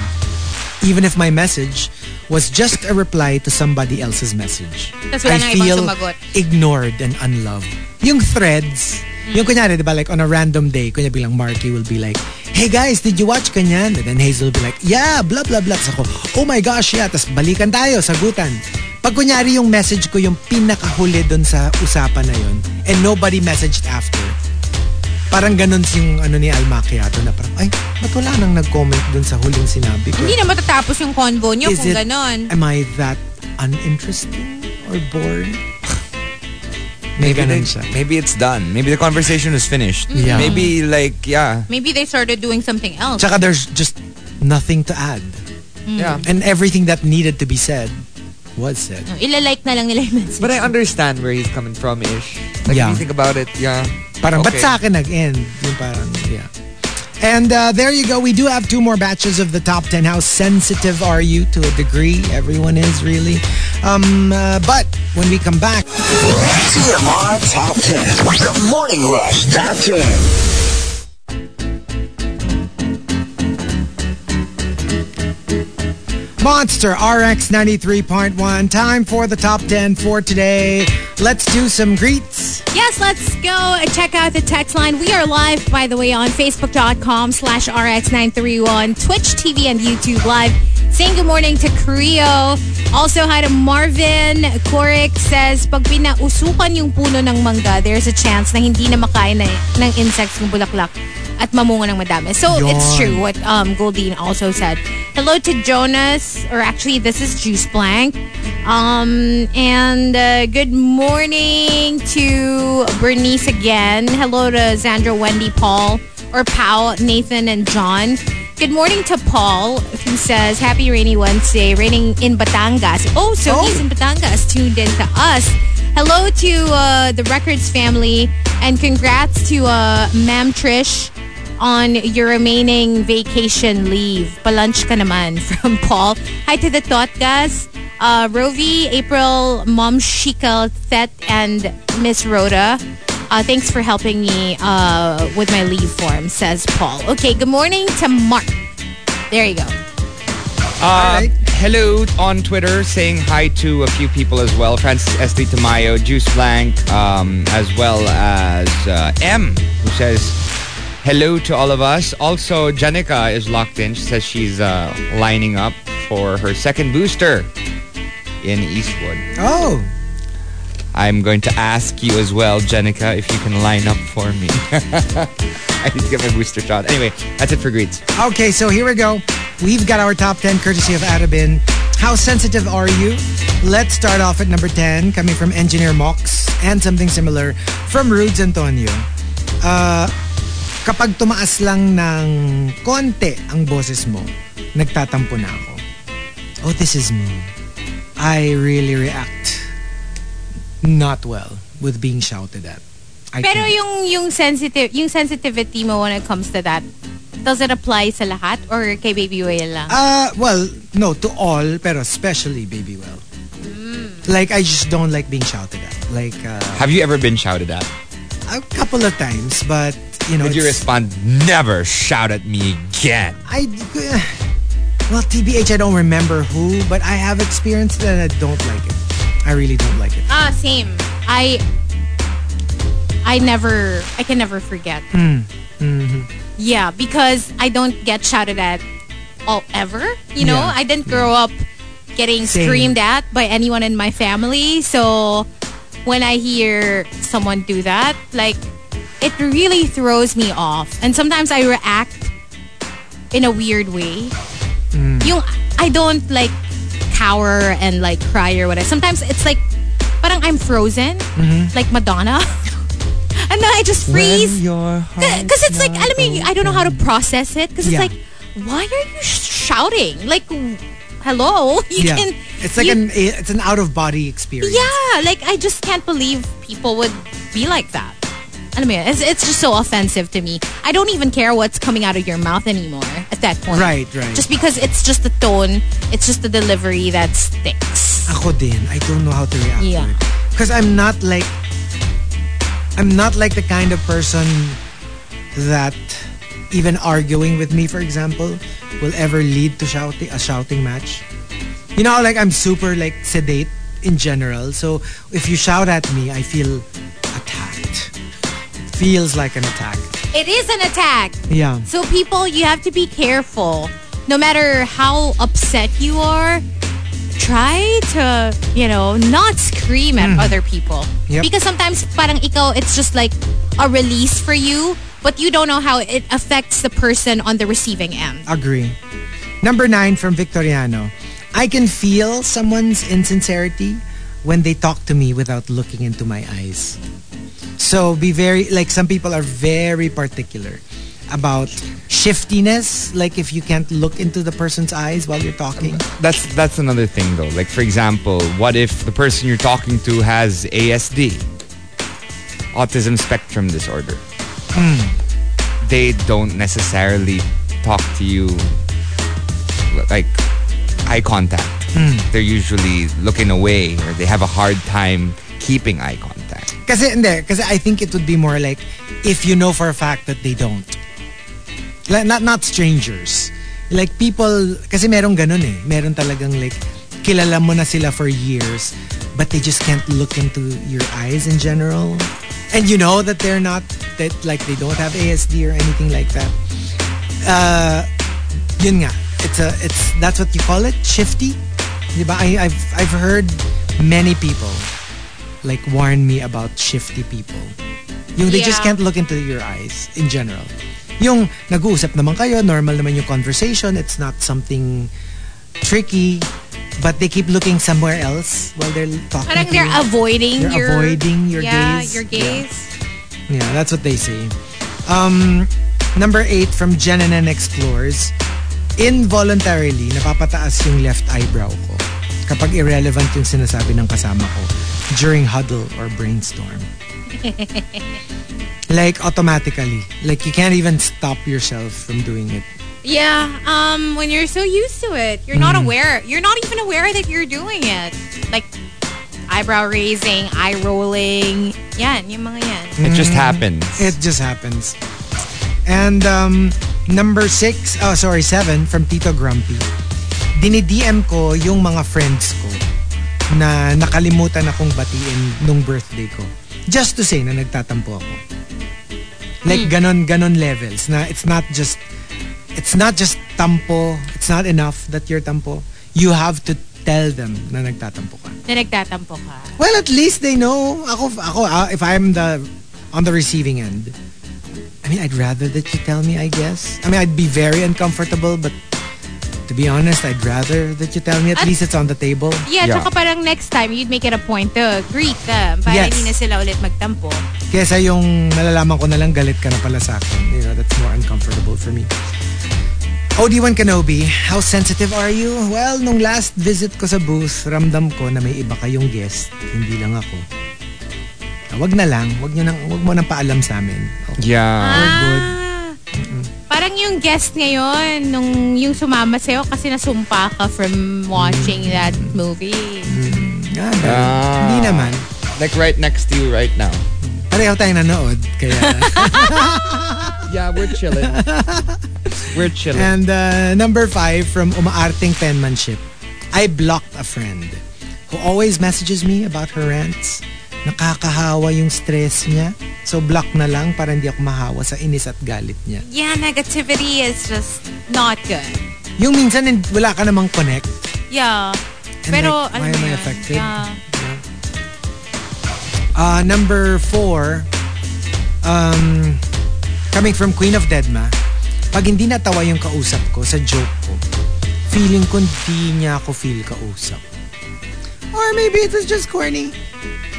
Even if my message was just a reply to somebody else's message. I feel ignored and unloved. Yung threads, yung kunyari, di ba, like on a random day, kunyari bilang Marky will be like, hey guys, did you watch kanyan? And then Hazel will be like, yeah, blah, blah, blah. Tapos ako, oh my gosh, yeah. Tapos balikan tayo, sagutan. Pag kunyari yung message ko yung pinakahuli dun sa usapan na yun, and nobody messaged after, parang ganun yung ano ni Al Macchiato na parang, ay, ba't wala nang nag-comment dun sa huling sinabi ko?
hindi na matatapos yung convo nyo
Is
kung
it-
ganon.
Am I that uninteresting or bored? May
Maybe,
ganun
they-
siya.
maybe it's done. Maybe the conversation is finished.
Yeah.
Maybe like, yeah.
Maybe they started doing something else.
Tsaka there's just nothing to add.
Yeah.
And everything that needed to be said was said.
Ilalike na lang nila yung message.
But I understand where he's coming from, ish. Like,
Yeah.
if you think about it, yeah.
Parang, ba't sa akin nag-end? Yung parang, yeah. And uh, there you go. We do have two more batches of the top 10. How sensitive are you to a degree? Everyone is really. Um, uh, but when we come back,
TMR Top 10. The Morning Rush Top 10.
Monster RX 93.1. Time for the top 10 for today. Let's do some greets.
Yes, let's go check out the text line. We are live, by the way, on Facebook.com slash RX931, Twitch TV and YouTube Live. Saying good morning to Creo. Also, hi to Marvin. Korik says, pag pinausukan yung puno ng mangga, there's a chance na hindi na makain na, ng insects ng bulaklak at mamunga ng madami. So, it's true what um, Goldine also said. Hello to Jonas, or actually, this is Juice Blank. Um, and uh, good morning to Bernice again. Hello to Zandra, Wendy, Paul, or Pau, Nathan, and John. Good morning to Paul, who says, Happy rainy Wednesday, raining in Batangas. Oh, so
Oh.
he's in Batangas, tuned in to us. Hello to uh, the Records family, and congrats to uh, Ma'am Trish on your remaining vacation leave. Palunch ka naman from Paul. Hi to the Totgas, uh, Rovi, April, Mom Shika, Thet, and Miss Rhoda. Uh, thanks for helping me uh, with my leave form, says Paul. Okay, good morning to Mark. There you go.
Uh,
right.
Hello on Twitter, saying hi to a few people as well. Francis Estee Tamayo, Juice Blank, um, as well as uh, M, who says hello to all of us. Also, Janica is locked in. She says she's uh, lining up for her second booster in Eastwood.
Oh,
I'm going to ask you as well, Jenica, if you can line up for me. I need to get my booster shot. Anyway, that's it for greets.
Okay, so here we go. We've got our top 10 courtesy of Arabin. How sensitive are you? Let's start off at number 10, coming from Engineer Mox, and something similar from Rudes Antonio. Uh, kapag tumaas lang ng konti ang boses mo, nagtatampo na ako. Oh, this is me. I really react not well with being shouted at. I
Pero
can't.
yung yung sensitive yung sensitivity mo when it comes to that, does it apply sa lahat or kay Baby Whale lang?
Uh, well, no, to all, pero especially Baby Well. Like, I just don't like being shouted at. Like, uh,
Have you ever been shouted at?
a couple of times, but, you know,
Did you respond, never shout at me again?
I, well, TBH, I don't remember who, but I have experienced it and I don't like it. I really don't like it.
ah, same. I I never I can never forget. Mm. Mm -hmm. Yeah, because I don't get shouted at all ever. You know,
Yeah.
I didn't grow up getting
Same.
screamed at by anyone in my family. So when I hear someone do that, like it really throws me off. And sometimes I react in a weird way. Yung I don't like cower and like cry or whatever. Sometimes it's like parang I'm frozen, mm-hmm. like Madonna. and then I just freeze. Because eh, it's like, alam mo, I don't know how to process it. Because
Yeah.
it's like, why are you sh- shouting? Like, hello? You
yeah.
can.
it's like
you-
an, eh, it's an out-of-body experience.
Yeah, like, I just can't believe people would be like that. Alam mo yun, it's, it's just so offensive to me. I don't even care what's coming out of your mouth anymore at that point.
Right, right.
Just because it's just the tone, it's just the delivery that sticks.
Ako din. I don't know how to react
Yeah.
to it. Because I'm not like I'm not like the kind of person that even arguing with me, for example, will ever lead to shouting a shouting match. You know, like I'm super like sedate in general. So if you shout at me, I feel attacked. Feels like an attack.
It is an attack.
Yeah.
So people, you have to be careful. No matter how upset you are, try to, you know, not scream at mm. other people.
Yep.
Because sometimes parang ikaw, it's just like a release for you, but you don't know how it affects the person on the receiving end.
Agree. Number nine from Victoriano. I can feel someone's insincerity when they talk to me without looking into my eyes. So be very, like some people are very particular about shiftiness. Like if you can't look into the person's eyes while you're talking.
That's that's another thing though. Like for example, what if the person you're talking to has ASD, autism spectrum disorder? Hmm. They don't necessarily talk to you like eye contact. They're usually looking away or they have a hard time keeping eye contact.
Kasi, hindi. Kasi I think it would be more like if you know for a fact that they don't. Like, not, not strangers. Like people, kasi merong ganun eh. Meron talagang like, kilala mo na sila for years, but they just can't look into your eyes in general. And you know that they're not, that like they don't have ASD or anything like that. Uh, yun nga. It's a, it's, that's what you call it? Shifty? I, I've, I've heard many people like warn me about shifty people. Yung they just can't look into your eyes in general. Yung nag-uusap naman kayo, normal naman yung conversation, it's not something tricky, but they keep looking somewhere else while they're talking
Parang they're
you.
avoiding
They're
your
avoiding your
yeah,
gaze.
your
Yeah.
gaze.
Yeah, that's what they say. Um, number eight from Jenanen Explores. Involuntarily, napapataas yung left eyebrow ko kapag irrelevant yung sinasabi ng kasama ko during huddle or brainstorm. like automatically. Like you can't even stop yourself from doing it.
Yeah, um, when you're so used to it, you're not aware. You're not even aware that you're doing it. Like eyebrow raising, eye rolling. Yan, yung mga yan.
It just happens.
It just happens. And um, number six, oh sorry, seven from Tito Grumpy. Dinidm ko yung mga friends ko na nakalimutan akong batiin nung birthday ko. Just to say na nagtatampo ako. Like ganon, ganon levels na it's not just it's not just tampo. It's not enough that you're tampo. You have to tell them na nagtatampo ka.
Na nagtatampo ka.
Well, at least they know. Ako, ako ah, if I'm the on the receiving end, I mean, I'd rather that you tell me, I guess. I mean, I'd be very uncomfortable, but to be honest, I'd rather that you tell me. At
At-
least it's on the table.
Yeah,
Yeah.
tsaka parang next time, you'd make it a point to greet them para
Yes.
hindi na sila ulit magtampo.
Kesa yung nalalaman ko na lang galit ka na pala sa akin. You know, that's more uncomfortable for me. OD1 Kenobi, how sensitive are you? Well, nung last visit ko sa booth, ramdam ko na may iba kayong guest. Hindi lang ako. Wag na lang. Wag, nyo nang, wag mo nang paalam sa amin. Okay.
Yeah.
good.
Ah, Parang yung guest ngayon, nung yung sumama sa'yo kasi nasumpa ka from watching that movie.
Ah,
Ah.
Hindi naman.
Like right next to you right now.
Pareho tayong nanood. Kaya,
Yeah, we're chilling. we're chilling.
and uh, number five from Umaarting Penmanship. I blocked a friend who always messages me about her rants. Nakakahawa yung stress niya. So block na lang para hindi ako mahawa sa inis at galit niya.
Yeah, negativity is just not good.
Yung minsan wala ka namang connect.
Yeah.
And
Pero,
like,
alam
why am I affected?
Yeah.
Uh, number four, um, coming from Queen of Deadma, pag hindi natawa yung kausap ko sa joke ko, feeling ko hindi niya ako feel kausap. Or maybe it was just corny.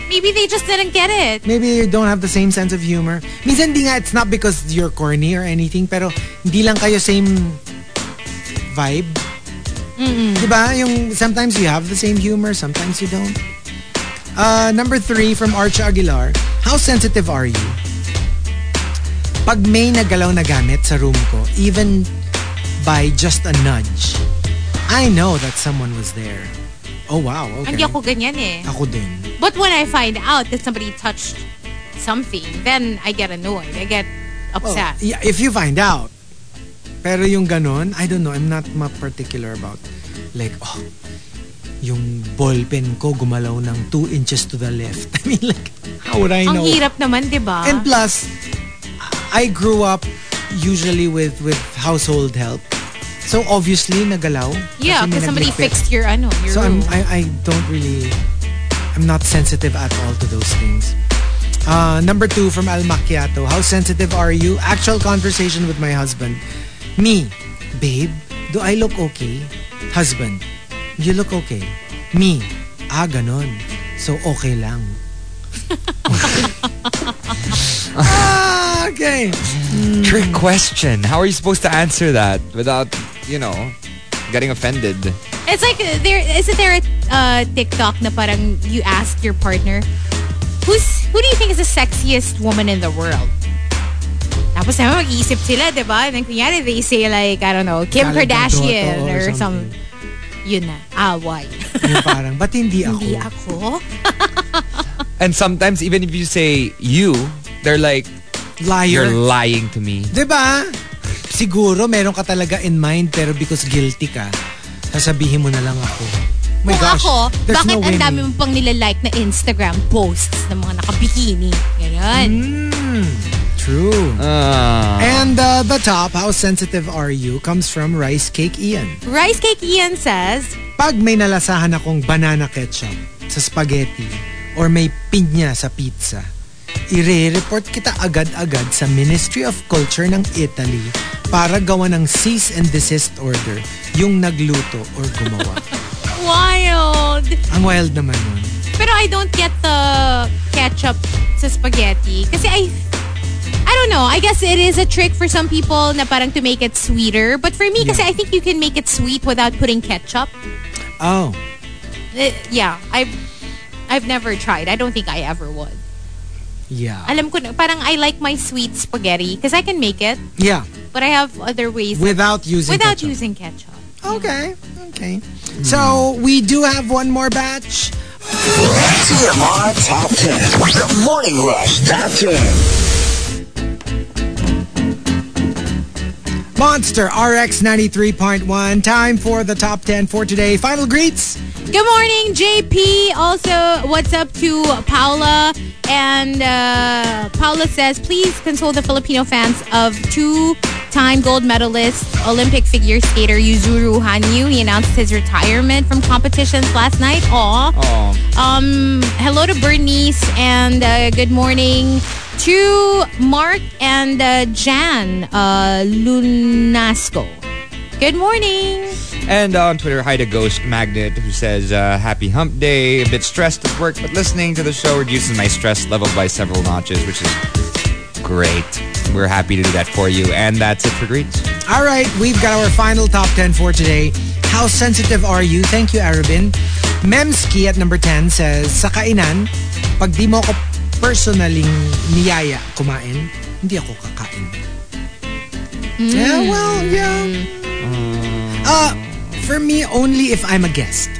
Maybe they just didn't get it.
Maybe you don't have the same sense of humor. Minsan di nga, it's not because you're corny or anything, pero hindi lang kayo same vibe. Diba? Yung, sometimes you have the same humor, sometimes you don't. Uh, number three from Arch Aguilar. How sensitive are you? Pag may nagalaw na gamit sa room ko, even by just a nudge, I know that someone was there. Oh wow, okay.
Hindi ako ganyan eh.
Ako din.
But when I find out that somebody touched something, then I get annoyed. I get
Well,
upset.
yeah, if you find out. Pero yung ganon, I don't know, I'm not particular about like, oh, yung ballpen ko gumalaw ng 2 inches to the left. I mean like, how would I
Ang
know?
hirap naman, di ba?
And plus, I grew up usually with with household help. So obviously, nagalaw.
yeah, because somebody fixed your ano, your
So I'm. I, I don't really, I'm not sensitive at all to those things. Uh, number two from Al Macchiato. How sensitive are you? Actual conversation with my husband. Me, babe, do I look okay? Husband, you look okay. Me, ah, ganon. So okay lang. ah, okay.
Trick question. How are you supposed to answer that without, you know, getting offended?
It's like, uh, there isn't there a uh, TikTok na parang you ask your partner, who's who do you think is the sexiest woman in the world? Tapos naman mag-iisip sila, di ba? And then kunyari, they say like, I don't know, Kim
Gal
Kardashian
or
or, some,
something.
yun na, away.
Yung parang, ba't hindi ako?
Hindi ako.
And sometimes even if you say you, they're like,
Liar.
you're lying to me.
'Di ba? Siguro meron ka talaga in mind pero because guilty ka, sasabihin mo na lang ako. My
Kung
gosh,
ako, bakit
no
ang dami mo pang nilalike na Instagram posts ng mga nakabikini? Ganon.
Mm, true.
Ah.
And uh, the top, how sensitive are you, comes from Rice Cake Ian.
Rice Cake Ian says,
Pag may nalasahan akong banana ketchup sa spaghetti or may pinya sa pizza, ire-report kita agad-agad sa Ministry of Culture ng Italy para gawa ng cease and desist order yung nagluto or gumawa.
wild.
Ang wild naman nun.
Pero I don't get the ketchup sa spaghetti. Kasi I, I don't know. I guess it is a trick for some people na parang to make it sweeter. But for me, kasi
Yeah.
I think you can make it sweet without putting ketchup.
Oh,
Eh, yeah, I've, I've never tried. I don't think I ever would.
Yeah.
Alam ko na, parang I like my sweet spaghetti because I can make it.
Yeah,
But I have other ways
without using
without
ketchup.
using ketchup.
Okay, okay. Hmm. So, we do have one more batch.
TMR Top 10. The Morning Rush Top 10.
Monster RX 93.1. Time for the top 10 for today. Final greets.
Good morning, JP. Also, what's up to Paula? And uh, Paula says, please console the Filipino fans of two-time gold medalist Olympic figure skater Yuzuru Hanyu. He announced his retirement from competitions last night. Aw.
Oh.
Um, hello to Bernice and uh, good morning To Mark and uh, Jan uh, Lunasco. Good morning.
And on Twitter, hi to Ghost Magnet, who says, uh, Happy hump day. A bit stressed at work, but listening to the show reduces my stress level by several notches, which is great. We're happy to do that for you. And that's it for greets.
All right, we've got our final top 10 for today. How sensitive are you? Thank you, Arabin. Memski at number 10 says, Sa kainan, pag di mo ako personaling niyaya kumain, hindi ako kakain. Yeah, well, yeah. Uh, for me, only if I'm a guest.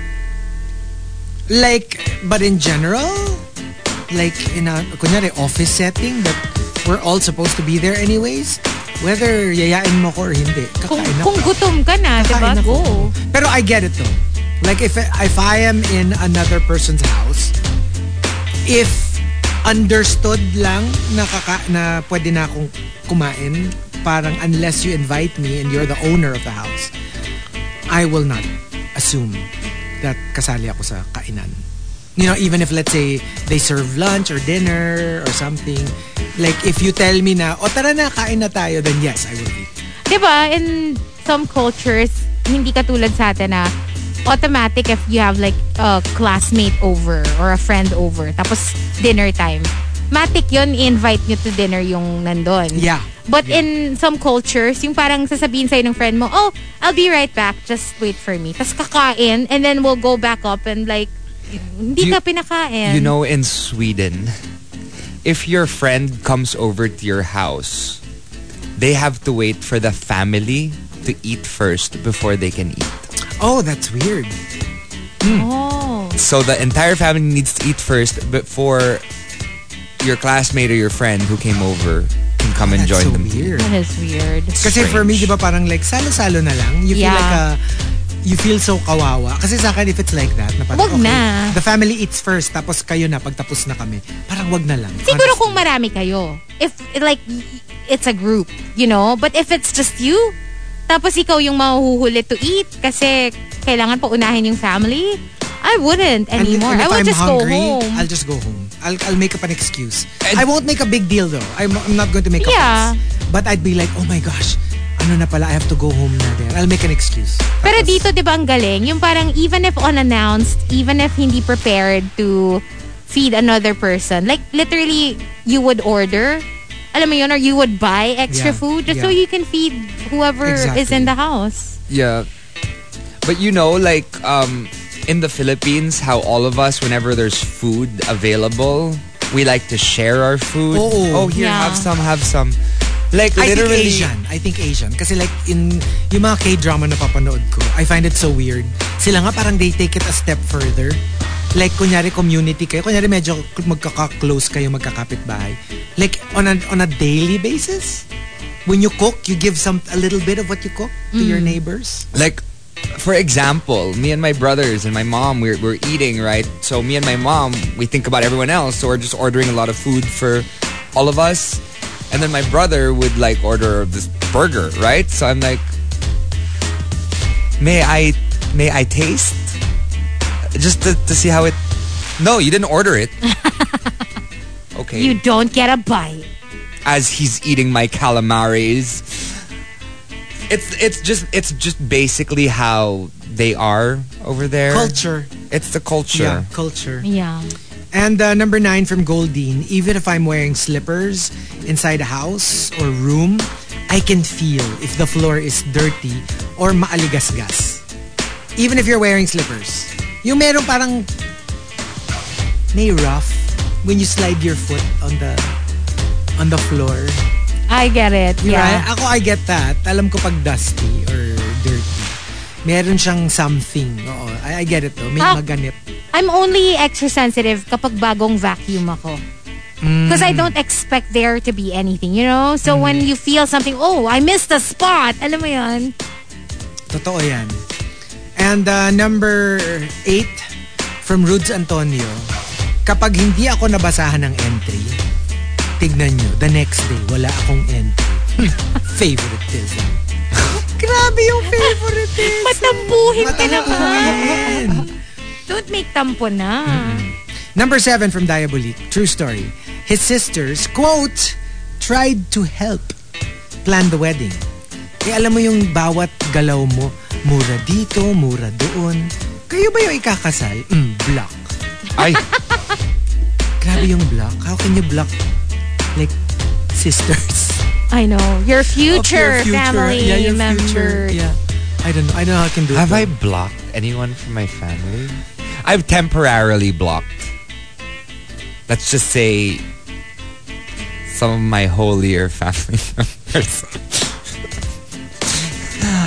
Like, but in general, like in a, kunyari, office setting that we're all supposed to be there anyways, whether yayain mo ko or hindi,
Kung,
kakain ako.
kung gutom ka na, di ba? Go.
Pero I get it though. Like if if I am in another person's house, if understood lang na, kaka, na pwede na akong kumain, parang unless you invite me and you're the owner of the house, I will not assume that kasali ako sa kainan. You know, even if let's say they serve lunch or dinner or something, like if you tell me na, o tara na, kain na tayo, then yes, I will eat.
Di ba, in some cultures, hindi katulad sa atin na automatic if you have like a classmate over or a friend over, tapos dinner time. Matic yun, invite nyo to dinner yung nandun.
Yeah.
But
Yeah.
in some cultures, yung parang sasabihin sa'yo ng friend mo, oh, I'll be right back, just wait for me. Tapos kakain, and then we'll go back up and like, hindi
You-
ka pinakain.
You know, in Sweden, if your friend comes over to your house, they have to wait for the family to eat first before they can eat.
Oh, that's weird.
Oh.
So the entire family needs to eat first before your classmate or your friend who came over can come and
That's
join
so
them.
weird.
That is weird.
Kasi for me, di ba parang like salo-salo na lang. You feel
Yeah.
like a, you feel so kawawa. Kasi sa akin, if it's like that, na parang,
Wag na.
the family eats first, tapos kayo na, pagtapos na kami. Parang wag na lang.
Siguro
Honestly.
kung marami kayo. If, like, it's a group, you know? But if it's just you, tapos ikaw yung mahuhuli to eat kasi kailangan pa unahin yung family, I wouldn't
And,
anymore.
and if
I would
I'm
just
hungry,
go home.
I'll just go home. I'll, I'll make up an excuse.
And-
I won't make a big deal though. I'm, I'm not going to make a
Yeah.
fuss. But I'd be like, oh my gosh, ano na pala, I have to go home na din. I'll make an excuse.
Pero
Tapos,
dito, di ba ang galing? Yung parang even if unannounced, even if hindi prepared to feed another person, like literally, you would order, alam mo yun, or you would buy extra
Yeah.
food just so you can feed whoever is in the house.
Yeah. But you know, like um, in the Philippines, how all of us, whenever there's food available, we like to share our food.
Oo.
Oh, here,
Yeah.
have some, have some. Like
I think
literally,
Asian. I think Asian. Kasi like in yung mga K-drama na papanood ko, I find it so weird. Sila nga parang they take it a step further. Like kunyari community kayo, kunyari medyo magkaka-close kayo, magkakapit-bahay. Like on a, on a daily basis, when you cook, you give some a little bit of what you cook to your mm. neighbors.
like for example, me and my brothers and my mom, we're, we're eating, right? So me and my mom, we think about everyone else. So we're just ordering a lot of food for all of us. And then my brother would like order this burger, right? So I'm like, may I, may I taste? Just to, to see how it, no, you didn't order it. Okay.
You don't get a bite.
as he's eating my calamaris. It's it's just it's just basically how they are over there.
Culture.
It's the culture.
Yeah, culture.
Yeah.
And uh, number nine from Goldine, even if I'm wearing slippers inside a house or room, I can feel if the floor is dirty or maaligasgas. Even if you're wearing slippers. Yung meron parang may rough when you slide your foot on the on the floor.
I get it.
Diba?
Yeah.
Ako, I get that. Alam ko pag dusty or dirty. Meron siyang something. Oo, I, I get it though. May
Ah.
maganip.
I'm only extra sensitive kapag bagong vacuum ako. Because I don't expect there to be anything, you know? So when you feel something, oh, I missed a spot. Alam mo yun?
Totoo yan. And uh, number eight, from Rudes Antonio, kapag hindi ako nabasahan ng entry, tignan nyo, the next day, wala akong entry. Favoritism. Grabe yung favoritism.
Matampuhin ka naman.
Matampuhin.
Don't make tampo na.
Number seven from Diabolik. True story. His sisters, quote, tried to help plan the wedding. Eh, alam mo yung bawat galaw mo, mura dito, mura doon. Kayo ba yung ikakasal? Mm, block.
Ay,
Grabe yung block. How can you block, like, sisters?
I know. Your
of
future,
your
family
yeah, your
member.
future. Yeah. I don't know. I don't know how I can do it.
have I blocked anyone from my family? I've temporarily blocked. Let's just say some of my holier family members.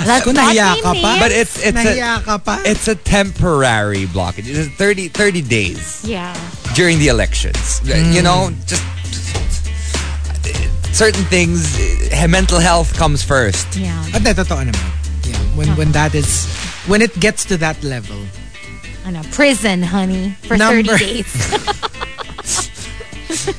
That's
Kung nahiya ka pa?
But it's it's
Nahiya
a
ka pa?
it's a temporary blockage. It's 30, 30 days
Yeah.
during the elections. You know, just certain things. eh, Mental health comes first.
Yeah.
At na, totoo naman. Yeah. When, when that is, when it gets to that level.
Ano, prison, honey, for
Number-
30 days.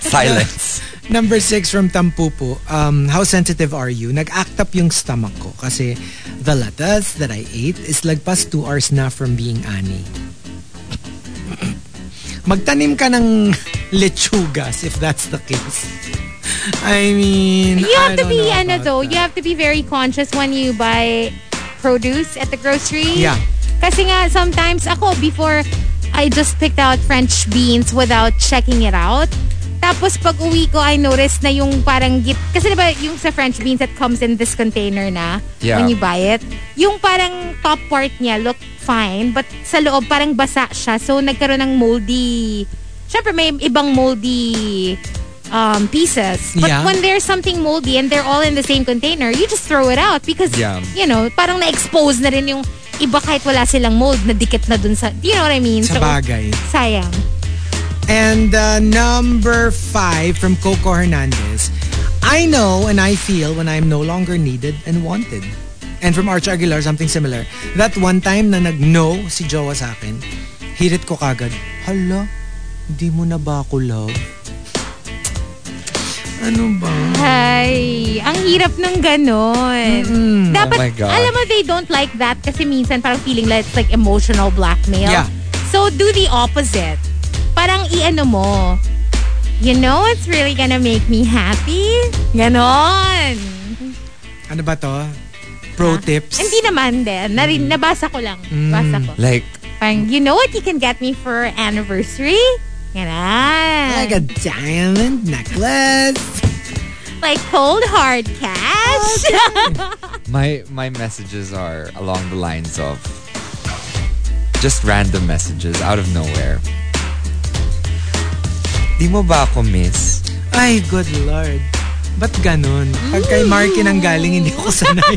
Silence.
Number six from Tampupo. Um, how sensitive are you? Nag-act up yung stomach ko kasi the latas that I ate is lagpas two hours na from being ani. Magtanim ka ng lechugas if that's the case. I mean,
You
I
have to
don't
be, ano though,
that.
you have to be very conscious when you buy produce at the grocery.
Yeah.
Kasi nga, sometimes ako, before I just picked out French beans without checking it out. Tapos pag uwi ko, I noticed na yung parang git... Kasi diba yung sa French beans that comes in this container na
Yeah.
when you buy it, yung parang top part niya look fine, but sa loob parang basa siya. So nagkaroon ng moldy... Siyempre may ibang moldy um, pieces. But
Yeah.
when there's something moldy and they're all in the same container, you just throw it out because,
Yeah.
you know, parang na-expose na rin yung iba kahit wala silang mold na dikit na dun sa... Do you know what I mean?
Sa bagay.
Sayang.
And uh, number five from Coco Hernandez. I know and I feel when I'm no longer needed and wanted. And from Arch Aguilar, something similar. That one time na nag-no si Jowa sa akin, hirit ko kagad, hala, di mo na ba ako love? Ano ba?
Ay, ang hirap ng ganon. Dapat,
Oh my God.
alam mo, they don't like that kasi minsan parang feeling like it's like emotional blackmail.
Yeah.
So, do the opposite. Parang i-ano mo, you know what's really gonna make me happy? Ganon.
Ano ba to? Pro ah, tips?
Hindi naman din. Nari, mm. nabasa ko lang. Mm. Basa ko.
Like,
Parang, you know what you can get me for anniversary? Ganon.
Like a diamond necklace?
Like cold hard cash?
Oh, my my messages are along the lines of just random messages out of nowhere. Di mo ba ako miss?
Ay, good lord. Ba't ganun? Pag kay Marky nang galing, hindi ako sanay.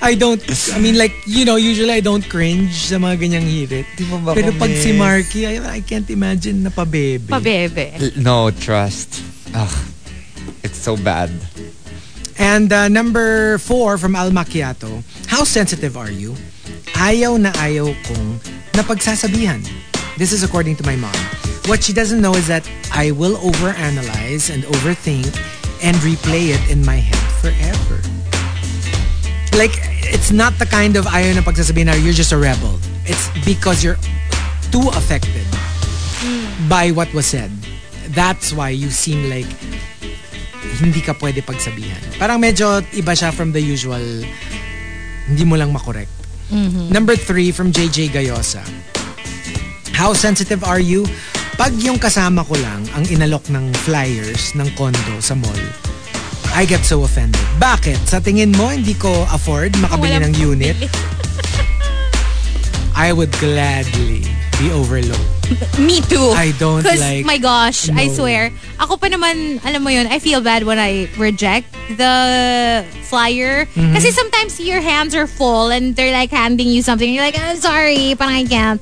I don't, I mean like, you know, usually I don't cringe sa mga ganyang hirit.
Di mo ba
Pero pag si
miss?
Marky, I, I can't imagine na pabebe.
Pabebe.
L- No, trust. Ugh, it's so bad.
And uh, number four from Al Macchiato, how sensitive are you? Ayaw na ayaw kong napagsasabihan. This is according to my mom. What she doesn't know is that I will overanalyze and overthink and replay it in my head forever. Like, it's not the kind of ayaw na pagsasabihin na you're just a rebel. It's because you're too affected by what was said. That's why you seem like hindi ka pwede pagsabihan. Parang medyo iba siya from the usual hindi mo lang makorek. Number three from JJ Gayosa. How sensitive are you? Pag yung kasama ko lang ang inalok ng flyers ng condo sa mall, I get so offended. Bakit? Sa tingin mo, hindi ko afford makabili
Walang
ng unit? I would gladly be overlooked.
Me too.
I don't like-
my gosh, I
No.
swear, ako pa naman, alam mo yun, I feel bad when I reject the flyer.
Mm-hmm.
Kasi sometimes your hands are full and they're like handing you something. You're like, I'm sorry, parang I can't.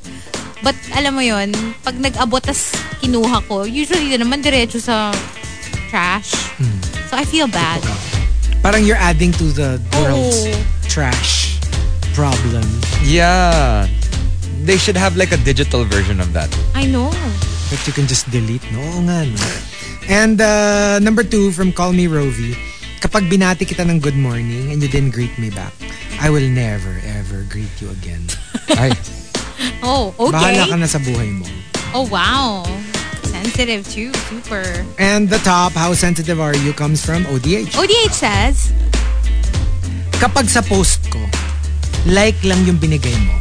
But alam mo yun, pag nag-abot tas kinuha ko, usually din naman diretso sa trash.
Hmm.
So I feel bad.
Parang you're adding to the world's
Oh.
trash problem.
Yeah. They should have like a digital version of that.
I know.
That you can just delete, no? Oo nga, no? And uh, number two from Call Me Rovi, kapag binati kita ng good morning and you didn't greet me back, I will never ever greet you again.
Ay,
Oh,
Bahala ka
okay.
na sa buhay mo.
Oh, wow. Sensitive too. Super.
And the top, how sensitive are you, comes from ODH.
ODH says,
Kapag sa post ko, like lang yung binigay mo.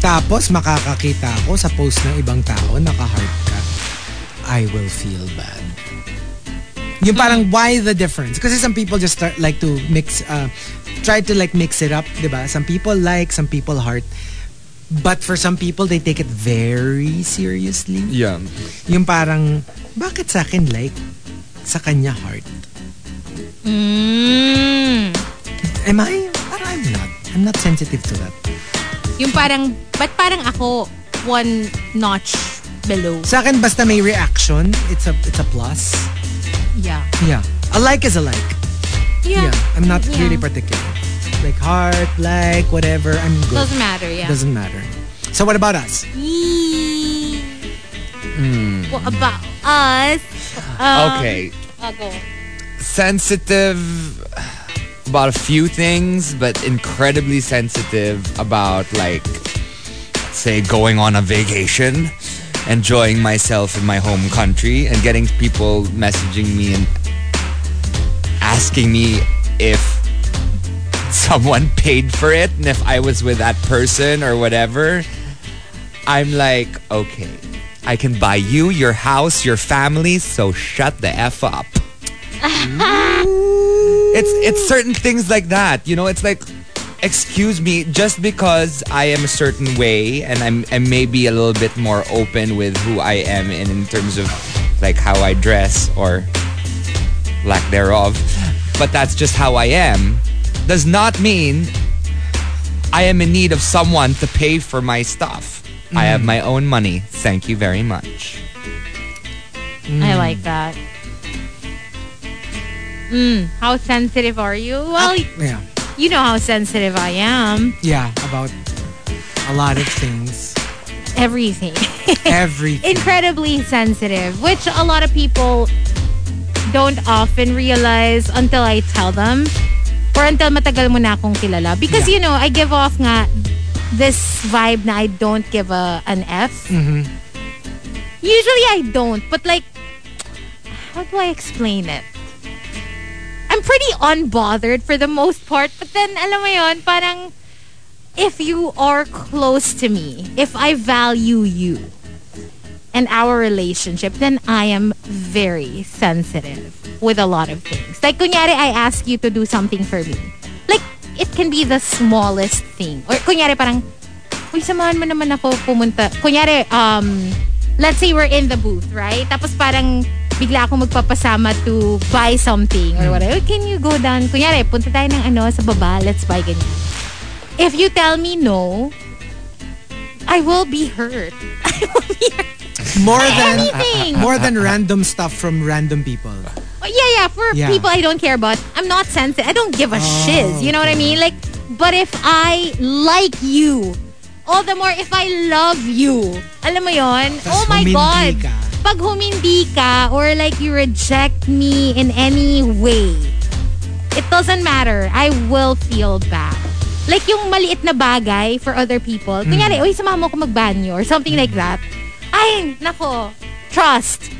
Tapos makakakita ako sa post ng ibang tao, naka-heart ka. I will feel bad. Yung parang why the difference? Kasi some people just start like to mix, uh, try to like mix it up, di ba? Some people like, some people heart. But for some people, they take it very seriously.
Yeah.
Yung parang, bakit sa akin like? Sa kanya heart.
mm,
Am I? Parang I'm not. I'm not sensitive to that.
yung parang, but parang ako, one notch below.
Sa akin, basta may reaction, it's a it's a plus.
Yeah.
Yeah. A like is a like.
Yeah.
Yeah. I'm not
Yeah.
really particular. Like heart, like, whatever. I'm good.
Doesn't matter, yeah.
Doesn't matter. So what about us?
Yee. What about us? Um,
Okay.
I'll go.
sensitive about a few things, but incredibly sensitive about like, say, going on a vacation, enjoying myself in my home country, and getting people messaging me and asking me if someone paid for it and if I was with that person or whatever. I'm like, okay, I can buy you, your house, your family, so shut the F up. It's it's certain things like that. You know, it's like excuse me, just because I am a certain way and I'm I may be a little bit more open with who I am in, in terms of like how I dress or lack thereof. But that's just how I am. Does not mean I am in need of someone to pay for my stuff. I have mm. my own money. Thank you very much.
I mm. like that. Mm, how sensitive are you? Well, ah,
Yeah.
you know how sensitive I am.
Yeah. About a lot of things.
Everything.
Everything.
Incredibly sensitive, which a lot of people don't often realize until I tell them or until matagal mo na akong kilala. Because,
Yeah.
you know, I give off nga this vibe na I don't give a an F.
Mhm.
Usually I don't, but like, how do I explain it? I'm pretty unbothered for the most part, but then, alam mo yon, parang, if you are close to me, if I value you and our relationship, then I am very sensitive with a lot of things. Like, kunyari, I ask you to do something for me. Like, it can be the smallest thing. Or kunyari, parang, uy, samahan mo naman ako pumunta. Kunyari, um, let's say we're in the booth, right? Tapos parang bigla akong magpapasama to buy something or whatever. Can you go down? Kunyari, punta tayo ng ano, sa baba, let's buy ganyan. If you tell me no, I will be hurt. I will be hurt.
More than
Anything.
more than random stuff from random people.
Oh, yeah, yeah. For
Yeah.
people I don't care about, I'm not sensitive. I don't give a shiz. You know what I mean? Like, but if I like you, all the more if I love you, alam mo yon? Oh my God.
ka.
Pag humindi ka or like you reject me in any way, it doesn't matter. I will feel bad. Like yung maliit na bagay for other people. Kunyari, uy, samahan mo ko magbanyo or something like that. Ay, nako. Trust.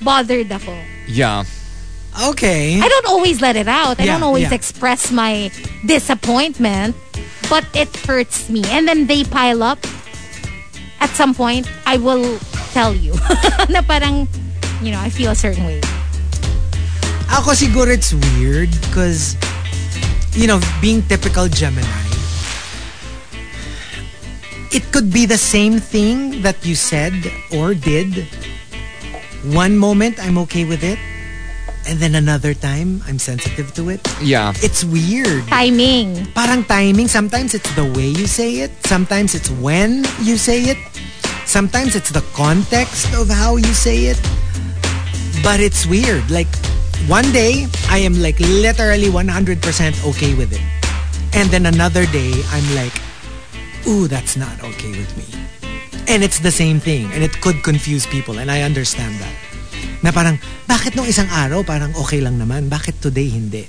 Bothered ako.
Yeah.
Okay.
I don't always let it out. I don't always
yeah.
express my disappointment, but it hurts me. And then they pile up. At some point, I will tell you na parang, you know, I feel a certain way.
Ako siguro it's weird because, you know, being typical Gemini, it could be the same thing that you said or did. One moment I'm okay with it, and then another time I'm sensitive to it.
Yeah.
It's weird.
Timing.
Parang timing, sometimes it's the way you say it, sometimes it's when you say it, sometimes it's the context of how you say it. But it's weird. Like, one day, I am like literally 100% okay with it. And then another day, I'm like, ooh, that's not okay with me. And it's the same thing. And it could confuse people. And I understand that. Na parang, bakit nung isang araw parang okay lang naman? Bakit today hindi?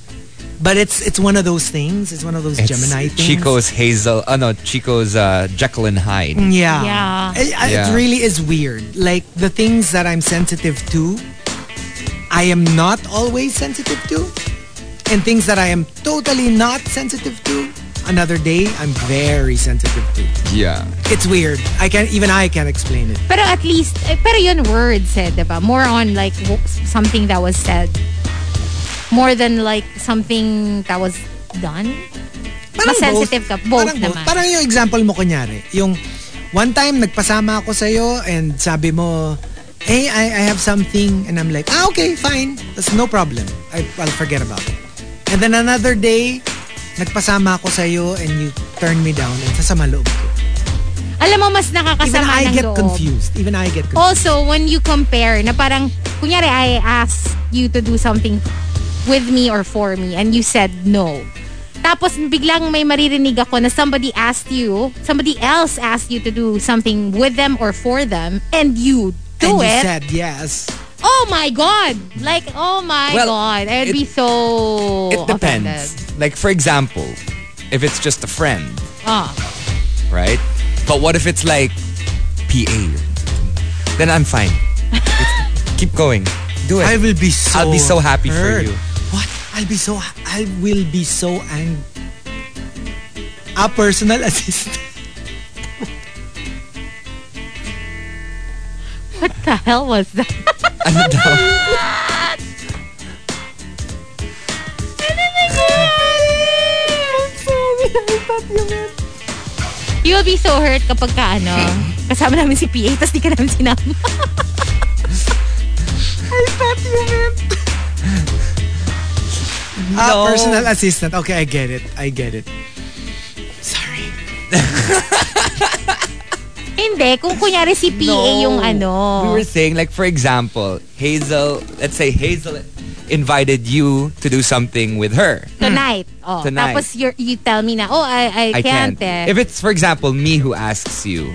But it's it's one of those things. It's one of those
It's
Gemini things.
Chico's Hazel. Oh no, Chico's uh, Jekyll and Hyde.
Yeah.
Yeah.
It, it really is weird. Like the things that I'm sensitive to, I am not always sensitive to. And things that I am totally not sensitive to, another day I'm very sensitive to.
Yeah.
It's weird. I can't even I can't explain it.
Pero at least, eh, pero yun words eh, diba? More on like something that was said. More than like something that was done. Mas sensitive ka. Both
parang
naman.
Parang yung example mo kunyari, yung one time nagpasama ako sa'yo and sabi mo, hey, I, I have something and I'm like, ah, okay, fine. That's no problem. I, I'll forget about it. And then another day, nagpasama ako sa'yo and you turn me down and sasama loob ko.
Alam mo, mas
Even
nakakasama
I
ng
get
loob.
confused. Even I get confused.
Also, when you compare, na parang, kunyari, I asked you to do something with me or for me and you said no. Tapos biglang may maririnig ako na somebody asked you, somebody else asked you to do something with them or for them and you do
and you
it.
said yes.
Oh my God! Like, oh my
Well,
God. I would
it-
be so
It depends. Like for example, if it's just a friend,
Ah.
right? But what if it's like PA? Then I'm fine. Keep going. Do it.
I will be so
I'll be so happy for you.
What? I'll be so I will be so angry. A personal assistant.
What the hell was that?
Ano daw?
You will be so hurt kapag ka ano, kasama namin si PA tapos di ka namin sinama.
A ah,
No.
personal assistant. Okay, I get it. I get it. Sorry.
Hindi, kung kunyari si PA
No.
yung ano.
We were saying, like, for example, Hazel, let's say Hazel invited you to do something with her.
Tonight. Oh,
Tonight.
Tapos you're, you tell me na, oh, I, I,
I
can't,
can't.
eh.
If it's, for example, me who asks you,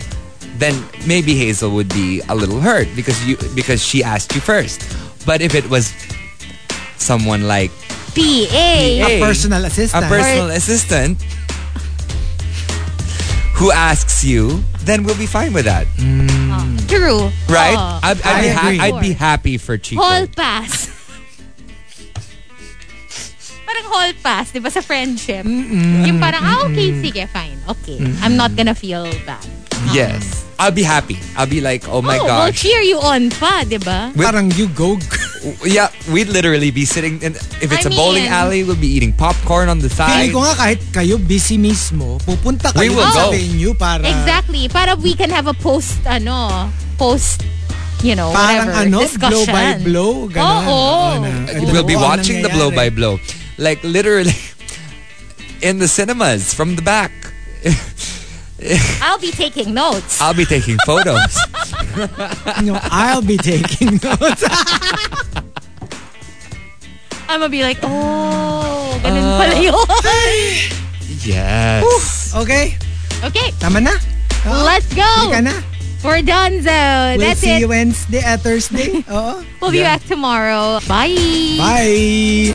then maybe Hazel would be a little hurt because you because she asked you first. But if it was someone like
PA.
Hey.
A personal assistant.
a personal assistant who asks you, then we'll be fine with that,
True.
right?
Oh.
I'd, I'd, be ha- I'd be happy for Chico.
Hall pass. parang hall pass, di ba, sa friendship. Yung parang, ah, okay, sige, fine. Okay. I'm not gonna feel bad.
Yes, I'll be happy. I'll be like, oh my
oh, we'll cheer you on pa, di ba?
Parang you go.
Yeah, we'd literally be sitting in. If it's
I
a bowling
mean-
alley, we'll be eating popcorn on the
Feeling
side.
ko nga kahit kayo busy mismo, pupunta
We will
sa
go.
venue para
Exactly. Para we can have a post, ano, post, you know,
parang
whatever,
ano,
discussion.
blow by blow. Ganon.
Oo.
Oo na. Ito
we'll be watching the blow by blow. like literally in the cinemas from the back.
I'll be taking notes.
I'll be taking photos.
No, I'll be taking notes.
I'm gonna be like, oh, ganun pala yun.
yes.
okay,
okay,
tama na. Oo,
let's go.
Hindi ka na.
We're done, so
We'll
that's
see
it.
you Wednesday, uh, Thursday. Oo.
We'll be back tomorrow. Bye.
Bye.